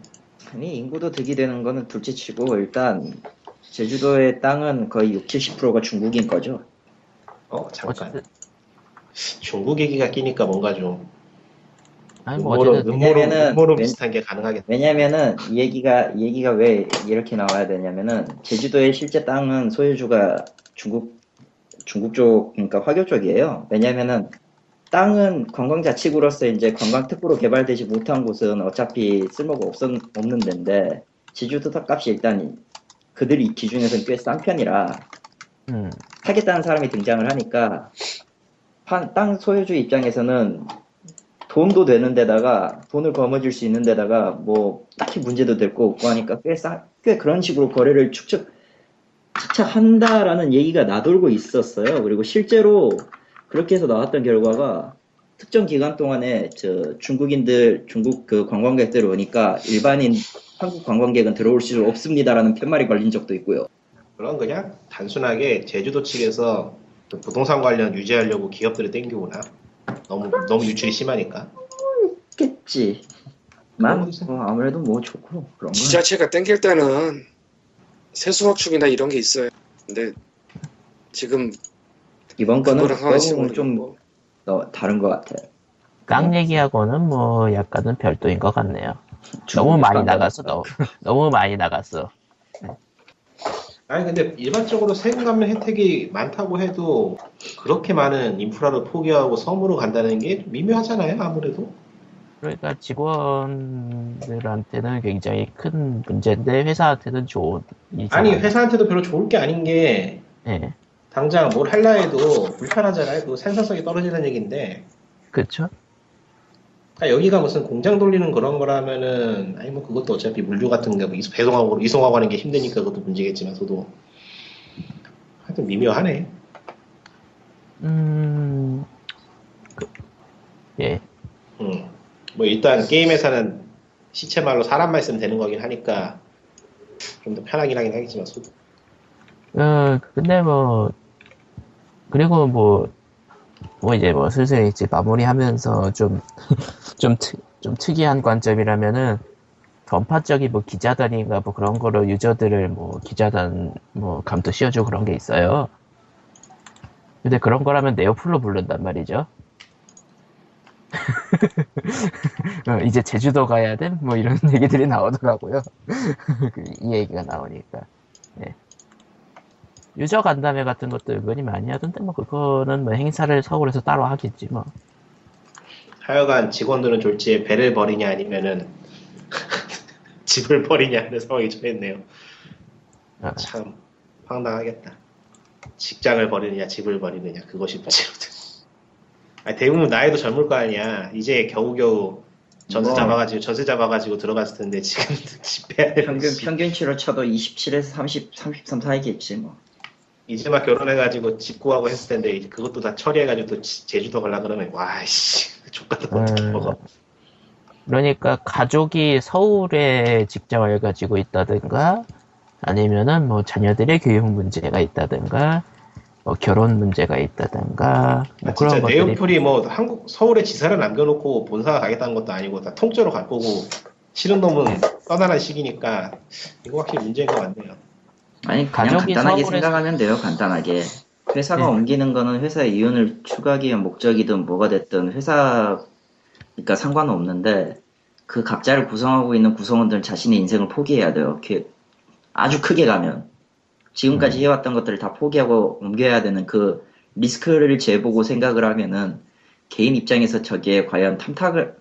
아니 인구도 득이 되는 거는 둘째치고 일단 제주도의 땅은 거의 6, 70%가 중국인 거죠. 어 잠깐 어쨌든 중국 얘기가 끼니까 뭔가 좀 아니 뭐 음모론 어쨌든 음모론 왜냐면은 음모론 왠- 비슷한 게 가능하겠다. 왜냐면은 이 얘기가 이 얘기가 왜 이렇게 나와야 되냐면은 제주도의 실제 땅은 소유주가 중국 중국 쪽 그러니까 화교 쪽이에요. 왜냐면은 땅은 관광 자치구로서 이제 관광 특구로 개발되지 못한 곳은 어차피 쓸모가 없, 없는 데인데 제주도 땅값이 일단 그들이 기준에서는 꽤 싼 편이라 음, 하겠다는 사람이 등장을 하니까 판- 땅 소유주 입장에서는 돈도 되는 데다가 돈을 거머쥘 수 있는 데다가 뭐 딱히 문제도 될 거 없고 하니까 꽤, 싸, 꽤 그런 식으로 거래를 축적 축적한다라는 얘기가 나돌고 있었어요. 그리고 실제로 그렇게 해서 나왔던 결과가 특정 기간 동안에 저 중국인들 중국 그 관광객들 오니까 일반인 한국 관광객은 들어올 수 없습니다라는 팻말이 걸린 적도 있고요. 그런 그냥 단순하게 제주도 측에서 그 부동산 관련 유지하려고 기업들을 땡기구나. 너무 너무 유출이 심하니까. 겠지. 만 뭐, 아무래도 뭐 좋고 그런 거. 지자체가 땡길 때는 세수확충이나 이런 게 있어요. 근데 지금 이번 거는 좀좀 어, 다른 것 같아. 땅 얘기하고는 뭐 약간은 별도인 것 같네요. 너무 많이 나갔어 너무 너무 많이 나갔어. 아니 근데 일반적으로 세금 감면 혜택이 많다고 해도 그렇게 많은 인프라를 포기하고 섬으로 간다는 게 미묘하잖아요 아무래도 그러니까 직원들한테는 굉장히 큰 문제인데 회사한테는 좋은 일이잖아요. 아니 회사한테도 별로 좋을 게 아닌 게 예, 당장 뭘 할라 해도 불편하잖아요 그 생산성이 떨어지는 얘기인데 그렇죠. 그러니까 여기가 무슨 공장 돌리는 그런 거라면은 아니 뭐 그것도 어차피 물류 같은 게뭐 이송- 배송하고 이송하고 하는 게 힘드니까 그것도 문제겠지만서도 하여튼 미묘하네. 음, 그, 예, 음. 뭐 일단 게임 회사는 시체 말로 사람만 있으면 되는 거긴 하니까 좀 더 편하긴 하긴 하겠지만 소도. 어, 근데 뭐, 그리고 뭐, 뭐 이제 뭐 슬슬 이제 마무리하면서 좀, 좀, 특, 좀 특이한 관점이라면은, 전파적인 뭐 기자단인가 뭐 그런 거로 유저들을 뭐 기자단 뭐 감도 씌워주고 그런 게 있어요. 근데 그런 거라면 네오플로 부른단 말이죠. 어, 이제 제주도 가야 돼? 뭐 이런 얘기들이 나오더라고요. 그이 얘기가 나오니까. 예. 유저 간담회 같은 것도 은근히 많이 하던데 뭐 그거는 뭐 행사를 서울에서 따로 하겠지 뭐. 하여간 직원들은 졸지에 배를 버리냐 아니면은 집을 버리냐 하는 상황이 처했네요 아, 참 황당하겠다 직장을 버리느냐 집을 버리느냐 그것이 문제거든 아니, 대부분 나이도 젊을 거 아니야 이제 겨우겨우 전세 뭐. 잡아가지고 전세 잡아가지고 들어갔을 텐데 지금 되는 평균 씨. 평균치로 쳐도 27에서 30, 33 사이겠지 뭐. 이제 막 결혼해가지고 집 구하고 했을 텐데 이제 그것도 다 처리해가지고 또 지- 제주도 가려 그러면 와씨 어떻게 음. 먹어 그러니까 가족이 서울에 직장을 가지고 있다든가 아니면은 뭐 자녀들의 교육 문제가 있다든가 뭐 결혼 문제가 있다든가 뭐 아, 진짜 그런 것들이 네오플이 뭐 한국 서울에 지사를 남겨놓고 본사가 가겠다는 것도 아니고 다 통째로 갈 거고 싫은 놈은 떠나는 시기니까 이거 확실히 문제인 것 같네요. 아니 그냥 가족이 간단하게 생각하면 돼요. 간단하게. 회사가 네. 옮기는 거는 회사의 이윤을 추구하기 위한 목적이든 뭐가 됐든 회사 그러니까 상관은 없는데 그 각자를 구성하고 있는 구성원들은 자신의 인생을 포기해야 돼요. 그- 아주 크게 가면 지금까지 음. 해왔던 것들을 다 포기하고 옮겨야 되는 그 리스크를 재보고 생각을 하면은 개인 입장에서 저게 과연 탐탁을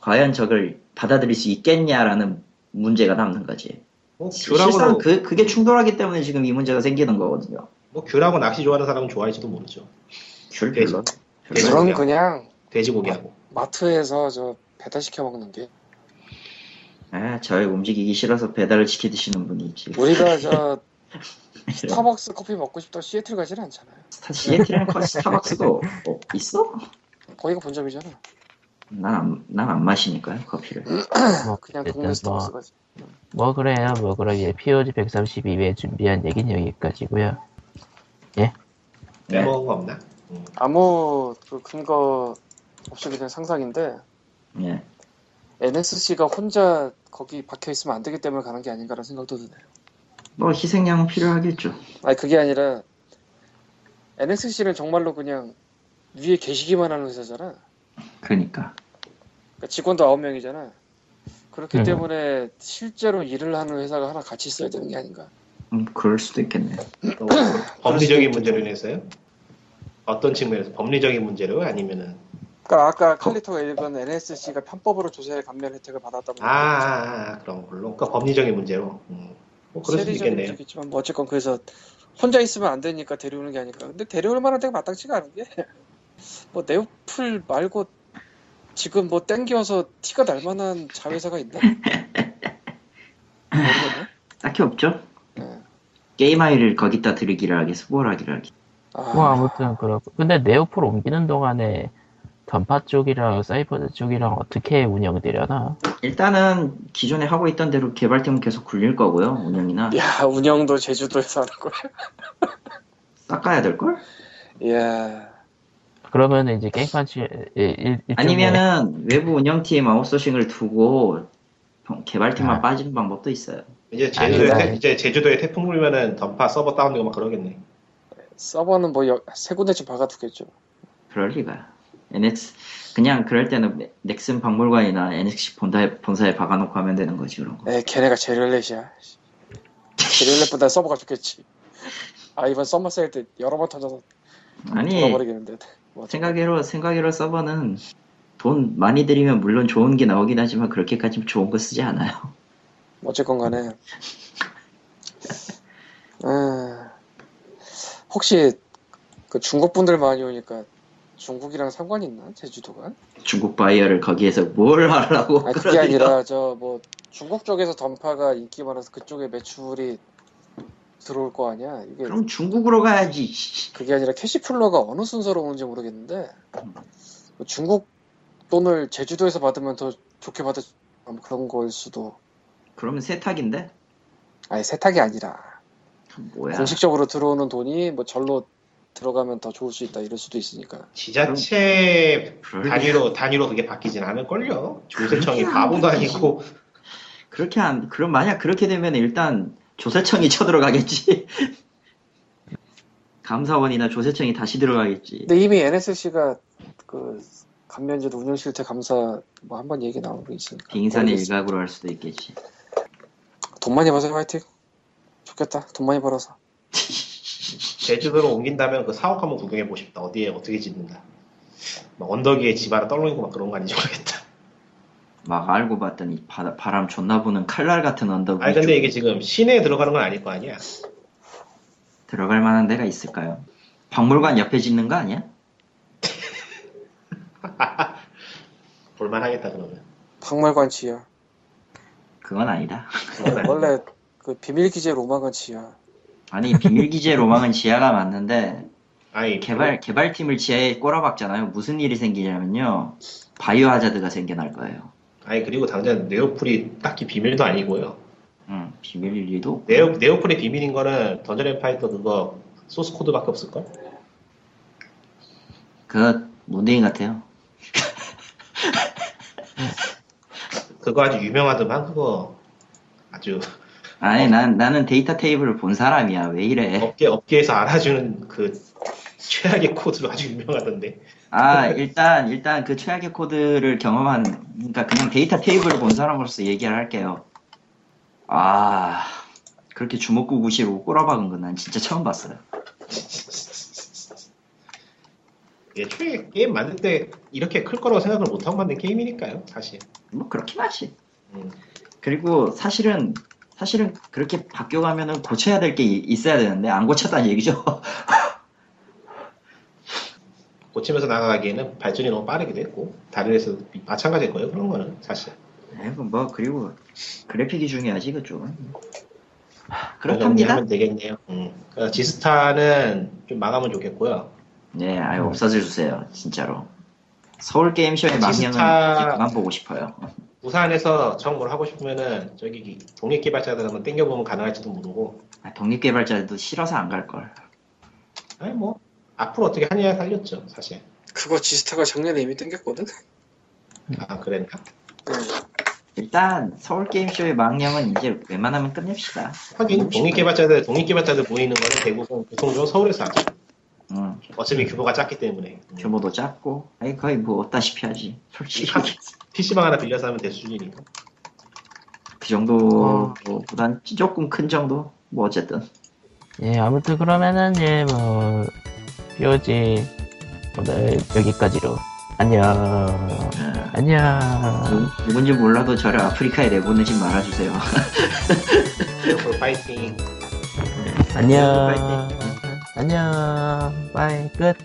과연 저걸 받아들일 수 있겠냐라는 문제가 남는 거지. 뭐 실상 귤하고 그, 그게 충돌하기 때문에 지금 이 문제가 생기는 거거든요. 뭐 귤하고 낚시 좋아하는 사람은 좋아할지도 모르죠. 귤 돼지. 별로. 돼지고기야. 그냥 돼지고기하고. 마 트에서 저 배달 시켜 먹는 게 아, 저 움직이기 싫어서 배달을 시켜 드시는 분이 있지. 우리가 저 스타벅스 커피 먹고 싶다고 시애틀 가지는 않잖아요. 스타 시애틀에는 커 스타벅스가 어, 있어? 거기가 본점이잖아. 난안 안 마시니까요 커피를. 뭐, 그냥 어쨌든 동네 뭐, 가지. 뭐 그래요 뭐예 POG 132회 준비한 얘기는 여기까지고요 네. 빼먹은 거 없나? 음. 아무 그 근거 없이 그냥 상상인데 예. NSC가 혼자 거기 박혀 있으면 안 되기 때문에 가는 게 아닌가라는 생각도 드네요. 뭐 희생양은 필요하겠죠. 아니 그게 아니라 NSC는 정말로 그냥 위에 계시기만 하는 회사잖아. 그러니까. 그러니까 직원도 9명이잖아. 그렇기 음. 때문에 실제로 일을 하는 회사가 하나 같이 있어야 되는 게 아닌가. 음, 그럴 수도 있겠네. 또 법리적인 문제로 인해서요? 어떤 측면에서 법리적인 문제로 아니면은 그러니까 아까 칼리토가 읽은 NSC가 편법으로 조세 감면 혜택을 받았다고 아, 아, 아, 그런 걸로 그러니까 법리적인 문제로 음. 뭐 그럴 수도 있겠네요. 문제겠지만 뭐 어쨌건 그래서 혼자 있으면 안 되니까 데려오는 게 아닐까. 근데 데려올 만한 데가 마땅치가 않은 게 뭐 네오플 말고 지금 뭐 땡겨서 티가 날 만한 자회사가 있나? 모르겠네. 딱히 없죠. 네. 게임 아이를 거기다 들이기를 하게 수월하기를 하게. 아, 뭐 아무튼 그렇고 근데 네오플 옮기는 동안에 던파 쪽이랑 사이퍼 쪽이랑 어떻게 운영되려나 일단은 기존에 하고 있던 대로 개발팀은 계속 굴릴 거고요. 운영이나 야 운영도 제주도에서 하는 거야. 깎아야 될 걸? 이야. 그러면 이제 게임판 치 일- 일- 일종의 아니면은 외부 운영팀 아웃소싱을 두고 개발팀만 아. 빠지는 방법도 있어요. 이제 제주도에. 태, 이제 제주도에 태풍 불면은 던파 서버 다운되고 막 그러겠네. 서버는 뭐 세 군데쯤 박아두겠죠. 그럴 리가. NX 그냥 그럴 때는 넥- 넥슨 박물관이나 NXC 본사에, 본사에 박아놓고 하면 되는 거지 그런 거. 에 걔네가 제리얼렛이야. 제리얼렛보다 서버가 좋겠지. 아 이번 summer sale 때 여러 번 터져서 아니 돌아버리겠는데. 뭐 생각외로 생각외로 서버는 돈 많이 들이면 물론 좋은 게 나오긴 하지만 그렇게까지 좋은 거 쓰지 않아요. 어쨌건 간에 아, 혹시 그 중국 분들 많이 오니까 중국이랑 상관이 있나 제주도가? 중국 바이어를 거기에서 뭘 하려고? 아니 그게. 아니라 저 뭐 중국 쪽에서 던파가 인기 많아서 그쪽에 매출이 들어올 거 아니야? 이게 그럼 중국으로 가야지. 그게 아니라 캐시플로가 어느 순서로 오는지 모르겠는데 뭐 중국 돈을 제주도에서 받으면 더 좋게 받을 뭐 그런 거일 수도 그러면 세탁인데? 아니 세탁이 아니라 뭐야? 공식적으로 들어오는 돈이 뭐 절로 들어가면 더 좋을 수 있다 이럴 수도 있으니까 지자체 리가. 단위로 단위로 그게 바뀌진 않을 걸요. 조세청이 그렇게 바보도 안 아니고 그렇게 안 그럼 만약 그렇게 되면 일단 조세청이 쳐들어가겠지. 감사원이나 조세청이 다시 들어가겠지. 근데 이미 NSC가 그 감면제도 운영실태 감사 뭐 한 번 얘기 나오고 있으니까 빙산의. 일각으로 할 수도 있겠지. 돈 많이 버세요 화이팅 좋겠다 돈 많이 벌어서 제주도로 옮긴다면 그 사옥 한번 구경해 보고 싶다. 어디에 어떻게 짓는다. 막 언덕 위에 집 하나 떨어지고 막 그런 거 아닌지 모르겠다. 막 알고 봤더니 바, 바람 존나 부는 칼날 같은 언덕 아니 근데 이게 지금 시내에 들어가는 건 아닐 거 아니야. 들어갈 만한 데가 있을까요? 박물관 옆에 짓는 거 아니야? 볼만하겠다 그러면. 박물관 지하 그건 아니다. 원래 그 비밀 기재 로마관 지하 아니 비밀 기재 로망은 지하가 맞는데 아니 개발 개발팀을 지하에 꼬라박잖아요. 무슨 일이 생기냐면요. 바이오 하자드가 생겨날 거예요. 아니 그리고 당장 네오플이 딱히 비밀도 아니고요. 응, 비밀일 리도. 네오 네오플의 비밀인 거는 던전 앤 파이터 그거 source code밖에 없을 걸. 그 문대인 같아요. 그거 아주 유명하더만 그거 아주 아니 난 나는 데이터 테이블을 본 사람이야. 왜 이래? 업계 업계에서 알아주는 그 최악의 코드로 아주 유명하던데. 아 일단 일단 그 최악의 코드를 경험한 그러니까 그냥 데이터 테이블을 본 사람으로서 얘기를 할게요. 아 그렇게 주먹구구시로 꼬라박은 건 난 진짜 처음 봤어요. 애초에 게임 만들 때 이렇게 클 거라고 생각을 못하고 만든 게임이니까요, 사실. 뭐 그렇긴 하지. 음. 그리고 사실은 사실은 그렇게 바뀌어가면은 고쳐야 될 게 있어야 되는데 안 고쳤다는 얘기죠. 고치면서 나가기에는 발전이 너무 빠르기도 했고 다른 데서 마찬가지일 거예요, 그런 거는 사실. 아이고 뭐 그리고 그래픽이 중요하지 그쪽은. 그렇답니다. 하면 되겠네요. 음. 그래서 지스타는 좀 망하면 좋겠고요. 네, 아유 없어져 주세요, 진짜로. 서울 게임쇼의 지스타- 이제 그만 보고 싶어요. 부산에서 정뭘 하고 싶으면은 저기 독립개발자들 한번 땡겨보면 가능할지도 모르고. 아, 독립개발자들도 싫어서 안 갈 걸. 아니 뭐 앞으로 어떻게 하냐 살렸죠 사실. 그거 지스타가 작년에 이미 땡겼거든. 아 그랬나? 응. 일단 서울 게임쇼의 망령은 이제 웬만하면 끝냅시다. 하긴 독립 개발자들 독립 개발자들 모이는 거는 대부분 보통적으로 서울에서 하죠. 음, 어차피 규모가 작기 때문에. 음. 규모도 작고, 아니 거의 뭐 없다시피 하지. 솔직히 PC방 하나 빌려서 하면 될 수준이니까. 그 정도보단 조금 큰 정도. 뭐 어쨌든. 예, 아무튼 그러면은 예, 뭐 POG 오늘 여기까지로 안녕. 어, 안녕. 누- 누군지 몰라도 저를 아프리카에 내보내지 말아주세요. 파이팅. 안녕. 안녕. bye 끝.